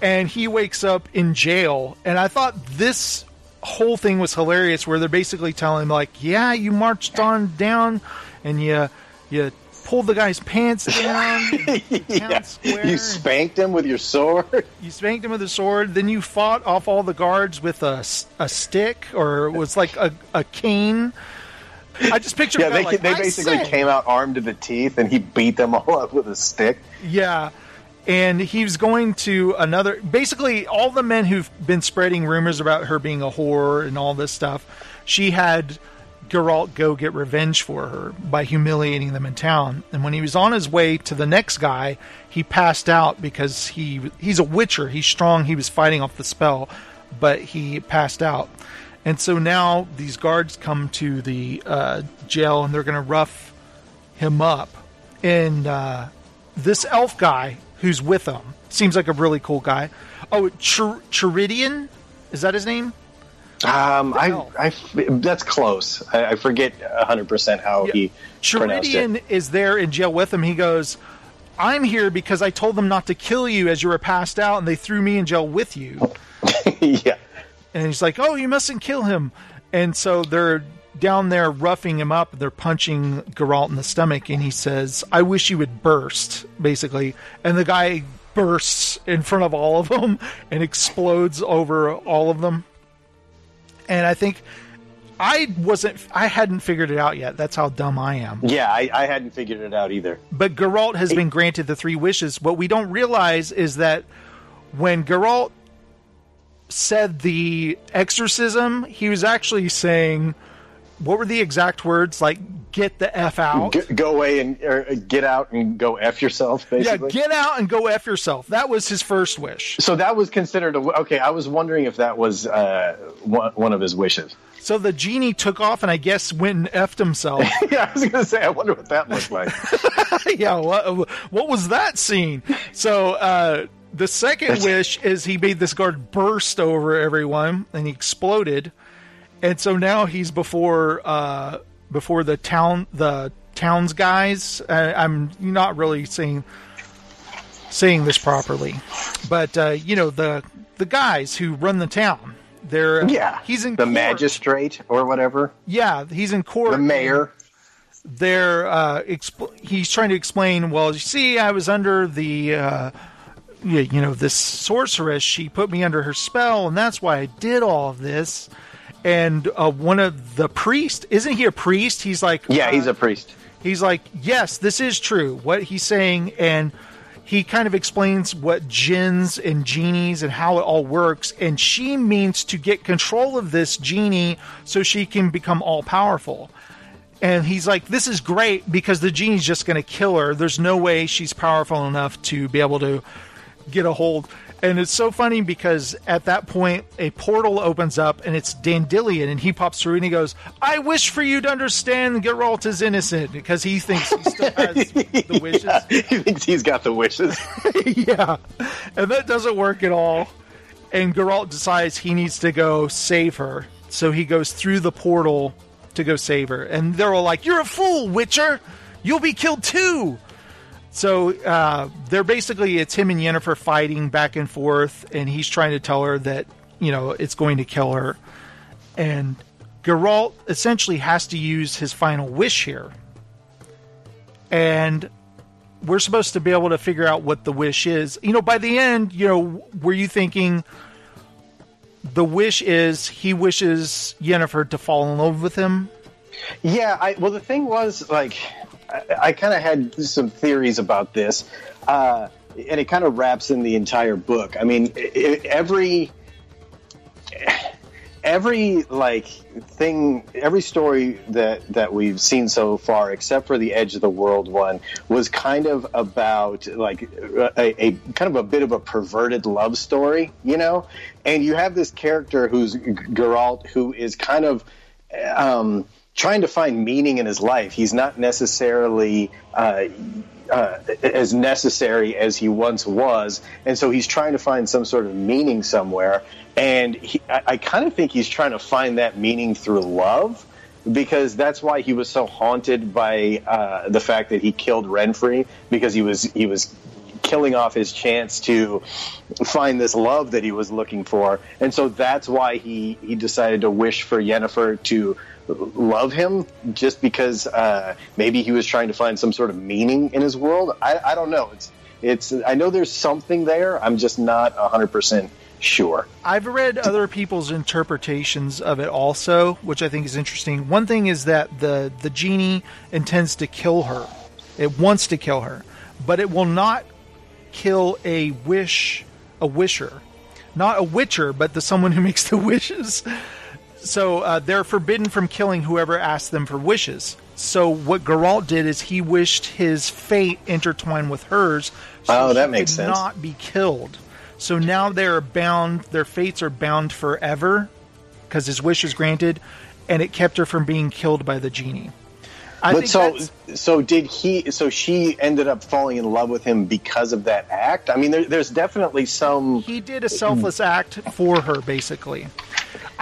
And he wakes up in jail, and I thought this whole thing was hilarious, where they're basically telling him like, "Yeah, you marched on down, and you you pulled the guy's pants down. yeah. You spanked him with your sword. You spanked him with a sword. Then you fought off all the guards with a, a stick, or it was like a, a cane. I just picture. Yeah, they, like, they basically came out armed to the teeth, and he beat them all up with a stick. Yeah, and he was going to another. Basically, all the men who've been spreading rumors about her being a whore and all this stuff, she had Geralt go get revenge for her by humiliating them in town. And when he was on his way to the next guy, he passed out because he he's a witcher. He's strong. He was fighting off the spell, but he passed out. And so now these guards come to the uh, jail and they're going to rough him up. And uh, this elf guy who's with him. seems like a really cool guy. Oh, Chir- Chireadan? Is that his name? Um, I, I, that's close. I, I forget 100% how yeah. he Chireadan is there in jail with him. He goes, I'm here because I told them not to kill you as you were passed out, and they threw me in jail with you. yeah. And he's like, oh, you mustn't kill him. And so they're down there roughing him up. They're punching Geralt in the stomach, and he says, I wish you would burst, basically. And the guy bursts in front of all of them and explodes over all of them and I think I wasn't. I hadn't figured it out yet. That's how dumb I am. Yeah, I, I hadn't figured it out either. But Geralt has been granted the three wishes. What we don't realize is that when Geralt said the exorcism, he was actually saying what were the exact words? Like, get the f out, get, go away and or get out and go f yourself. Basically, yeah, get out and go f yourself. That was his first wish. So that was considered a okay. I was wondering if that was uh, one, one of his wishes. So the genie took off and I guess went and effed himself. yeah, I was going to say, I wonder what that looked like. yeah, what, what was that scene? So uh, the second wish is he made this guard burst over everyone and he exploded and so now he's before uh, before the town the towns guys. Uh, I'm not really saying saying this properly, but uh, you know the the guys who run the town. They're yeah. He's in the court. magistrate or whatever. Yeah, he's in court. The mayor. They're uh, expl- he's trying to explain. Well, you see, I was under the. Uh, you know, this sorceress, she put me under her spell, and that's why I did all of this and uh, one of the priest isn't he a priest? He's like yeah uh, he's a priest. he's like yes this is true what he's saying. And he kind of explains what jinns and genies and how it all works. And she means to get control of this genie so she can become all powerful and he's like this is great because the genie's just going to kill her. There's no way she's powerful enough to be able to get a hold and it's so funny because at that point, a portal opens up and it's Dandelion, and he pops through and he goes, I wish for you to understand Geralt is innocent because he thinks he still has the wishes. Yeah, he thinks he's got the wishes. yeah. And that doesn't work at all. And Geralt decides he needs to go save her. So he goes through the portal to go save her. And they're all like, You're a fool, Witcher! You'll be killed too! So uh, they're basically it's him and Yennefer fighting back and forth, and he's trying to tell her that you know it's going to kill her, and Geralt essentially has to use his final wish here, and we're supposed to be able to figure out what the wish is. You know, by the end, you know, were you thinking the wish is he wishes Yennefer to fall in love with him? Yeah, I well the thing was like I, I kind of had some theories about this, uh, and it kind of wraps in the entire book. I mean, every every like thing every story that that we've seen so far except for the edge of the world one was kind of about like a, a, kind of a bit of a perverted love story you know and you have this character who's Geralt who is kind of um, trying to find meaning in his life he's not necessarily uh, uh, as necessary as he once was, and so he's trying to find some sort of meaning somewhere. And he, I, I kind of think he's trying to find that meaning through love, because that's why he was so haunted by uh, the fact that he killed Renfri, because he was he was killing off his chance to find this love that he was looking for, and so that's why he he decided to wish for Yennefer to love him just because uh, maybe he was trying to find some sort of meaning in his world. I, I don't know. It's it's. I know there's something there. I'm just not hundred percent sure. I've read other people's interpretations of it also, which I think is interesting. One thing is that the the genie intends to kill her. It wants to kill her, but it will not kill a wish a wisher. Not a witcher, but the someone who makes the wishes so uh, they're forbidden from killing whoever asks them for wishes. So what Geralt did is he wished his fate intertwined with hers. So oh, that makes sense. Not be killed. So now they're bound. Their fates are bound forever because his wish is granted, and it kept her from being killed by the genie. I but so so did he? So she ended up falling in love with him because of that act. I mean, there, there's definitely some. He did a selfless act for her, basically.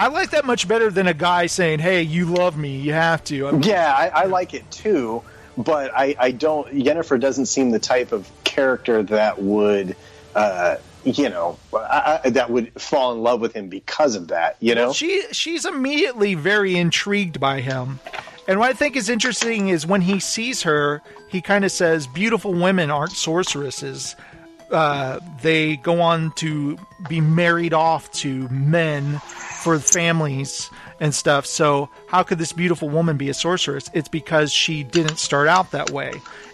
I like that much better than a guy saying, "Hey, you love me, you have to." I mean, yeah, I, I, like it too, but I, I don't. Yennefer doesn't seem the type of character that would. Uh, you know, I, that would fall in love with him because of that. You know, she she's immediately very intrigued by him, and what I think is interesting is when he sees her, he kind of says, "Beautiful women aren't sorceresses." Uh, they go on to be married off to men for families and stuff. So, how could this beautiful woman be a sorceress? It's because she didn't start out that way.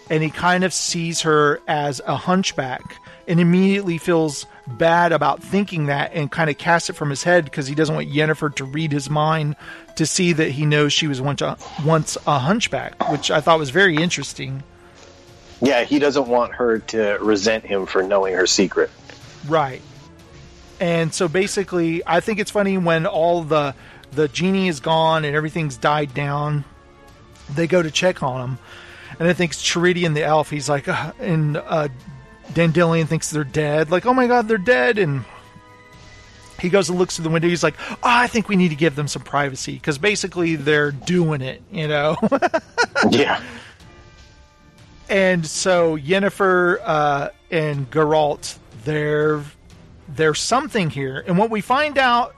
And he kind of sees her as a hunchback and immediately feels bad about thinking that and kind of casts it from his head because he doesn't want Yennefer to read his mind to see that he knows she was once a, once a hunchback, which I thought was very interesting. Yeah, he doesn't want her to resent him for knowing her secret. Right. And so basically, I think it's funny when all the the genie is gone and everything's died down. They go to check on him, and I think Chireadan the elf. He's like, uh, and uh, Dandelion thinks they're dead. Like, oh my god, they're dead. And he goes and looks through the window. He's like, oh, I think we need to give them some privacy because basically they're doing it, you know? yeah. And so Yennefer uh, and Geralt, they're there's something here. And what we find out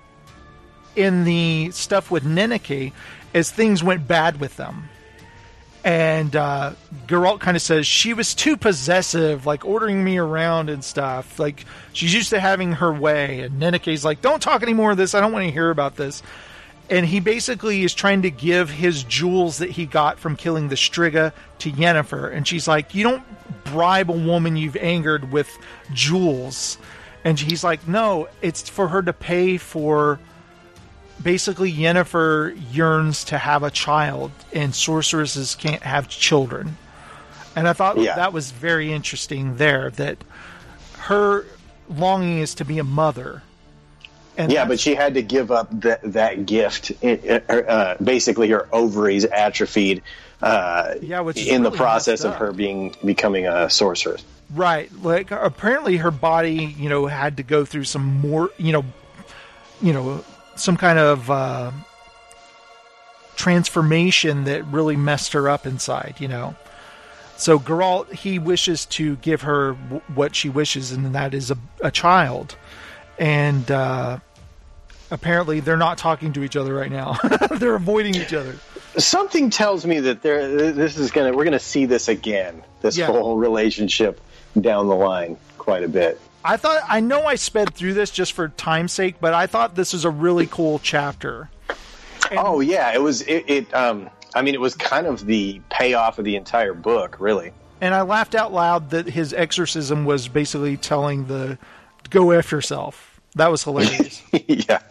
in the stuff with Nenneke is things went bad with them. And uh, Geralt kind of says she was too possessive, like ordering me around and stuff. Like she's used to having her way. And Nenneke's like, "Don't talk any more of this. I don't want to hear about this." And he basically is trying to give his jewels that he got from killing the Striga to Yennefer. And she's like, "You don't bribe a woman you've angered with jewels." And he's like, no, it's for her to pay for. Basically, Yennefer yearns to have a child, and sorceresses can't have children. And I thought yeah. that was very interesting there that her longing is to be a mother. And yeah, but she had to give up that that gift. Uh, basically, her ovaries atrophied. Uh, yeah, which in really the process of her being becoming a sorceress. Right. Like apparently her body, you know, had to go through some more, you know, you know, some kind of uh, transformation that really messed her up inside, you know. So Geralt, he wishes to give her w- what she wishes, and that is a, a child. And uh, apparently, they're not talking to each other right now. they're avoiding each other. Something tells me that there. This is gonna. We're gonna see this again. This yeah. whole relationship down the line quite a bit. I thought I know I sped through this just for time's sake, but I thought this was a really cool chapter. And, oh yeah, it was. It, it. Um. I mean, it was kind of the payoff of the entire book, really. And I laughed out loud that his exorcism was basically telling the go after yourself. That was hilarious. yeah.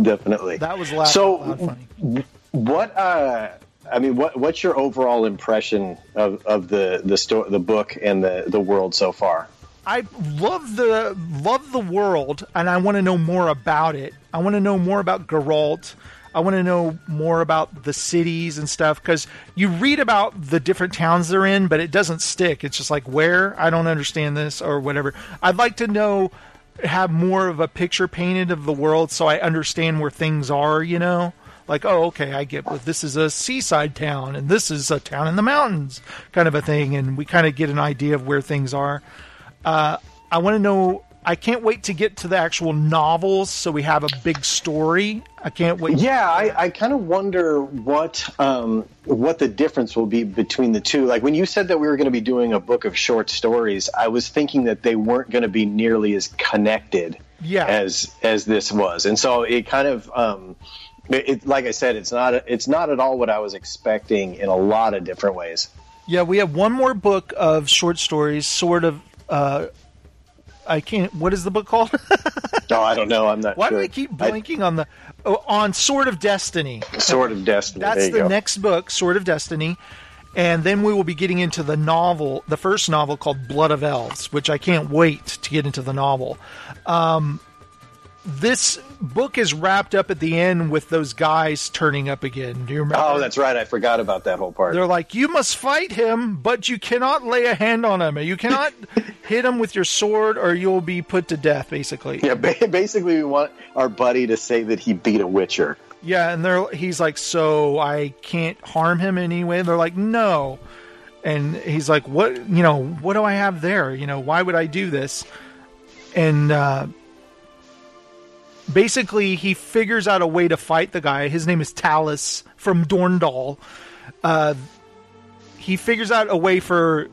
Definitely. That was laugh so, out loud funny. What uh, I mean, what what's your overall impression of, of the the sto- the book and the the world so far? I love the love the world, and I want to know more about it. I want to know more about Geralt. I want to know more about the cities and stuff because you read about the different towns they're in, but it doesn't stick. It's just like where I don't understand this or whatever. I'd like to know have more of a picture painted of the world so I understand where things are. You know, like oh okay, I get what this is a seaside town and this is a town in the mountains, kind of a thing, and we kind of get an idea of where things are. Uh, I want to know. I can't wait to get to the actual novels, so we have a big story. I can't wait. Yeah, I, I kind of wonder what um, what the difference will be between the two. Like when you said that we were going to be doing a book of short stories, I was thinking that they weren't going to be nearly as connected Yeah. as as this was, and so it kind of. Um, it, it, like I said, it's not it's not at all what I was expecting in a lot of different ways. Yeah, we have one more book of short stories, sort of. Uh, I can't. What is the book called? No, I don't know. I'm not Why sure. do I keep blanking on the oh, on Sword of Destiny? Sword of Destiny. That's there you the go. next book, Sword of Destiny, and then we will be getting into the novel, the first novel called Blood of Elves, which I can't wait to get into the novel. Um, this book is wrapped up at the end with those guys turning up again. Do you remember? Oh, that's right. I forgot about that whole part. They're like, you must fight him, but you cannot lay a hand on him. You cannot hit him with your sword, or you'll be put to death. Basically, Yeah, basically, we want our buddy to say that he beat a Witcher. Yeah, and they're he's like, so I can't harm him anyway. They're like, no, and he's like, what? You know, what do I have there? You know, why would I do this? And uh, basically, he figures out a way to fight the guy. His name is Talus from Dorndal. Uh, he figures out a way for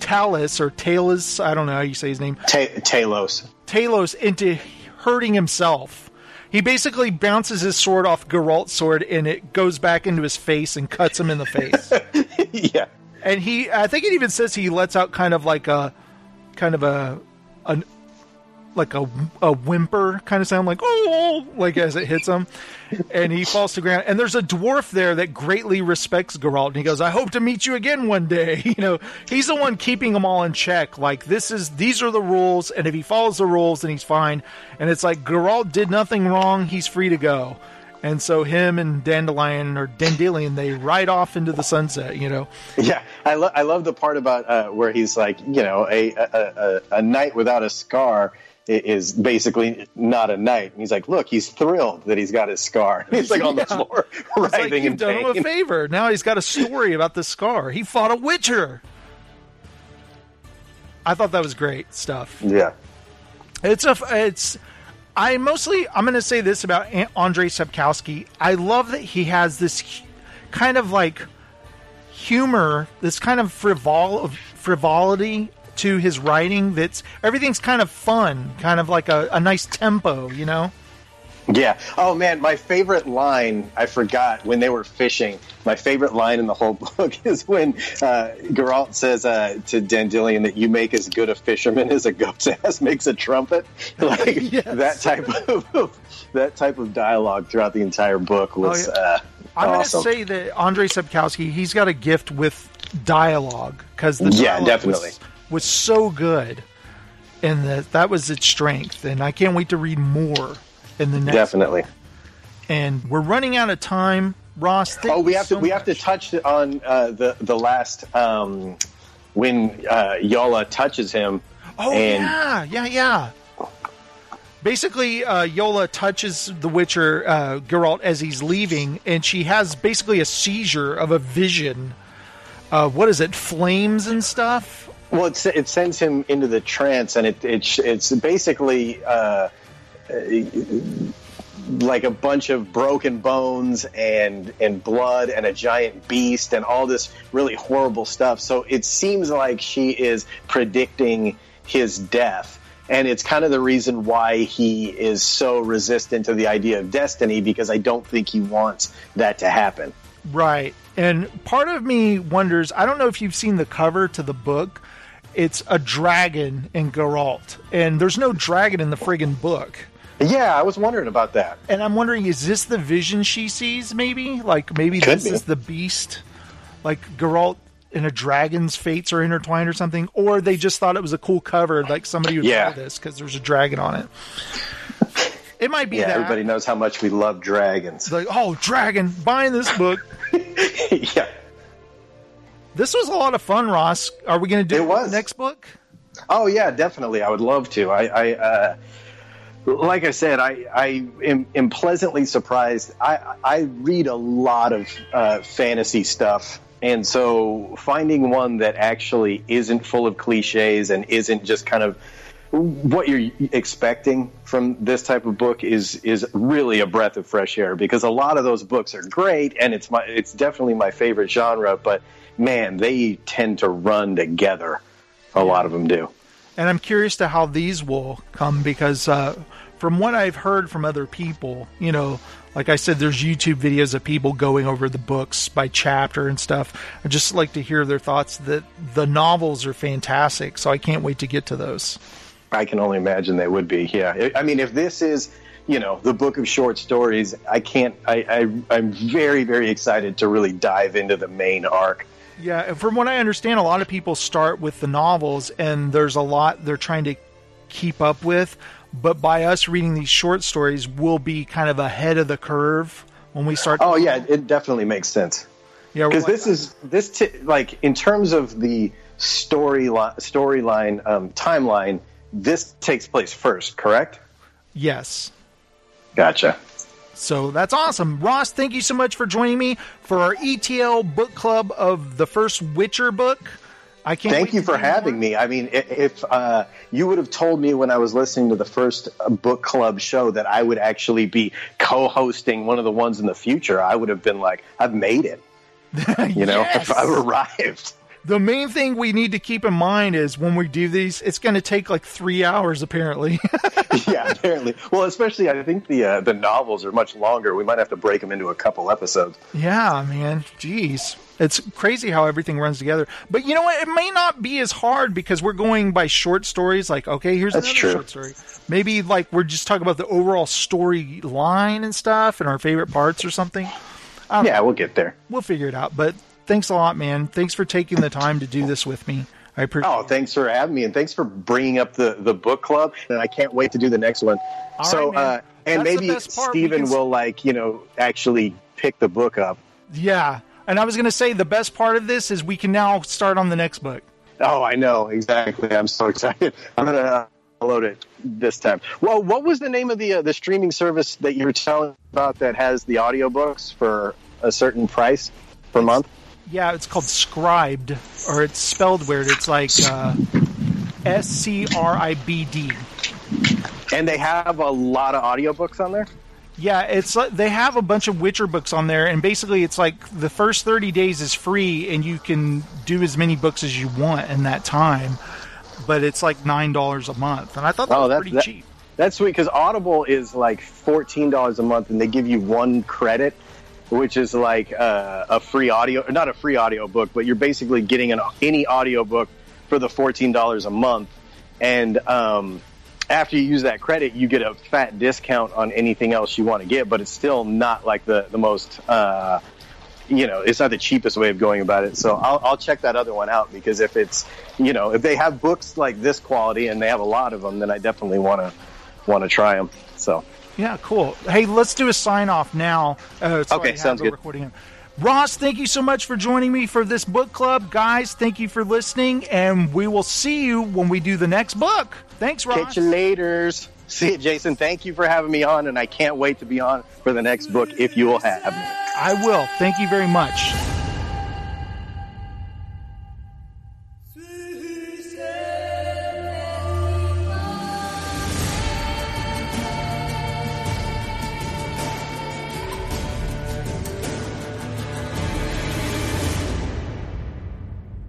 Talus or Talus, I don't know how you say his name, Ta- Talos. Talos into hurting himself. He basically bounces his sword off Geralt's sword and it goes back into his face and cuts him in the face. yeah. and he, I think it even says he lets out kind of like a, kind of a, an, like a, a whimper kind of sound, like oh, like as it hits him, and he falls to ground. And there's a dwarf there that greatly respects Geralt, and he goes, "I hope to meet you again one day." You know, he's the one keeping them all in check. Like this is these are the rules, and if he follows the rules, then he's fine. And it's like Geralt did nothing wrong; he's free to go. And so him and Dandelion or Dandelion, they ride off into the sunset. You know, Yeah, I, lo- I love the part about uh, where he's like, you know, a, a, a, a knight without a scar is basically not a knight. And he's like, look, he's thrilled that he's got his scar. He's like on the Yeah. floor, It's like writhing you've in done him a favor. Now he's got a story about the scar. He fought a Witcher. I thought that was great stuff. Yeah. It's a it's. I mostly I'm going to say this about An- Andrei Sapkowski. I love that he has this kind of like humor, this kind of frivol of frivolity to his writing. That's everything's kind of fun, kind of like a, a nice tempo, you know. Yeah. Oh man, my favorite line I forgot when they were fishing. My favorite line in the whole book is when uh, Geralt says uh, to Dandelion that you make as good a fisherman as a goat's ass makes a trumpet. Like Yes. that type of that type of dialogue throughout the entire book was Oh, yeah. uh, I'm awesome. going to say that Andrei Sapkowski, he's got a gift with dialogue because the Yeah, definitely. was, was so good, and that that was its strength. And I can't wait to read more in the next. Definitely. And we're running out of time, Ross. thank Oh, we you have so to we have to touch on uh, the the last um, when uh, Iola touches him. Oh and yeah, yeah, yeah. Basically, uh, Iola touches the Witcher uh, Geralt as he's leaving, and she has basically a seizure of a vision. Uh, what is it? Flames and stuff. Well, it, sends him into the trance, and it, it it's basically uh, like a bunch of broken bones and and blood and a giant beast and all this really horrible stuff. So it seems like she is predicting his death. And it's kind of the reason why he is so resistant to the idea of destiny because I don't think he wants that to happen. Right. And part of me wonders I don't know if you've seen the cover to the book. It's a dragon in Geralt. And there's no dragon in the friggin' book. Yeah, I was wondering about that. And I'm wondering, is this the vision she sees? Maybe, like maybe Could this be. is the beast, like Geralt and a dragon's fates are intertwined or something, or they just thought it was a cool cover, like somebody would Yeah. this because there's a dragon on it. It might be Yeah, that. everybody knows how much we love dragons. Like, oh, dragon, buying this book. yeah. This was a lot of fun, Ross. Are we going to do It was. the next book? Oh yeah, definitely. I would love to. I, I uh, like I said, I, I am, am pleasantly surprised. I, I read a lot of uh, fantasy stuff, and so finding one that actually isn't full of cliches and isn't just kind of what you're expecting from this type of book is is really a breath of fresh air because a lot of those books are great and it's my it's definitely my favorite genre but man they tend to run together a lot of them do And I'm curious to how these will come because uh, from what I've heard from other people, you know, like I said, there's YouTube videos of people going over the books by chapter and stuff. I just like to hear their thoughts. That the novels are fantastic, so I can't wait to get to those. I can only imagine they would be. Yeah, I- mean, if this is, you know, the book of short stories, I can't. I, I I'm very very excited to really dive into the main arc. Yeah, and from what I understand, a lot of people start with the novels, and there's a lot they're trying to keep up with. But by us reading these short stories, we'll be kind of ahead of the curve when we start. Oh yeah, it definitely makes sense yeah, because like- this is this t- like in terms of the storyline storyline um, timeline. This takes place first, correct? yes. Gotcha. So that's awesome. Ross, thank you so much for joining me for our ETL book club of the first Witcher book. I can't Thank you for having more. me. I mean, if uh, you would have told me when I was listening to the first uh, book club show that I would actually be co-hosting one of the ones in the future, I would have been like, "I've made it." You know, Yes. I've arrived. The main thing we need to keep in mind is when we do these, it's going to take like three hours, apparently. yeah, apparently. Well, especially I think the uh, the novels are much longer. We might have to break them into a couple episodes. yeah, man. Jeez. It's crazy how everything runs together. But you know what? It may not be as hard because we're going by short stories. Like, okay, here's That's another true. short story. Maybe like we're just talking about the overall storyline and stuff and our favorite parts or something. Yeah, we'll get there. We'll figure it out. But thanks a lot, man. Thanks for taking the time to do this with me. I appreciate Oh, thanks for having me, and thanks for bringing up the the book club. And I can't wait to do the next one. All so, right, uh, and That's maybe best part. We Steven can- will like you know actually pick the book up. Yeah. And I was going to say the best part of this is we can now start on the next book. Oh, I know exactly. I'm so excited. I'm gonna uh, download it this time. Well, what was the name of the uh, the streaming service that you were telling about that has the audiobooks for a certain price per month? Yeah, it's called Scribd, or it's spelled weird. It's like uh, S C R I B D. And they have a lot of audiobooks on there. Yeah, it's like they have a bunch of Witcher books on there, and basically it's like the first thirty days is free, and you can do as many books as you want in that time. But it's like nine dollars a month, and I thought that Oh, was that's pretty that- cheap. That's sweet because Audible is like fourteen dollars a month, and they give you one credit, which is like uh, a free audio, not a free audio book, but you're basically getting an any audio book for the fourteen dollars a month. And um, after you use that credit, you get a fat discount on anything else you want to get, but it's still not like the the most. Uh, you know, it's not the cheapest way of going about it. So I'll, I'll check that other one out because if it's, you know, if they have books like this quality and they have a lot of them, then I definitely want to want to try them. So Yeah, cool. Hey, let's do a sign off now. Uh, so Okay, sounds good. Recording. him. Ross, thank you so much for joining me for this book club. Guys, thank you for listening, and we will see you when we do the next book. Thanks, Ross. catch you laters. See you, Jason. Thank you for having me on, and I can't wait to be on for the next book if you will have me. I will. Thank you very much.